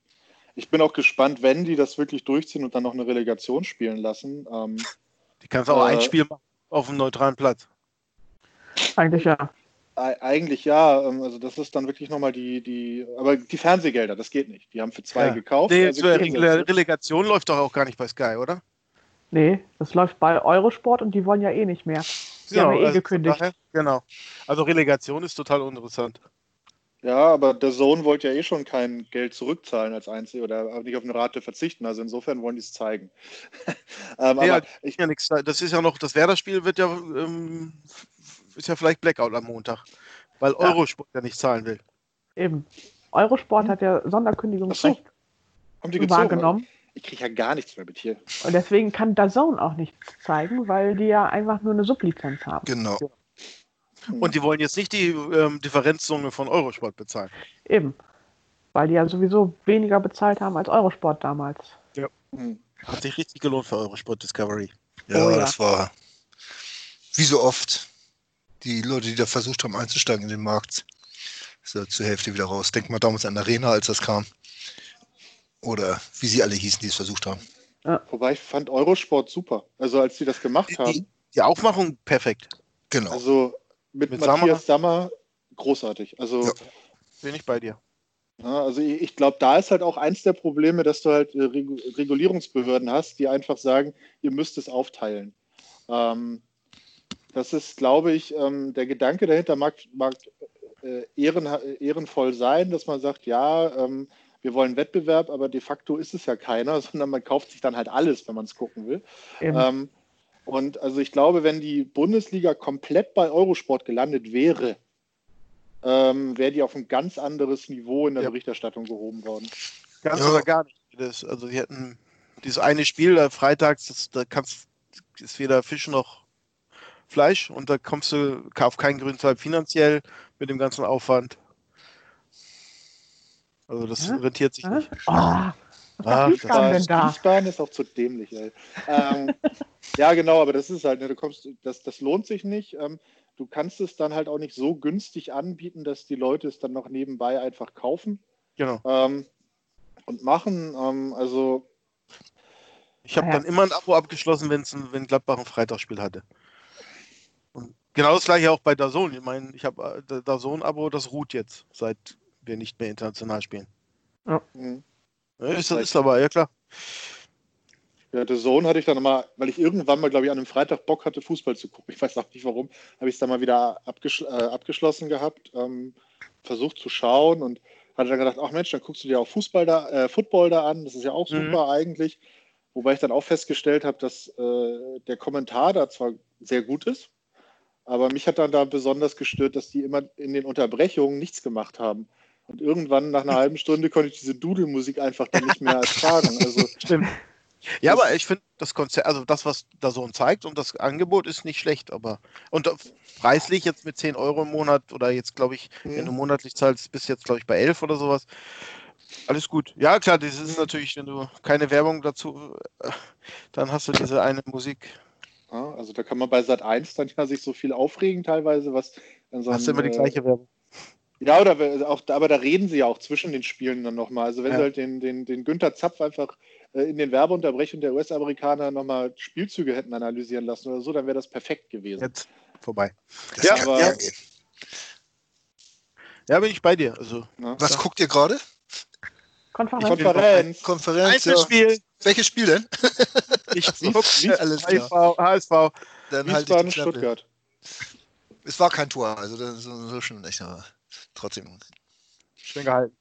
ich bin auch gespannt, wenn die das wirklich durchziehen und dann noch eine Relegation spielen lassen. Ähm, die kannst du auch äh, ein Spiel machen auf einem neutralen Platz. Eigentlich ja. Eigentlich ja, ähm, also das ist dann wirklich nochmal die, die, aber die Fernsehgelder, das geht nicht. Die haben für zwei ja. gekauft. Nee, also zur Re Relegation läuft doch auch gar nicht bei Sky, oder? Nee, das läuft bei Eurosport und die wollen ja eh nicht mehr. Die genau, haben ja eh also gekündigt. Daher, genau. Also Relegation ist total uninteressant. Ja, aber der Sohn wollte ja eh schon kein Geld zurückzahlen als Einzige oder nicht auf eine Rate verzichten. Also insofern wollen die es zeigen. [LAUGHS] ähm, nee, aber ich, ja nichts. Das ist ja noch, das Werder-Spiel wird ja, ähm, ist ja vielleicht Blackout am Montag, weil ja. Eurosport ja nicht zahlen will. Eben. Eurosport hat ja Sonderkündigungsrecht so. Haben die gezogen, wahrgenommen. Ich kriege ja gar nichts mehr mit hier. Und deswegen kann DAZN auch nichts zeigen, weil die ja einfach nur eine Sublizenz haben. Genau. Und die wollen jetzt nicht die ähm, Differenzsumme von Eurosport bezahlen. Eben. Weil die ja sowieso weniger bezahlt haben als Eurosport damals. Ja. Hm. Hat sich richtig gelohnt für Eurosport Discovery. Ja, oh, ja, das war wie so oft die Leute, die da versucht haben einzusteigen in den Markt, ist ja zur Hälfte wieder raus. Denk mal damals an Arena, als das kam. Oder wie sie alle hießen, die es versucht haben. Ja. Wobei ich fand Eurosport super. Also als sie das gemacht haben. Die, die Aufmachung perfekt. Genau. Also mit, mit Matthias Sammer. Sammer großartig. Also ja. bin ich bei dir. Ja, also ich, ich glaube, da ist halt auch eins der Probleme, dass du halt äh, Regulierungsbehörden hast, die einfach sagen, ihr müsst es aufteilen. Ähm, das ist, glaube ich, ähm, der Gedanke dahinter mag, mag äh, ehren, ehrenvoll sein, dass man sagt, ja, ähm, wir wollen Wettbewerb, aber de facto ist es ja keiner, [LAUGHS] sondern man kauft sich dann halt alles, wenn man es gucken will. Ähm, und also ich glaube, wenn die Bundesliga komplett bei Eurosport gelandet wäre, ähm, wäre die auf ein ganz anderes Niveau in der ja. Berichterstattung gehoben worden. Ganz ja. oder gar nicht. Das, also die hätten dieses eine Spiel da freitags, das, da kannst ist weder Fisch noch Fleisch und da kommst du auf keinen grünen Zweig finanziell mit dem ganzen Aufwand. Also das ja? rentiert sich ja? nicht. Oh, was ah, Wiesbaden denn da? Wiesbaden ist auch zu dämlich, ey. ähm, [LAUGHS] ja, genau, aber das ist halt, ne, du kommst, das, das lohnt sich nicht. Ähm, du kannst es dann halt auch nicht so günstig anbieten, dass die Leute es dann noch nebenbei einfach kaufen. Genau. Ähm, und machen. Ähm, also ich habe ja. dann immer ein Abo abgeschlossen, wenn's ein, wenn Gladbach ein Freitagsspiel hatte. Und genau das gleiche auch bei Dazon. Ich meine, ich habe äh, Dazon-Abo, das ruht jetzt seit wir nicht mehr international spielen. Ja. Mhm. ja ist, ist aber, ja klar. Ja, der Sohn hatte ich dann mal, weil ich irgendwann mal, glaube ich, an einem Freitag Bock hatte, Fußball zu gucken. Ich weiß auch nicht warum. Habe ich es dann mal wieder abgeschl äh, abgeschlossen gehabt, ähm, versucht zu schauen und hatte dann gedacht, ach Mensch, dann guckst du dir auch Fußball da, äh, Football da an. Das ist ja auch mhm. super mhm. eigentlich. Wobei ich dann auch festgestellt habe, dass äh, der Kommentar da zwar sehr gut ist, aber mich hat dann da besonders gestört, dass die immer in den Unterbrechungen nichts gemacht haben. Und irgendwann nach einer halben Stunde konnte ich diese Dudelmusik einfach dann nicht mehr ertragen. Also, [LAUGHS] Stimmt. Ja, aber ich finde das Konzert, also das, was da so zeigt und das Angebot ist nicht schlecht, aber und preislich jetzt mit 10 Euro im Monat oder jetzt glaube ich, mhm. wenn du monatlich zahlst, bis jetzt glaube ich bei 11 oder sowas. Alles gut. Ja, klar, das ist natürlich, wenn du keine Werbung dazu, äh, dann hast du diese eine Musik. Ja, also da kann man bei Sat 1 dann ja sich so viel aufregen teilweise, was dann so Hast du immer die gleiche Werbung. Ja, oder auch, aber da reden sie ja auch zwischen den Spielen dann nochmal. Also wenn ja. sie halt den, den, den Günther Zapf einfach äh, in den Werbeunterbrechungen der US-Amerikaner nochmal Spielzüge hätten analysieren lassen oder so, dann wäre das perfekt gewesen. Jetzt vorbei. Ja, aber, ja. Ja, bin ich bei dir. Also, Was guckt ihr gerade? Konferenz. Konferenz. Konferenz. Ja. Einzelspiel. Welches Spiel denn? [LAUGHS] Ich Wies- Alles klar. HSV, HSV. Dann halt Wiesbaden, die Klappe. Stuttgart. Es war kein Tor, also das ist so, so schlimm nicht, aber trotzdem. Schön gehalten.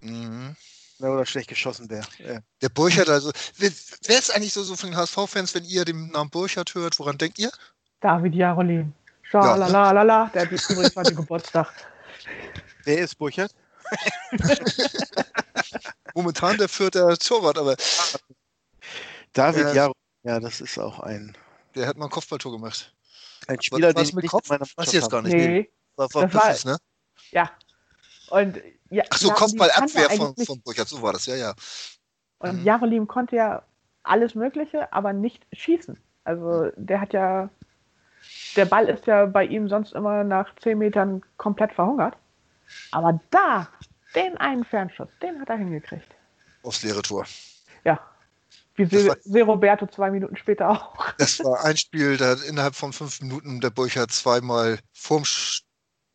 Mhm. Ja, oder schlecht geschossen wäre. Ja. Der Burchard, also, wer, wer ist eigentlich so, so von den HSV-Fans, wenn ihr den Namen Burchard hört, woran denkt ihr? David Jarolin. Schalalalala. Der hat übrigens heute Geburtstag. Wer ist Burchard? [LAUGHS] Momentan der vierte Torwart, aber David Ja. Jaro. Ja, das ist auch ein, der hat mal ein Kopfballtor gemacht. ein Spieler, was den mit Kopf? ich jetzt gar nicht. Nee. Nee, War, war Das war- Buffes, ne? Ja. Und ja, Ach so, Kopfballabwehr von, von Burchard, so war das, ja, ja. Und Mhm. Jarolim konnte ja alles Mögliche, aber nicht schießen. Also der hat ja, der Ball ist ja bei ihm sonst immer nach 10 Metern komplett verhungert. Aber da, den einen Fernschuss, den hat er hingekriegt. Aufs leere Tor. Ja. Wie Se, Roberto zwei Minuten später auch. Das war ein Spiel, da hat innerhalb von fünf Minuten der Burchard zweimal vorm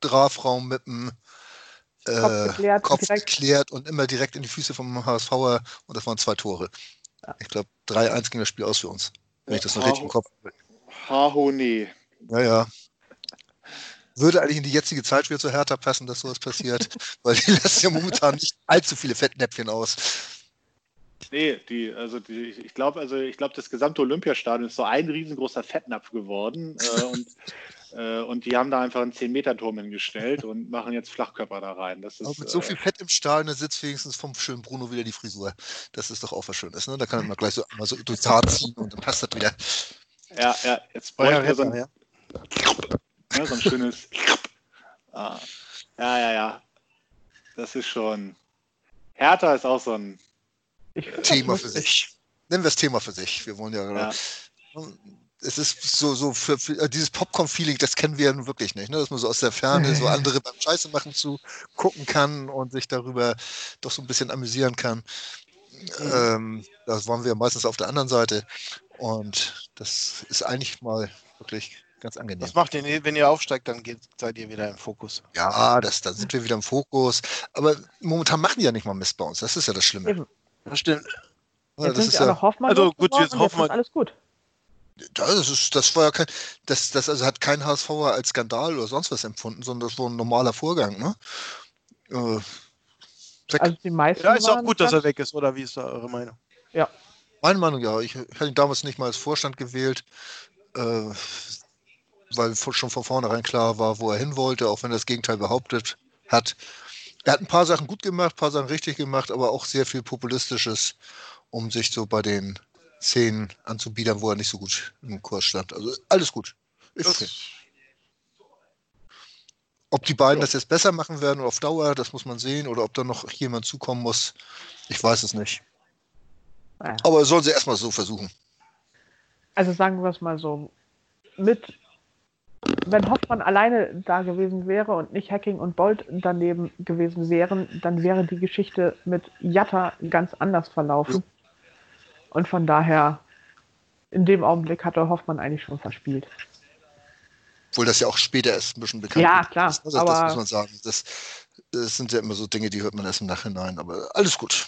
Strafraum mit dem äh, Kopf geklärt, Kopf direkt. geklärt und immer direkt in die Füße vom HSVer und das waren zwei Tore. Ich glaube, 3-1 ging das Spiel aus für uns. Wenn ich das noch Ja, richtig im Kopf habe. Hahone. Ja, ja. Würde eigentlich in die jetzige Zeit wieder zu Hertha passen, dass sowas passiert, [LAUGHS] weil die lassen ja momentan nicht allzu viele Fettnäpfchen aus. Nee, die, also die, ich glaube, also ich glaube, das gesamte Olympiastadion ist so ein riesengroßer Fettnapf geworden. Äh, und, äh, [LAUGHS] und die haben da einfach einen 10-Meter-Turm hingestellt und machen jetzt Flachkörper da rein. Das ist, Aber mit so äh, viel Fett im Stadion da sitzt wenigstens vom schönen Bruno wieder die Frisur. Das ist doch auch was Schönes, ne? Da kann man gleich so einmal so durchs Haar ziehen und dann passt das wieder. Ja, ja, jetzt bräuchten wir so ein, ja. ja, so ein schönes. Ah, ja, ja, ja. Das ist schon. Hertha ist auch so ein. Thema für sich. Nennen wir es Thema für sich. Wir wollen ja. Ja. Es ist so, so für, für äh, dieses Popcorn-Feeling, das kennen wir ja nun wirklich nicht, ne? dass man so aus der Ferne so andere beim Scheiße machen zu gucken kann und sich darüber doch so ein bisschen amüsieren kann. Ähm, das waren wir meistens auf der anderen Seite und das ist eigentlich mal wirklich ganz angenehm. Was macht ihr, wenn ihr aufsteigt, dann geht, seid ihr wieder im Fokus. Ja, das, da sind wir wieder im Fokus. Aber momentan machen die ja nicht mal Mist bei uns. Das ist ja das Schlimme. Eben. Das stimmt. Ja, das sind ist ja, noch Hoffmann Also gut, jetzt Hoffmann- alles gut. Das ist, das war ja kein, das, das also hat kein HSVer als Skandal oder sonst was empfunden, sondern das war ein normaler Vorgang, ne? Äh. Also die meisten Ja, ist auch gut, dass er weg ist, oder wie ist da eure Meinung? Meine Meinung, ja. Ich hätte ihn damals nicht mal als Vorstand gewählt, äh, weil schon von vornherein klar war, wo er hin wollte, auch wenn er das Gegenteil behauptet hat. Er hat ein paar Sachen gut gemacht, ein paar Sachen richtig gemacht, aber auch sehr viel Populistisches, um sich so bei den Szenen anzubiedern, wo er nicht so gut im Kurs stand. Also alles gut. Ist okay. Ob die beiden das jetzt besser machen werden oder auf Dauer, das muss man sehen, oder ob da noch jemand zukommen muss, ich weiß es nicht. Naja. Aber sollen sie erstmal so versuchen. Also sagen wir es mal so, mit, wenn Hoffmann alleine da gewesen wäre und nicht Hacking und Bolt daneben gewesen wären, dann wäre die Geschichte mit Jatta ganz anders verlaufen. Und von daher, in dem Augenblick hatte Hoffmann eigentlich schon verspielt. Obwohl das ja auch später erst ein bisschen bekannt Ja, ist. klar, Das, das aber- muss man sagen. Das, das sind ja immer so Dinge, die hört man erst im Nachhinein. Aber alles gut.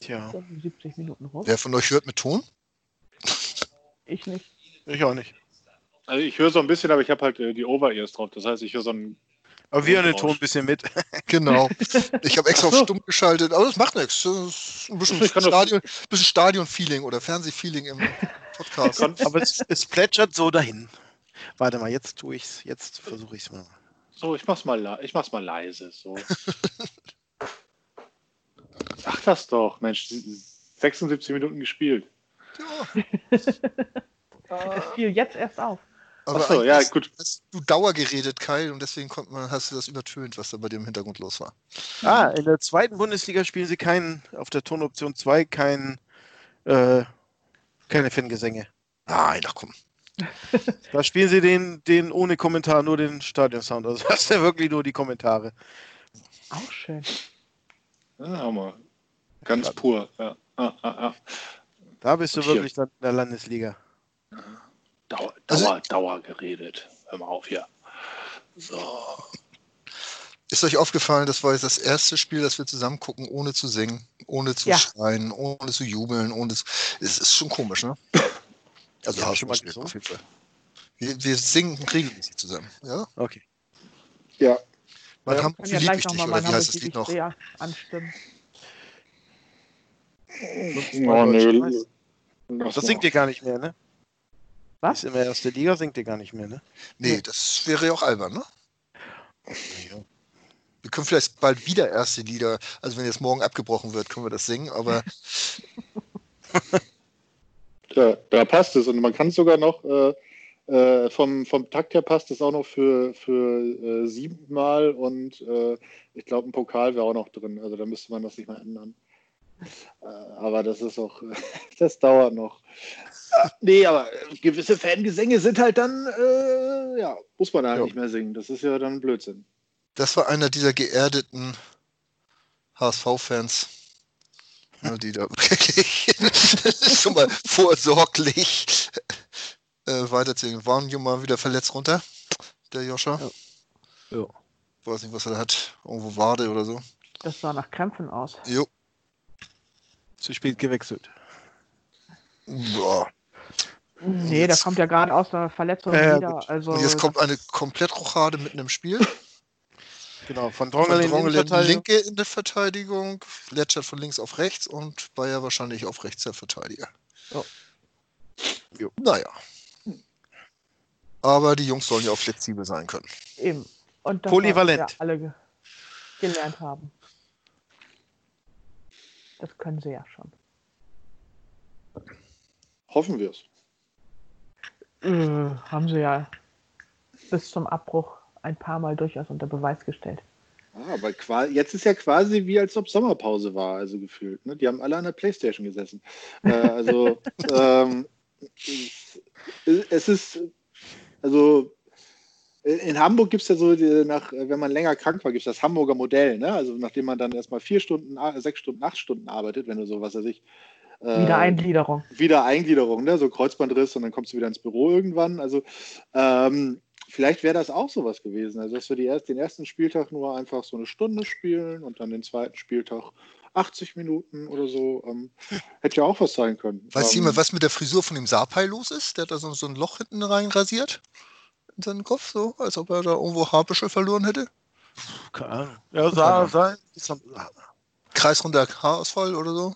Tja, 70 Minuten rum. Wer von euch hört mit Ton? Ich nicht. ich auch nicht. Also ich höre so ein bisschen, aber ich habe halt äh, die Over-Ears drauf. Das heißt, ich höre so ein. Aber wir hören den. Ton ein bisschen mit. [LAUGHS] Genau. Ich habe extra auf stumm geschaltet, aber das macht nichts. Das ist ein bisschen das- Stadion, Stadion-Feeling oder Fernseh-Feeling im Podcast. Aber es, es plätschert so dahin. Warte mal, jetzt tue ich's. Jetzt versuche ich es mal. so, ich mach's mal, ich mach's mal leise. So. [LAUGHS] Sag das doch, Mensch. 76 Minuten gespielt. [LAUGHS] Es fiel jetzt erst auf. Aber Ach so, ja, gut. Hast du Dauer geredet, Kai, und deswegen kommt man, hast du das übertönt, was da bei dir im Hintergrund los war. Ah, in der zweiten Bundesliga spielen sie keinen, auf der Tonoption 2 kein, äh, keine Fangesänge. Nein, ach komm. [LAUGHS] Da spielen sie den, den ohne Kommentar, nur den Stadionsound. Also hast du wirklich nur die Kommentare. Auch schön. Ja, Hammer. Ganz pur, ja. Ah, ah, ah. Da bist du wirklich dann in der Landesliga. Dauer, also, Dauer, Dauer geredet. Hör mal auf hier. So. Ist euch aufgefallen, das war jetzt das erste Spiel, das wir zusammen gucken, ohne zu singen, ohne zu ja. schreien, ohne zu jubeln, ohne zu. Es ist schon komisch, ne? Also ja, schon mal Spiel, auf jeden Fall. Wir, wir singen regelmäßig zusammen, ja? Okay. Ja. Man ja, Hamburg ja lieb ich dich, oder wie heißt das Lied noch? Anstimmen. Oh, nö. Das singt ihr gar nicht mehr, ne? Was? Ist immer erste Liga, singt ihr gar nicht mehr, ne? Nee, das wäre ja auch albern, ne? Ja. Wir können vielleicht bald wieder erste Lieder, also wenn jetzt morgen abgebrochen wird, können wir das singen, aber. [LAUGHS] ja, da passt es und man kann es sogar noch. Äh, äh, vom, vom Takt her passt es auch noch für, für äh, siebenmal und äh, ich glaube, ein Pokal wäre auch noch drin. Also da müsste man das nicht mal ändern. Äh, aber das ist auch, [LAUGHS] das dauert noch. Nee, aber gewisse Fangesänge sind halt dann, äh, ja, muss man da halt nicht mehr singen. Das ist ja dann Blödsinn. Das war einer dieser geerdeten HSV-Fans, ne, die da [LAUGHS] wirklich schon mal vorsorglich äh, weiterziehen. Waren wir mal wieder verletzt runter, der Joscha? Ja. ja. Weiß nicht, was er hat. Irgendwo Wade oder so. Das sah nach Krämpfen aus. Jo. Zu spät gewechselt. Boah. Nee, jetzt, der kommt ja gerade aus der Verletzung äh, wieder. Also und jetzt kommt eine Komplettrochade mitten im Spiel. [LAUGHS] Genau, von Drongelen, von Drongelen in linke in der Verteidigung, Letschert von links auf rechts und Bayer wahrscheinlich auf rechts der Verteidiger. Oh. Jo. Naja. Aber die Jungs sollen ja auch flexibel sein können. Eben. Und das Polyvalent. Ja alle ge gelernt haben. Das können sie ja schon. Hoffen wir es. Äh, haben sie ja bis zum Abbruch ein paar Mal durchaus unter Beweis gestellt. Ah, aber jetzt ist ja quasi wie als ob Sommerpause war, also gefühlt. Ne? Die haben alle an der Playstation gesessen. äh, also [LAUGHS] ähm, es ist, also in Hamburg gibt es ja so, nach, wenn man länger krank war, gibt es das Hamburger Modell. Ne? Also nachdem man dann erstmal vier Stunden, sechs Stunden, acht Stunden arbeitet, wenn du so, was weiß ich, äh, Wiedereingliederung. Wiedereingliederung, ne? so Kreuzbandriss und dann kommst du wieder ins Büro irgendwann. Also ähm, vielleicht wäre das auch sowas gewesen. Also, dass wir die erst, den ersten Spieltag nur einfach so eine Stunde spielen und dann den zweiten Spieltag 80 Minuten oder so. Ähm, hätte ja auch was sein können. Weißt du ähm, jemand, was mit der Frisur von dem Sapai los ist? Der hat da so, so ein Loch hinten rein rasiert in seinen Kopf, so als ob er da irgendwo Haarbüschel verloren hätte. Keine Ahnung. Ja, sah, sah, Kreisrunder Haarausfall oder so.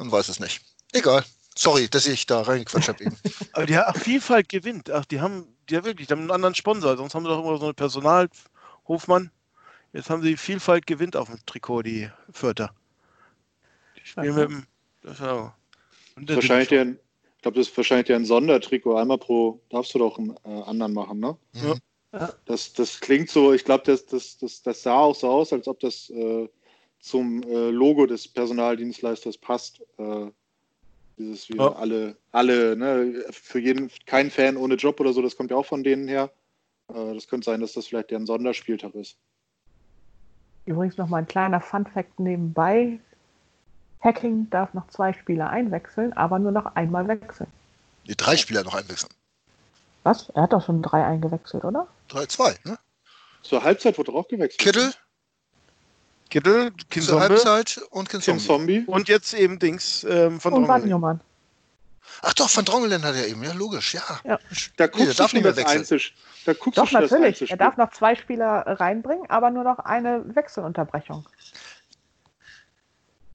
Man weiß es nicht. Egal. Sorry, dass ich da reingequatscht habe eben. [LAUGHS] Aber die haben Vielfalt gewinnt. Ach, die haben, die haben wirklich, die haben einen anderen Sponsor. Sonst haben sie doch immer so eine Personalhofmann. Jetzt haben sie Vielfalt gewinnt auf dem Trikot, die Fürther. Die spielen mit dem. Das ist ja, wahrscheinlich der, ich glaube, das ist wahrscheinlich ein Sondertrikot. Einmal pro darfst du doch einen äh, anderen machen, ne? Ja. Das, das klingt so, ich glaube, das, das, das, das sah auch so aus, als ob das äh, zum äh, Logo des Personaldienstleisters passt. Äh, dieses wie ja. alle, alle, ne, für jeden, kein Fan ohne Job oder so, das kommt ja auch von denen her. Äh, das könnte sein, dass das vielleicht deren Sonderspieltag ist. Übrigens noch mal ein kleiner Fun-Fact nebenbei. Hacking darf noch zwei Spieler einwechseln, aber nur noch einmal wechseln. Die drei Spieler noch einwechseln. Was? Er hat doch schon drei eingewechselt, oder? Drei, zwei, ne? Zur Halbzeit wurde er auch gewechselt. Kittel, Kittel, Kim Zur Halbzeit und Kim, Kim Zombie. Und jetzt eben Dings ähm, von Und Drongelen. Ach doch, von Drongelen hat er eben, ja logisch, ja. ja. Da guckst nee, darf nicht mehr wechseln. da guckst doch, natürlich. Er darf noch zwei Spieler reinbringen, aber nur noch eine Wechselunterbrechung.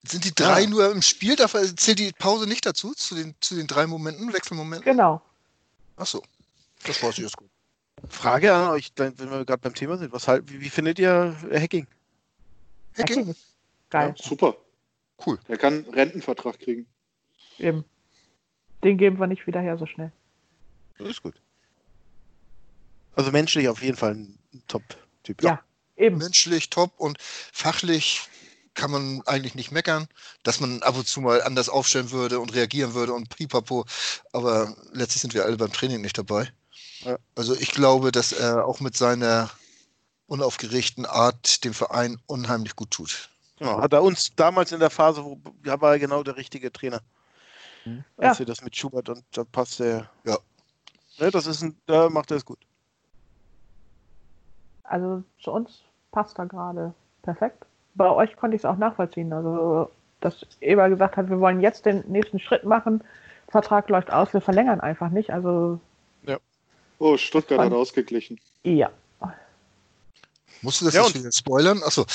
Sind die drei ja. nur im Spiel? Darf, zählt die Pause nicht dazu, zu den, zu den drei Momenten, Wechselmomenten? Genau. Ach so, das weiß ich jetzt gut. Frage an euch, wenn wir gerade beim Thema sind. Was, wie, wie findet ihr Hacking? Hacking. Geil. Ja, super. Cool. Der kann Rentenvertrag kriegen. Eben. Den geben wir nicht wieder her so schnell. Das ist gut. Also menschlich auf jeden Fall ein Top-Typ. Ja, eben. Menschlich top und fachlich kann man eigentlich nicht meckern, dass man ab und zu mal anders aufstellen würde und reagieren würde und pipapo. Aber letztlich sind wir alle beim Training nicht dabei. Ja. Also ich glaube, dass er auch mit seiner unaufgeregten Art dem Verein unheimlich gut tut. Ja, hat er uns damals in der Phase, wo ja, war er genau der richtige Trainer. Mhm. Als ja. wir das mit Schubert und da passt er. Ja. Ne, das ist ein, da macht er es gut. Also zu uns passt er gerade perfekt. Bei euch konnte ich es auch nachvollziehen. Also, dass Eber gesagt hat, wir wollen jetzt den nächsten Schritt machen. Vertrag läuft aus, wir verlängern einfach nicht. Also. Ja. Oh, Stuttgart hat ausgeglichen. Ja. Musst du das ja, jetzt wieder spoilern? Achso.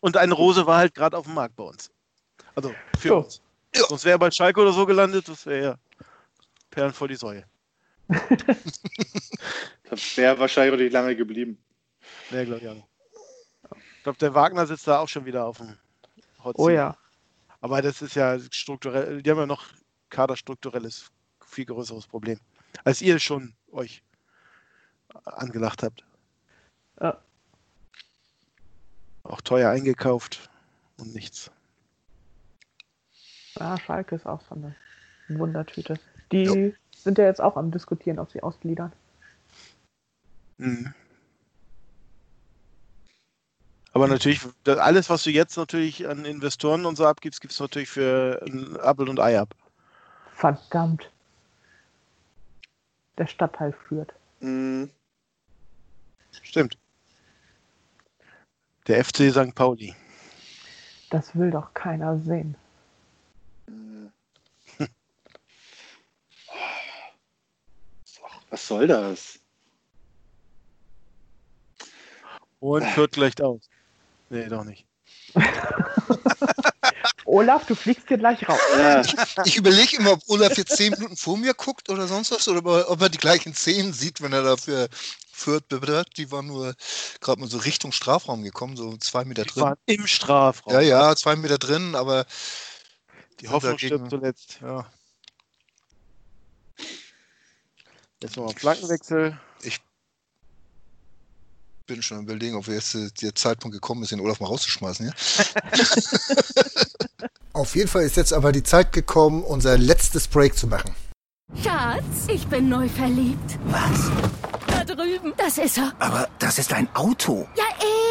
Und eine Rose war halt gerade auf dem Markt bei uns. Also für so. uns. Ja. Sonst wäre er bei Schalke oder so gelandet, das wäre ja Perlen vor die Säue. [LAUGHS] das wäre wahrscheinlich auch nicht lange geblieben. Nee, glaube ich auch nicht. Ich glaube, der Wagner sitzt da auch schon wieder auf dem Hot Oh ja. Aber das ist ja strukturell, die haben ja noch kaderstrukturelles, viel größeres Problem, als ihr schon euch angelacht habt. Ja. Auch teuer eingekauft und nichts. Ja, Schalke ist auch so eine Wundertüte. Die jo. sind ja jetzt auch am diskutieren, ob sie ausgliedern. Mhm. Aber natürlich, alles, was du jetzt natürlich an Investoren und so abgibst, gibst du natürlich für ein Apfel und Ei ab. Verdammt. Der Stadtteil führt. Mhm. Stimmt. Der FC St. Pauli. Das will doch keiner sehen. Was soll das? Und führt gleich aus. Nee, doch nicht. [LAUGHS] Olaf, du fliegst hier gleich raus. Ja. Ich überlege immer, ob Olaf jetzt zehn Minuten vor mir guckt oder sonst was, oder ob er die gleichen Szenen sieht, wenn er dafür bewertet. Die waren nur gerade mal so Richtung Strafraum gekommen, so zwei Meter die drin. Waren im Strafraum. Ja, ja, zwei Meter drin, aber die Hoffnung dagegen, stirbt zuletzt. Ja. Jetzt nochmal Flankenwechsel. Ich bin schon überlegen, ob wir jetzt der Zeitpunkt gekommen ist, den Olaf mal rauszuschmeißen. Ja? [LAUGHS] Auf jeden Fall ist jetzt aber die Zeit gekommen, unser letztes Break zu machen. Schatz, ich bin neu verliebt. Was? Da drüben. Das ist er. Aber das ist ein Auto. Ja,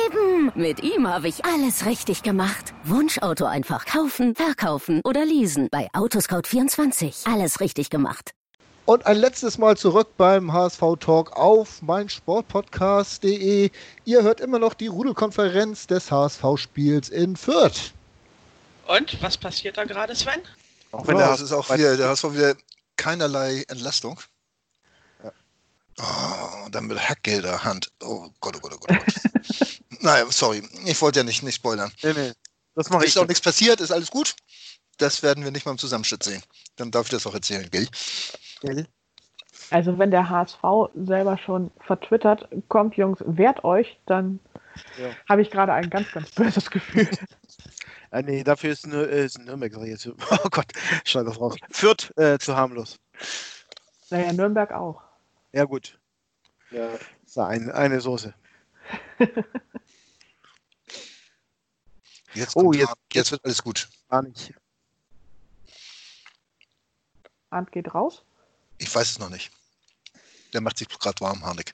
eben. Mit ihm habe ich alles richtig gemacht. Wunschauto einfach kaufen, verkaufen oder leasen. Bei Autoscout24. Alles richtig gemacht. Und ein letztes Mal zurück beim HSV Talk auf meinsportpodcast.de. Ihr hört immer noch die Rudelkonferenz des HSV-Spiels in Fürth. Und was passiert da gerade, Sven? Auch wenn ja, der, ist auch wieder, der HSV wieder keinerlei Entlastung. Ja. Oh, dann mit Hackgelder Hand. Oh Gott, oh Gott, oh Gott. Oh Gott. [LAUGHS] naja, sorry. Ich wollte ja nicht, nicht spoilern. Nee, nee. Das mache ich. Ist auch nichts passiert, ist alles gut. Das werden wir nicht mal im Zusammenschnitt sehen. Dann darf ich das auch erzählen, gell? Also wenn der HSV selber schon vertwittert, kommt Jungs, wehrt euch, dann ja. habe ich gerade ein ganz, ganz böses Gefühl. [LAUGHS] ah, nee, dafür ist, nur, äh, ist Nürnberg jetzt. [LAUGHS] Oh Gott, schneid das raus. Fürth äh, zu harmlos. Naja, Nürnberg auch. Ja, gut. Ja. So, ein, eine Soße. [LAUGHS] jetzt oh, jetzt, jetzt wird alles gut. Gar nicht. Arndt geht raus? Ich weiß es noch nicht. Der macht sich gerade warm, Harnik.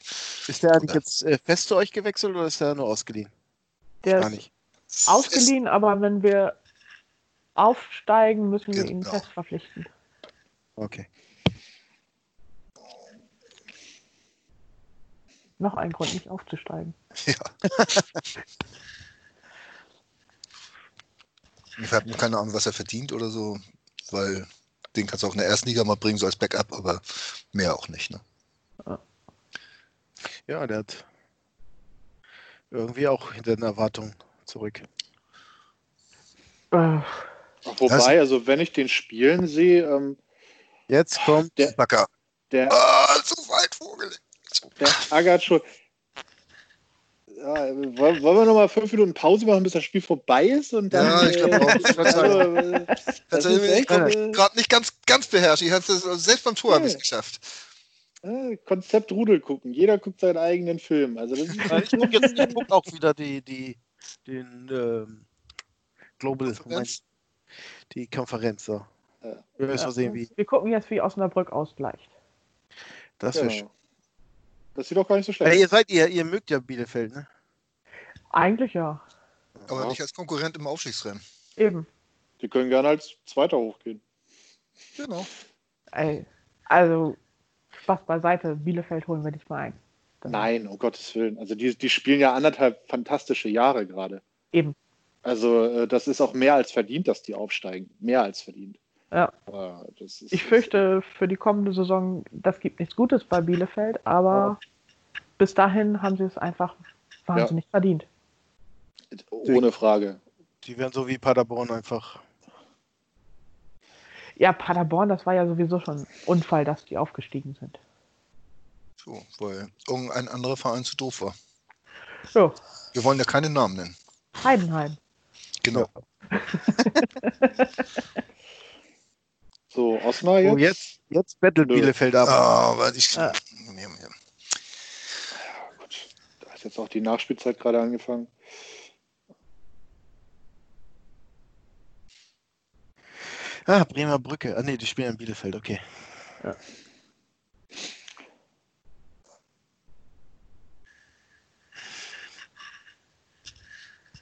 Ist der eigentlich jetzt äh, fest zu euch gewechselt oder ist der nur ausgeliehen? Der Gar nicht. ist ausgeliehen, fest. aber wenn wir aufsteigen, müssen wir genau. ihn fest verpflichten. Okay. Noch ein Grund, nicht aufzusteigen. [LAUGHS] Ja. ich habe keine Ahnung, was er verdient oder so, weil den kannst du auch in der ersten Liga mal bringen, so als Backup, aber mehr auch nicht. Ne? Ja, der hat irgendwie auch hinter den Erwartungen zurück. Äh. Wobei, also wenn ich den spielen sehe, ähm, jetzt kommt der Backer. Der, ah, zu weit vorgelegt. Der schon. Ja, wollen wir noch mal fünf Minuten Pause machen, bis das Spiel vorbei ist? Und dann, ja, ich glaube auch. Das ist echt, äh, gerade nicht ganz, ganz beherrscht. Ich hatte selbst beim Tor okay. geschafft. Konzept Rudel gucken. Jeder guckt seinen eigenen Film. Also das ist ich gucke jetzt ich guck auch wieder die, die, den ähm, Global Konferenz. die Konferenz. So. Ja. Wir, ja. sehen, wie. wir gucken jetzt, wie Osnabrück ausgleicht. Das wäre genau. schön. Das sieht doch gar nicht so schlecht. Ja, ihr seid ihr, ihr mögt ja Bielefeld, ne? Eigentlich ja. Aber ja. nicht als Konkurrent im Aufstiegsrennen. Eben. Die können gerne als Zweiter hochgehen. Genau. Ey, also Spaß beiseite, Bielefeld holen wir nicht mal ein. Dann Nein, um Gottes Willen. Also die, die spielen ja anderthalb fantastische Jahre gerade. Eben. Also äh, das ist auch mehr als verdient, dass die aufsteigen. Mehr als verdient. Ja. ich fürchte für die kommende Saison, das gibt nichts Gutes bei Bielefeld, aber ja. bis dahin haben sie es einfach wahnsinnig ja. verdient. Ohne Frage. Die werden so wie Paderborn einfach. Ja, Paderborn, das war ja sowieso schon ein Unfall, dass die aufgestiegen sind. So, weil irgendein anderer Verein zu doof war. So. Wir wollen ja keine Namen nennen. Heidenheim. Genau. [LAUGHS] so, Osnabrück jetzt? Oh, jetzt, jetzt bettelt Bielefeld ab. Ah, warte, ich. Ah. Ja, gut. Da ist jetzt auch die Nachspielzeit gerade angefangen. Ah, Bremer Brücke. Ah, nee, die spielen in Bielefeld, okay. Ja.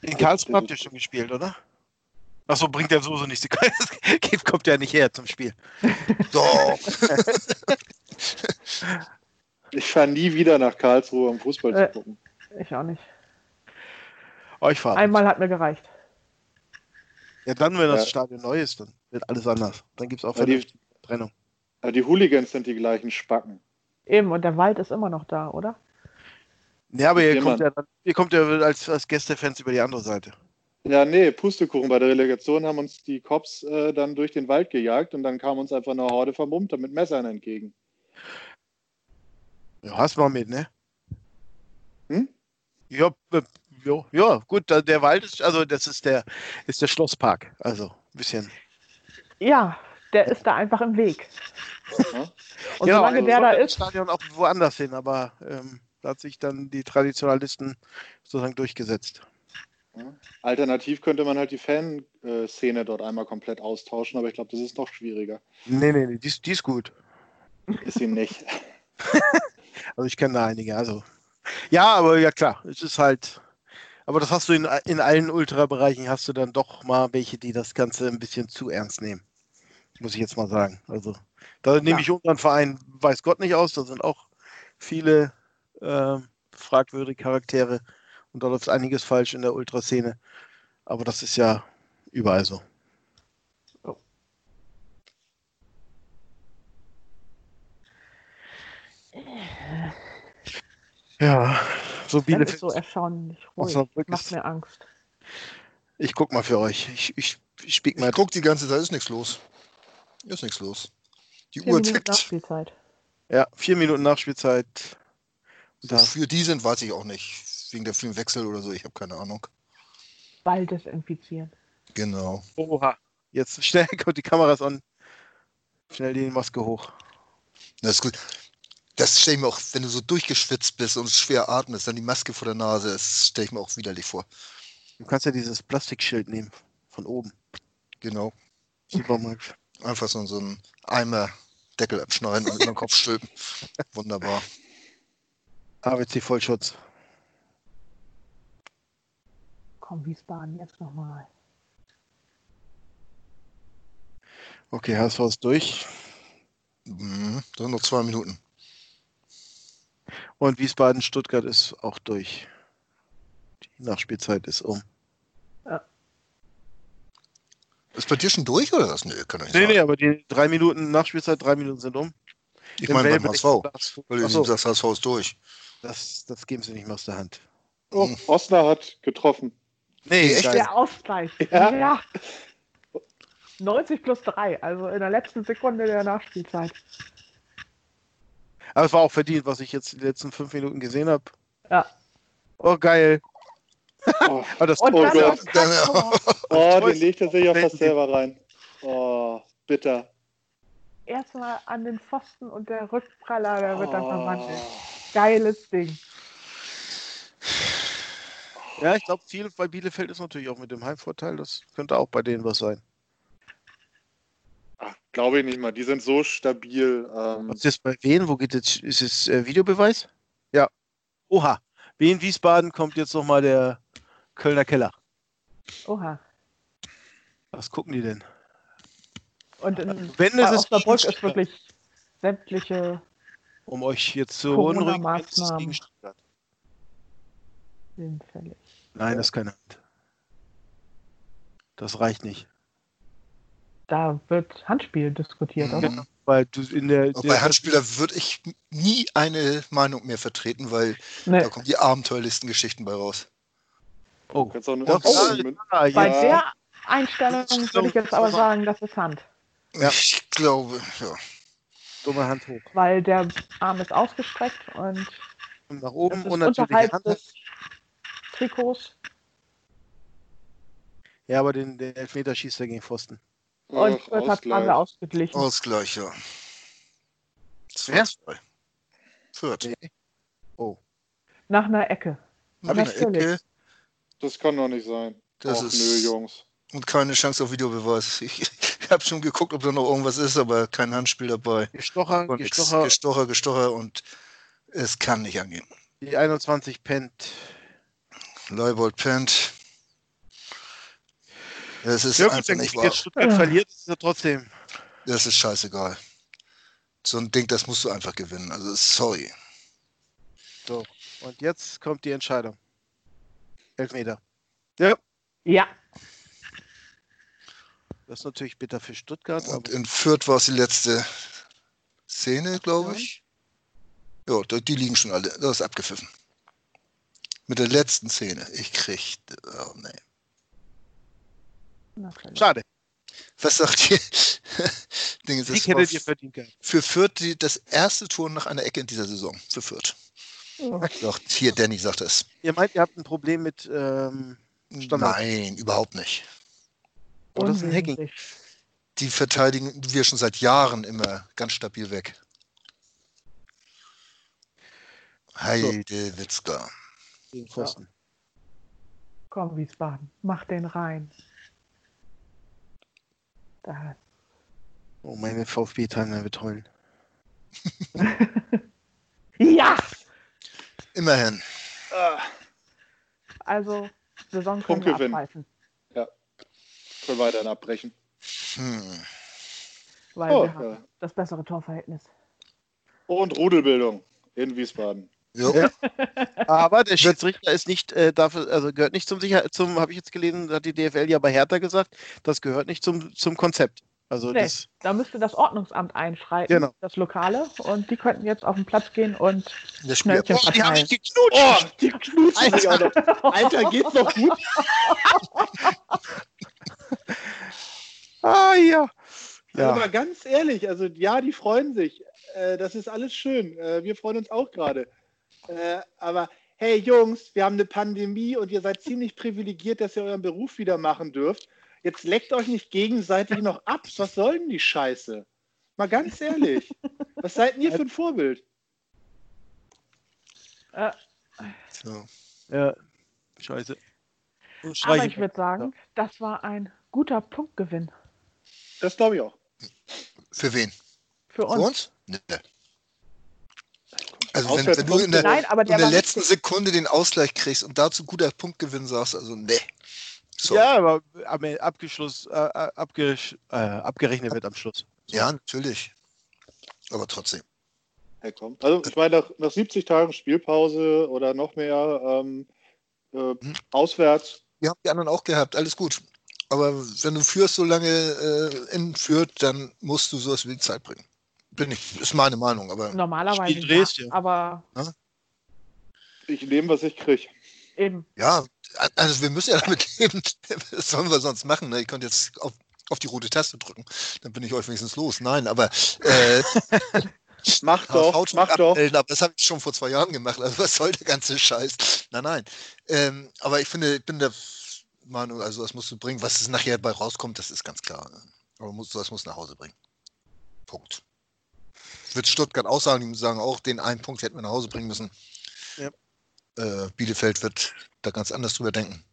In Karlsruhe habt ihr schon gespielt, oder? Achso, bringt der Soße nicht. [LAUGHS] kommt ja nicht her zum Spiel. Doch. [LAUGHS] ich fahre nie wieder nach Karlsruhe, um Fußball äh, zu gucken. Ich auch nicht. Oh, ich fahre. Einmal hat mir gereicht. Ja, dann, wenn das ja. Stadion neu ist, dann wird alles anders. Dann gibt es auch ja, die Trennung. Ja, die Hooligans sind die gleichen Spacken. Eben, und der Wald ist immer noch da, oder? Ja, aber ihr kommt ja, ihr kommt ja als, als Gästefans über die andere Seite. Ja, nee, Pustekuchen. Bei der Relegation haben uns die Cops äh, dann durch den Wald gejagt und dann kam uns einfach eine Horde Vermummter mit Messern entgegen. Ja, hast mal mit, ne? Hm? Ja, äh, ja, ja, gut, der Wald ist, also das ist der, ist der Schlosspark. Also ein bisschen. Ja, der ist da einfach im Weg. Und ja, solange also der da ist. Stadion auch woanders hin, aber ähm, da hat sich dann die Traditionalisten sozusagen durchgesetzt. Alternativ könnte man halt die Fanszene dort einmal komplett austauschen, aber ich glaube, das ist noch schwieriger. Nee, nee, nee, die, die ist gut. Ist ihm nicht. [LAUGHS] [LAUGHS] also ich kenne da einige, also. Ja, aber ja klar, es ist halt. Aber das hast du in, in allen Ultra-Bereichen, hast du dann doch mal welche, die das Ganze ein bisschen zu ernst nehmen. Muss ich jetzt mal sagen. Also, da nehme ja. ich unseren Verein, weiß Gott nicht aus, da sind auch viele äh, fragwürdige Charaktere und da läuft einiges falsch in der Ultraszene. Aber das ist ja überall so. Oh. Ja, so Bielefeld. ist so erstaunlich ruhig. Macht mir Angst. Ich guck mal für euch. Ich, ich, ich spieg mal. Ich guck die ganze Zeit, ist nichts los. Ist nichts los. Die vier Uhr Minuten tickt. Nachspielzeit. Ja, vier Minuten Nachspielzeit. Wofür die sind, weiß ich auch nicht. Wegen der vielen Wechsel oder so, ich habe keine Ahnung. Bald desinfizieren. Genau. Oha. Jetzt schnell [LAUGHS] kommt die Kameras an. Schnell die Maske hoch. Das ist gut. Das stelle ich mir auch, wenn du so durchgeschwitzt bist und schwer atmest, dann die Maske vor der Nase, das stelle ich mir auch widerlich vor. Du kannst ja dieses Plastikschild nehmen, von oben. Genau. Supermarkt. Einfach so, so ein Eimer Deckel abschneiden und in den Kopf [LAUGHS] stülpen. Wunderbar. AWC Vollschutz. Komm, Wiesbaden jetzt nochmal. Okay, HSV ist durch. Mhm, sind noch zwei Minuten. Und Wiesbaden-Stuttgart ist auch durch. Die Nachspielzeit ist um. Ja. Ist bei dir schon durch oder was? Nee, kann ich nicht nee, nee, aber die drei Minuten Nachspielzeit, drei Minuten sind um. Ich meine beim HSV. Weil du sagst, HSV ist durch. Das, das geben sie nicht mehr aus der Hand. Oh, Osner hat getroffen. Nee, echt? Der Ausgleich. Ja. ja. 90 plus 3, also in der letzten Sekunde der Nachspielzeit. Aber es war auch verdient, was ich jetzt die letzten fünf Minuten gesehen habe. Ja. Oh, geil. Oh, [LAUGHS] oh, das, oh, Gott. oh, den legt er sich auch fast selber rein. Oh, bitter. Erstmal an den Pfosten und der Rückpraller, der wird dann verwandelt. Geiles Ding. Ja, ich glaube, viel bei Bielefeld ist natürlich auch mit dem Heimvorteil. Das könnte auch bei denen was sein. Glaube ich nicht mal. Die sind so stabil. Ähm was ist das bei wen? Wo geht jetzt? Ist es äh, Videobeweis? Ja. Oha. Wien Wiesbaden kommt jetzt nochmal der Kölner Keller. Oha. Was gucken die denn? Und in Wenn es ist Osnabrück ist wirklich sämtliche Um euch jetzt zu beunruhigen, wenn es ist Nein, das ist keine Hand. Das reicht nicht. Da wird Handspiel diskutiert, oder? Genau, weil du in der, Auch der bei Handspieler würde ich nie eine Meinung mehr vertreten, weil Nee. da kommen die abenteuerlichsten Geschichten bei raus. Oh, Kannst auch eine doch, oh, ja, Bei ja. der Einstellung würde ich jetzt aber sagen, das ist Hand. Ja. Ich glaube, ja. dumme Hand hoch. Weil der Arm ist ausgestreckt und Und nach das oben ist und natürlich unterhalb Hand. des Trikots. Ja, aber den, den Elfmeter schießt er gegen Pfosten. Und Ach, wird hat gerade ausgeglichen. Ausgleich, ja. Wer? 2-2. Fürth. Nee. Oh. Nach einer Ecke. Hab ich eine Natürlich. Ecke Das kann doch nicht sein. Das Och, ist- nö, Jungs. und keine Chance auf Videobeweis. [LAUGHS] Ich, ich habe schon geguckt, ob da noch irgendwas ist, aber kein Handspiel dabei. Gestocher. Gestocher, Gestocher, Gestocher und es kann nicht angehen. die 21 pennt. Leibold pennt. Es ist Ja, gut, einfach wenn nicht jetzt wahr. Stuttgart verliert, ist er trotzdem. Das ist scheißegal. So ein Ding, das musst du einfach gewinnen. Also sorry. So. Und jetzt kommt die Entscheidung. Elfmeter. Ja, Das ist natürlich bitter für Stuttgart. Und in Fürth war es die letzte Szene, glaube ich. Ja, die liegen schon alle. Das ist abgepfiffen. Mit der letzten Szene. Ich krieg. Oh, nee. schade. Was sagt ihr? [LAUGHS] Ding ist, Die das war hättet ihr verdient gehabt. für Fürth die, das erste Tor nach einer Ecke in dieser Saison. Für Fürth. Sagt, hier, Danny sagt es. Ihr meint, ihr habt ein Problem mit. Ähm, Standard. Nein, überhaupt nicht. oh, das ist ein Hacking. Die verteidigen wir schon seit Jahren immer ganz stabil weg. Heide Witzka. Gegen Pfosten. Komm, Wiesbaden, mach den rein. Da. Oh, meine VfB-Timer wird heulen. [LAUGHS] Ja! Immerhin. Ah, Also, Saison können wir Punktgewinn. abpfeifen, können wir dann abbrechen. Hm. weil Oh, wir haben ja. das bessere Torverhältnis. Und Rudelbildung in Wiesbaden. Ja. Aber der Schiedsrichter ist nicht äh, dafür, also gehört nicht zum Sicherheit, zum, habe ich jetzt gelesen, hat die DFL ja bei Hertha gesagt, das gehört nicht zum, zum Konzept. Also Nee. das, Da müsste das Ordnungsamt einschreiten, Genau. das Lokale, und die könnten jetzt auf den Platz gehen und Das Spiel Schnellchen oh, die haben mich geknutscht. Oh, die knutschen sich auch noch. Alter, geht's noch gut? [LAUGHS] Ah ja. Ja. Aber ganz ehrlich, also ja, die freuen sich. Äh, das ist alles schön. Äh, wir freuen uns auch gerade. Äh, aber hey Jungs, wir haben eine Pandemie und ihr seid ziemlich privilegiert, dass ihr euren Beruf wieder machen dürft. Jetzt leckt euch nicht gegenseitig noch ab. Was soll denn die Scheiße? Mal ganz ehrlich. Was seid denn ihr für ein Vorbild? Äh, So. ja. Scheiße. Aber ich würde sagen, das war ein guter Punktgewinn Das glaube ich auch. Für wen? für Für uns. uns? Nee. Also wenn, wenn du in der, Nein, aber in der letzten wichtig. Sekunde den Ausgleich kriegst und dazu guter Punktgewinn sagst, also nee. So. Ja, aber am Abgeschluss, äh, äh, abgesch, äh, abgerechnet wird am Schluss. So. ja, natürlich. Aber trotzdem. Hey, komm. Also ich meine, nach, nach 70 Tagen Spielpause oder noch mehr ähm, äh, auswärts, Wir haben die anderen auch gehabt, alles gut. Aber wenn du führst so lange äh, in Fürth, dann musst du sowas wie die Zeit bringen. Bin ich, ist meine Meinung, aber Normalerweise ja, aber ich nehme, was ich kriege. eben. ja, also wir müssen ja damit [LAUGHS] leben. Was sollen wir sonst machen? Ne? Ihr könnt jetzt auf, auf die rote Taste drücken, dann bin ich euch wenigstens los. Nein, aber äh, [LAUGHS] [LAUGHS] Mach doch, mach doch. abmelden, aber das habe ich schon vor zwei Jahren gemacht. Also was soll der ganze Scheiß? Nein, nein. Ähm, aber ich finde, ich bin der Meinung, also das musst du bringen. Was es nachher bei rauskommt, das ist ganz klar. Aber muss, das muss nach Hause bringen. Punkt. Wird Stuttgart auch sagen, die sagen auch, den einen Punkt hätten wir nach Hause bringen müssen. Ja. Äh, Bielefeld wird da ganz anders drüber denken.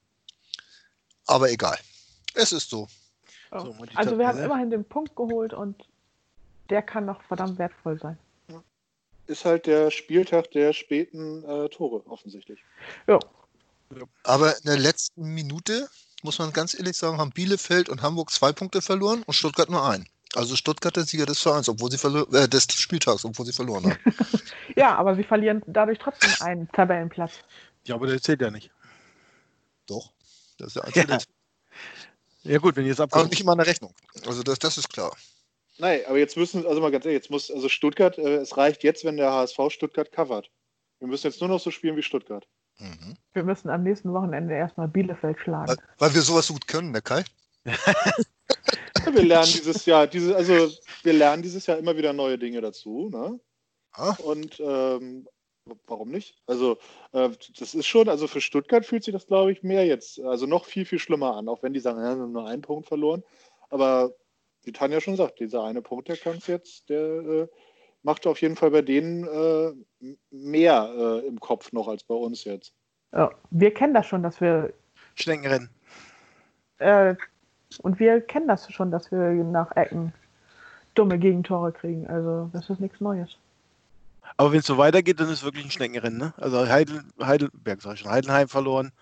Aber egal. Es ist so. Ja. So, also wir haben immerhin den Punkt geholt und der kann noch verdammt wertvoll sein. Ist halt der Spieltag der späten äh, Tore, offensichtlich. Ja, Aber in der letzten Minute muss man ganz ehrlich sagen, haben Bielefeld und Hamburg zwei Punkte verloren und Stuttgart nur einen. Also Stuttgart der Sieger des Vereins, obwohl sie äh, des Spieltags, obwohl sie verloren haben. [LAUGHS] ja, aber sie verlieren dadurch trotzdem einen Tabellenplatz. Ja, aber der zählt ja nicht. Doch, das ist der [LAUGHS] einzige. Ja, ja gut, wenn ihr es abkommt. Aber nicht immer eine Rechnung. Also das, das ist klar. Nein, aber jetzt müssen, also mal ganz ehrlich, jetzt muss, also Stuttgart, äh, es reicht jetzt, wenn der HSV Stuttgart covert. Wir müssen jetzt nur noch so spielen wie Stuttgart. Mhm. Wir müssen am nächsten Wochenende erstmal Bielefeld schlagen. Weil, weil wir sowas gut können, der Kai? [LAUGHS] wir lernen dieses Jahr, diese, also wir lernen dieses Jahr immer wieder neue Dinge dazu. Ne? Ah. Und ähm, warum nicht? Also äh, das ist schon, also für Stuttgart fühlt sich das, glaube ich, mehr jetzt, also noch viel, viel schlimmer an, auch wenn die sagen, ja, wir haben nur einen Punkt verloren. Aber wie Tanja schon sagt, dieser eine Punkt, der kann jetzt, der äh, macht auf jeden Fall bei denen äh, mehr äh, im Kopf noch als bei uns jetzt. Ja, wir kennen das schon, dass wir Schneckenrennen. Äh, und wir kennen das schon, dass wir nach Ecken dumme Gegentore kriegen. Also das ist nichts Neues. Aber wenn es so weitergeht, dann ist es wirklich ein Schneckenrennen. Ne? Also Heidel, Heidelberg, sag ich schon, Heidenheim verloren,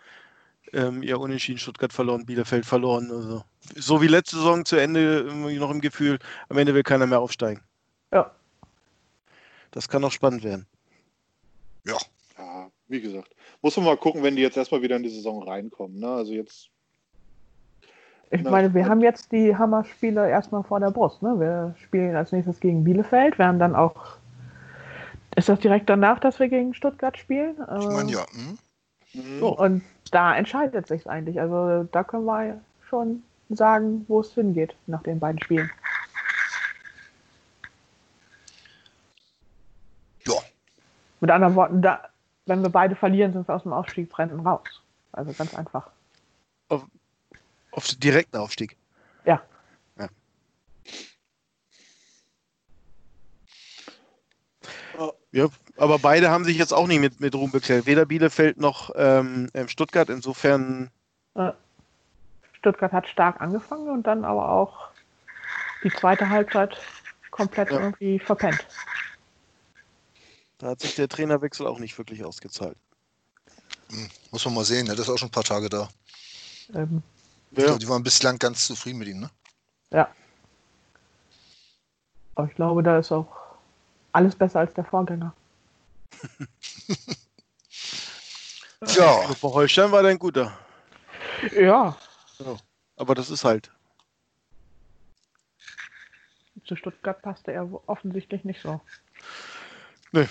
ähm, ihr Unentschieden, Stuttgart verloren, Bielefeld verloren. Also, so wie letzte Saison zu Ende noch im Gefühl, am Ende will keiner mehr aufsteigen. Ja. Das kann auch spannend werden. Ja. Ja, wie gesagt. Muss man mal gucken, wenn die jetzt erstmal wieder in die Saison reinkommen. Ne? Also jetzt ich meine, wir haben jetzt die Hammer-Spiele erstmal vor der Brust. Ne? Wir spielen als nächstes gegen Bielefeld. Wir haben dann auch. Ist das direkt danach, dass wir gegen Stuttgart spielen? Ich meine, ja. Hm. So, und da entscheidet sich eigentlich. Also da können wir schon sagen, wo es hingeht nach den beiden Spielen. Ja. Mit anderen Worten, da, wenn wir beide verlieren, sind wir aus dem Aufstiegsrennen raus. Also ganz einfach. Auf den direkten Aufstieg. Ja. ja. Ja, aber beide haben sich jetzt auch nicht mit, mit Ruhm bekleidet. Weder Bielefeld noch ähm, ähm, Stuttgart. Insofern. Stuttgart hat stark angefangen und dann aber auch die zweite Halbzeit komplett ja. irgendwie verpennt. Da hat sich der Trainerwechsel auch nicht wirklich ausgezahlt. Hm, muss man mal sehen, ne? das ist auch schon ein paar Tage da. Ähm, ja. Glaube, die waren bislang ganz zufrieden mit ihm, ne? Ja. Aber ich glaube, da ist auch alles besser als der Vorgänger. [LAUGHS] ja. Bei Holstein war der ein guter. Ja. ja. Aber das ist halt. Zu Stuttgart passte er offensichtlich nicht so. Nö.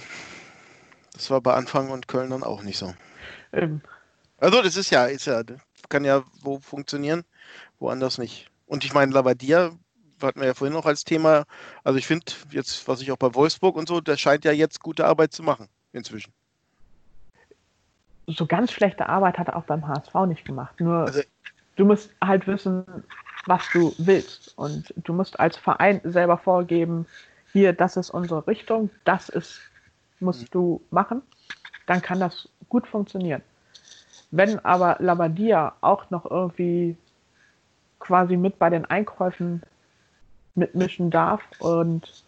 Das war bei Anfang und Köln dann auch nicht so. Eben. Also das ist ja, ist ja kann ja wo funktionieren, woanders nicht. Und ich meine, Lavadia hatten wir ja vorhin noch als Thema. Also ich finde jetzt, was ich auch bei Wolfsburg und so, der scheint ja jetzt gute Arbeit zu machen inzwischen. So ganz schlechte Arbeit hat er auch beim HSV nicht gemacht. Nur also, du musst halt wissen, was du willst. Und du musst als Verein selber vorgeben, hier, das ist unsere Richtung, das ist, musst mhm. du machen. Dann kann das gut funktionieren. Wenn aber Labadia auch noch irgendwie quasi mit bei den Einkäufen mitmischen darf und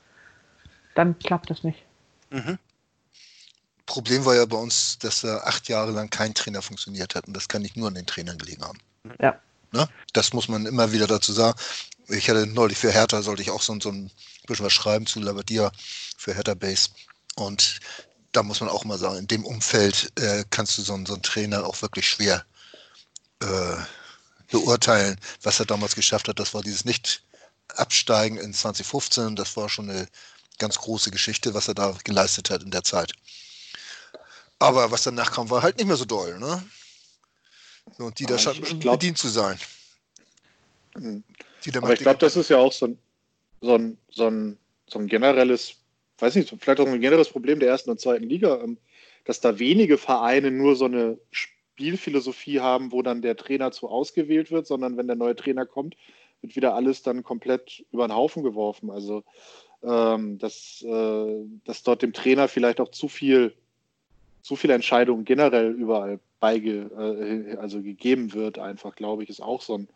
dann klappt es nicht. Mhm. Problem war ja bei uns, dass er acht Jahre lang kein Trainer funktioniert hat und das kann nicht nur an den Trainern gelegen haben. Ja. Ne? Das muss man immer wieder dazu sagen. Ich hatte neulich für Hertha, sollte ich auch so, so ein bisschen was schreiben zu Labadia für Hertha Base. Und da muss man auch mal sagen, in dem Umfeld äh, kannst du so, so, einen Trainer auch wirklich schwer äh, beurteilen, was er damals geschafft hat. Das war dieses Nicht-Absteigen in 2015. Das war schon eine ganz große Geschichte, was er da geleistet hat in der Zeit. Aber was danach kam, war halt nicht mehr so doll. Ne? So, und die da scheint bedient zu sein. Hm. Aber ich glaube, das ist ja auch so ein, so ein, so ein, so ein generelles weiß nicht, vielleicht auch ein generelles Problem der ersten und zweiten Liga, ähm, dass da wenige Vereine nur so eine Spielphilosophie haben, wo dann der Trainer zu ausgewählt wird, sondern wenn der neue Trainer kommt, wird wieder alles dann komplett über den Haufen geworfen. Also ähm, dass, äh, dass dort dem Trainer vielleicht auch zu viel, zu viele Entscheidungen generell überall beige, äh, also gegeben wird, einfach, glaube ich, ist auch so ein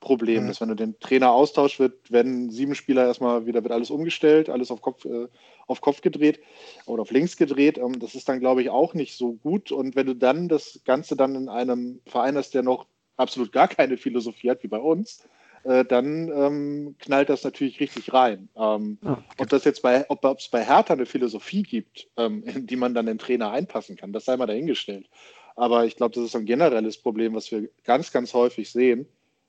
Problem, mhm. dass wenn du den Trainer austauschst, wird, werden sieben Spieler erstmal wieder wird alles umgestellt, alles auf Kopf, äh, auf Kopf gedreht oder auf links gedreht. Ähm, das ist dann, glaube ich, auch nicht so gut. Und wenn du dann das Ganze dann in einem Verein hast, der noch absolut gar keine Philosophie hat, wie bei uns, äh, dann ähm, knallt das natürlich richtig rein. Ähm, ja. Ob das jetzt bei, ob es bei Hertha eine Philosophie gibt, ähm, in die man dann den Trainer einpassen kann, das sei mal dahingestellt. Aber ich glaube, das ist ein generelles Problem, was wir ganz, ganz häufig sehen.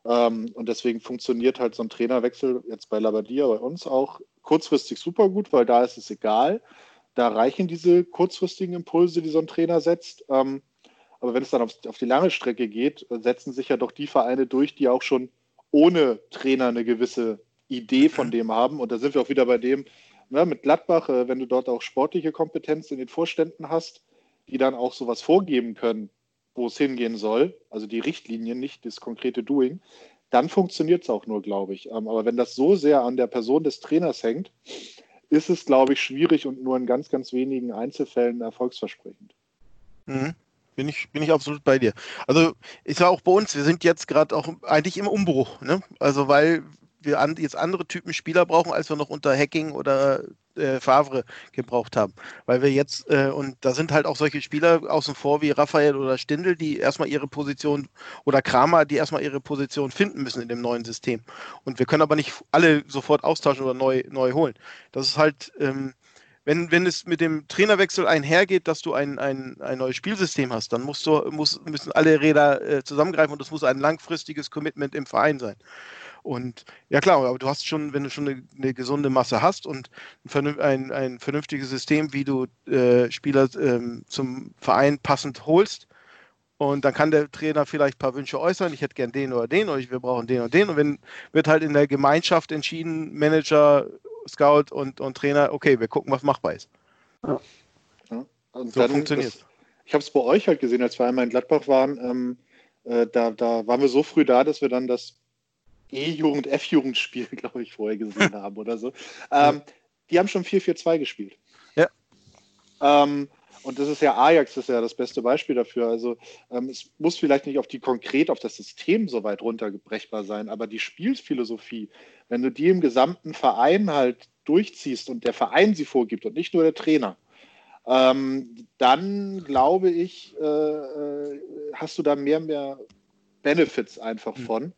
Ähm, und deswegen funktioniert halt so ein Trainerwechsel jetzt bei Labadia bei uns auch kurzfristig super gut, weil da ist es egal. Da reichen diese kurzfristigen Impulse, die so ein Trainer setzt. Ähm, aber wenn es dann auf, auf die lange Strecke geht, setzen sich ja doch die Vereine durch, die auch schon ohne Trainer eine gewisse Idee von dem haben. Und da sind wir auch wieder bei dem, ne, mit Gladbach, äh, wenn du dort auch sportliche Kompetenz in den Vorständen hast, die dann auch sowas vorgeben können, wo es hingehen soll, also die Richtlinien, nicht das konkrete Doing, dann funktioniert es auch nur, glaube ich. Ähm, aber wenn das so sehr an der Person des Trainers hängt, ist es, glaube ich, schwierig und nur in ganz, ganz wenigen Einzelfällen erfolgsversprechend. Mhm. Bin ich, bin ich absolut bei dir. Also ist ja auch bei uns, wir sind jetzt gerade auch eigentlich im Umbruch. Ne? Also weil wir an, jetzt andere Typen Spieler brauchen, als wir noch unter Hacking oder äh, Favre gebraucht haben. Weil wir jetzt, äh, und da sind halt auch solche Spieler außen vor wie Raphael oder Stindl, die erstmal ihre Position oder Kramer, die erstmal ihre Position finden müssen in dem neuen System. Und wir können aber nicht alle sofort austauschen oder neu, neu holen. Das ist halt, ähm, wenn, wenn es mit dem Trainerwechsel einhergeht, dass du ein, ein, ein neues Spielsystem hast, dann musst du, muss, müssen alle Räder äh, zusammengreifen und es muss ein langfristiges Commitment im Verein sein. Und ja klar, aber du hast schon, wenn du schon eine, eine gesunde Masse hast und ein, ein, ein vernünftiges System, wie du äh, Spieler ähm, zum Verein passend holst, und dann kann der Trainer vielleicht ein paar Wünsche äußern, ich hätte gern den oder den oder wir brauchen den oder den. Und wenn wird halt in der Gemeinschaft entschieden, Manager Scout und, und Trainer, okay, wir gucken, was machbar ist. Ja. ja. so funktioniert es. Ich habe es bei euch halt gesehen, als wir einmal in Gladbach waren. Ähm, äh, da, da waren wir so früh da, dass wir dann das E-Jugend, F-Jugendspiel, [LAUGHS] glaube ich, vorher gesehen haben oder so. Ähm. Die haben schon 4-4-2 gespielt. Ja. Ähm, und das ist ja Ajax, das ist ja das beste Beispiel dafür. Also ähm, es muss vielleicht nicht auf die konkret auf das System so weit runtergebrechbar sein, aber die Spielphilosophie, wenn du die im gesamten Verein halt durchziehst und der Verein sie vorgibt und nicht nur der Trainer, ähm, dann glaube ich, äh, äh hast du da mehr und mehr Benefits einfach mhm. von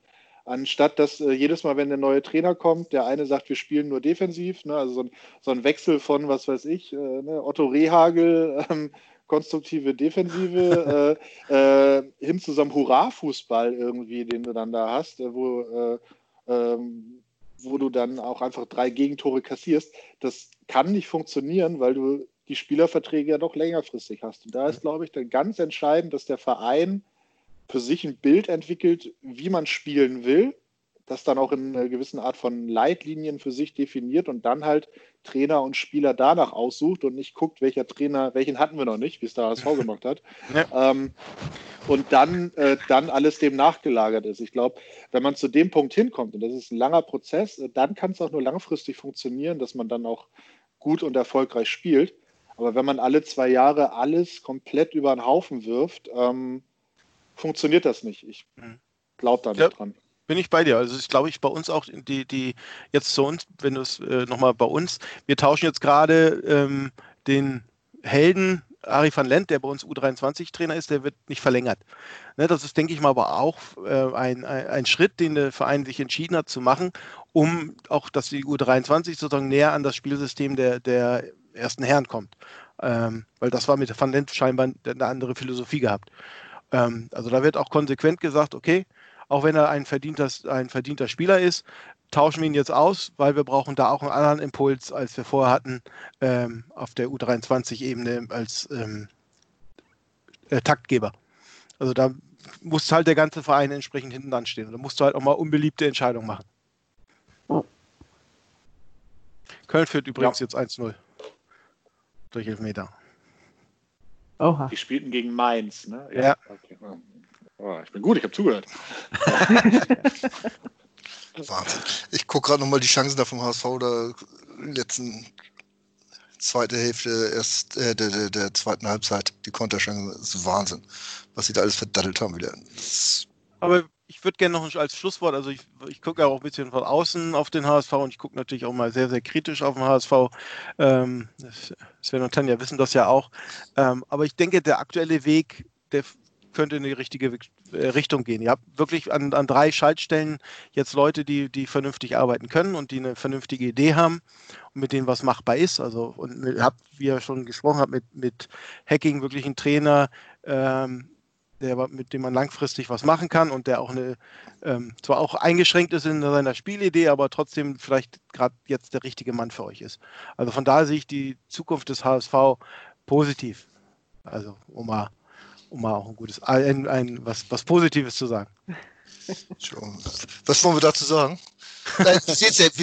anstatt dass äh, jedes Mal, wenn der neue Trainer kommt, der eine sagt, wir spielen nur defensiv, ne, also so ein, so ein, Wechsel von, was weiß ich, äh, ne, Otto Rehagel, [LAUGHS] ähm, konstruktive Defensive, äh, äh, hin zu so einem Hurra-Fußball irgendwie, den du dann da hast, äh, wo, äh, ähm, wo du dann auch einfach drei Gegentore kassierst. Das kann nicht funktionieren, weil du die Spielerverträge ja doch längerfristig hast. Und da ist, glaube ich, dann ganz entscheidend, dass der Verein für sich ein Bild entwickelt, wie man spielen will, das dann auch in einer gewissen Art von Leitlinien für sich definiert und dann halt Trainer und Spieler danach aussucht und nicht guckt, welcher Trainer, welchen hatten wir noch nicht, wie es der HSV gemacht hat. [LAUGHS] Ja. Ähm, und dann, äh, dann alles dem nachgelagert ist. Ich glaube, wenn man zu dem Punkt hinkommt, und das ist ein langer Prozess, äh, dann kann es auch nur langfristig funktionieren, dass man dann auch gut und erfolgreich spielt. Aber wenn man alle zwei Jahre alles komplett über den Haufen wirft, ähm, funktioniert das nicht. Ich mhm. glaube da nicht ja, dran. Bin ich bei dir. Also ich glaube ich bei uns auch die, die jetzt zu uns, wenn du es äh, nochmal bei uns, wir tauschen jetzt gerade ähm, den Helden Ari van Lent, der bei uns U23-Trainer ist, der wird nicht verlängert. Ne, das ist, denke ich mal, aber auch äh, ein, ein, ein, Schritt, den der Verein sich entschieden hat zu machen, um auch, dass die U23 sozusagen näher an das Spielsystem der, der ersten Herren kommt. Ähm, weil das war mit Van Lent scheinbar eine andere Philosophie gehabt. Ähm, also da wird auch konsequent gesagt, okay, auch wenn er ein verdienter, ein verdienter Spieler ist, tauschen wir ihn jetzt aus, weil wir brauchen da auch einen anderen Impuls, als wir vorher hatten ähm, auf der U23-Ebene als ähm, äh, Taktgeber. Also da muss halt der ganze Verein entsprechend hinten dran stehen. Da musst du halt auch mal unbeliebte Entscheidungen machen. Köln führt übrigens ja. jetzt 1-0 durch Elfmeter. Oha. Die spielten gegen Mainz, ne? Ja. ja. Okay. Oh, ich bin gut, ich habe zugehört. [LAUGHS] Wahnsinn. Ich gucke gerade nochmal die Chancen da vom HSV der letzten zweite Hälfte erst äh, der, der, der, zweiten Halbzeit. Die Konterchancen, das ist Wahnsinn, was sie da alles verdattelt haben wieder. Das Aber ich würde gerne noch als Schlusswort, also ich, ich gucke auch ein bisschen von außen auf den HSV und ich gucke natürlich auch mal sehr, sehr kritisch auf den HSV. Ähm, Sven und Tanja wissen das ja auch. Ähm, aber ich denke, der aktuelle Weg, der könnte in die richtige äh, Richtung gehen. Ihr habt wirklich an, an drei Schaltstellen jetzt Leute, die, die vernünftig arbeiten können und die eine vernünftige Idee haben und mit denen was machbar ist. Also und habt, wie ihr schon gesprochen habt, mit, mit Hacking wirklich einen Trainer, ähm, der, mit dem man langfristig was machen kann und der auch eine, ähm, zwar auch eingeschränkt ist in seiner Spielidee, aber trotzdem vielleicht gerade jetzt der richtige Mann für euch ist. Also von daher sehe ich die Zukunft des HSV positiv. Also um mal, um mal auch ein gutes, ein, ein, was, was Positives zu sagen. [LAUGHS] Was wollen wir dazu sagen? Wir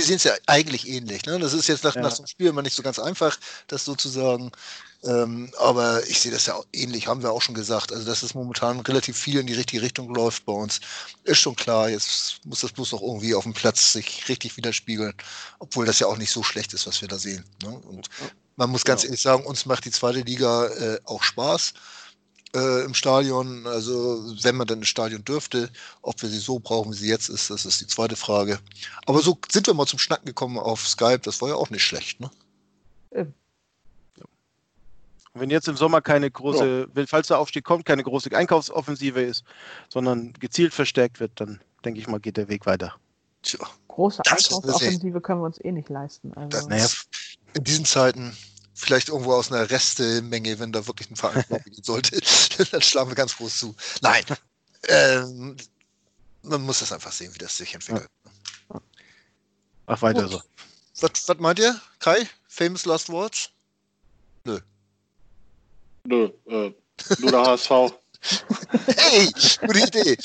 sehen es ja, ja, eigentlich ähnlich. Ne? Das ist jetzt nach, ja. nach so einem Spiel immer nicht so ganz einfach, das sozusagen ähm, aber ich sehe das ja auch ähnlich, haben wir auch schon gesagt. Also, dass es momentan relativ viel in die richtige Richtung läuft bei uns, ist schon klar. Jetzt muss das bloß noch irgendwie auf dem Platz sich richtig widerspiegeln, obwohl das ja auch nicht so schlecht ist, was wir da sehen. Ne? Und man muss ganz genau. ehrlich sagen, uns macht die zweite Liga äh, auch Spaß. Äh, im Stadion, also wenn man dann ins Stadion dürfte, ob wir sie so brauchen, wie sie jetzt ist, das ist die zweite Frage. Aber so sind wir mal zum Schnacken gekommen auf Skype, das war ja auch nicht schlecht, ne? wenn jetzt im Sommer keine große, ja. falls der Aufstieg kommt, keine große Einkaufsoffensive ist, sondern gezielt verstärkt wird, dann denke ich mal, geht der Weg weiter. Tja, große Einkaufsoffensive können wir uns eh nicht leisten. Also. Das, naja, in diesen Zeiten vielleicht irgendwo aus einer Restemenge, wenn da wirklich ein Verein [LAUGHS] gehen sollte, [LAUGHS] dann schlagen wir ganz groß zu. Nein, ähm, man muss das einfach sehen, wie das sich entwickelt. Ja. Ach, weiter Gut. so. Was, was meint ihr, Kai? Famous Last Words? Nö. Nö, äh, nur der HSV. [LAUGHS] hey, gute Idee.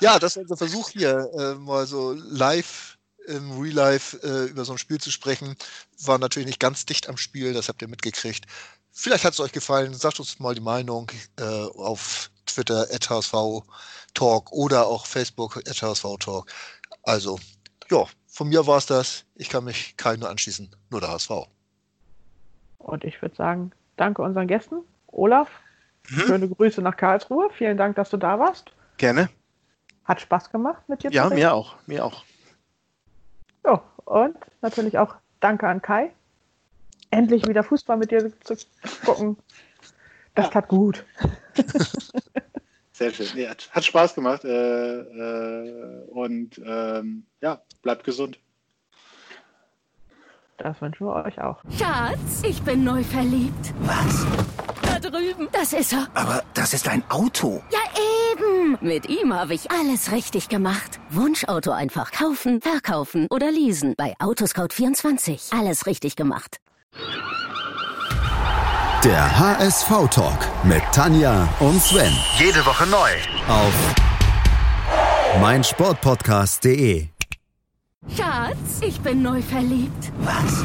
Ja, das ist unser Versuch hier, äh, mal so live im Real Life äh, über so ein Spiel zu sprechen. War natürlich nicht ganz dicht am Spiel, das habt ihr mitgekriegt. Vielleicht hat es euch gefallen. Sagt uns mal die Meinung äh, auf Twitter HSV Talk oder auch Facebook HSV Talk. Also, ja, von mir war es das. Ich kann mich keinem anschließen, nur der HSV. Und ich würde sagen, danke unseren Gästen. Olaf, mhm. schöne Grüße nach Karlsruhe. Vielen Dank, dass du da warst. Gerne. Hat Spaß gemacht mit dir. Ja, mir auch. Mir auch. So, und natürlich auch danke an Kai. Endlich wieder Fußball mit dir zu gucken. Das tat gut. Sehr schön. Nee, hat, hat, Spaß gemacht. Äh, äh, und ähm, ja, bleibt gesund. Das wünschen wir euch auch. Schatz, ich bin neu verliebt. Was? Da drüben. Das ist er. Aber das ist ein Auto. Ja, Mit ihm habe ich alles richtig gemacht. Wunschauto einfach kaufen, verkaufen oder leasen. Bei Autoscout24. Alles richtig gemacht. Der HSV-Talk mit Tanja und Sven. Jede Woche neu. Auf meinsportpodcast.de. Schatz, ich bin neu verliebt. Was?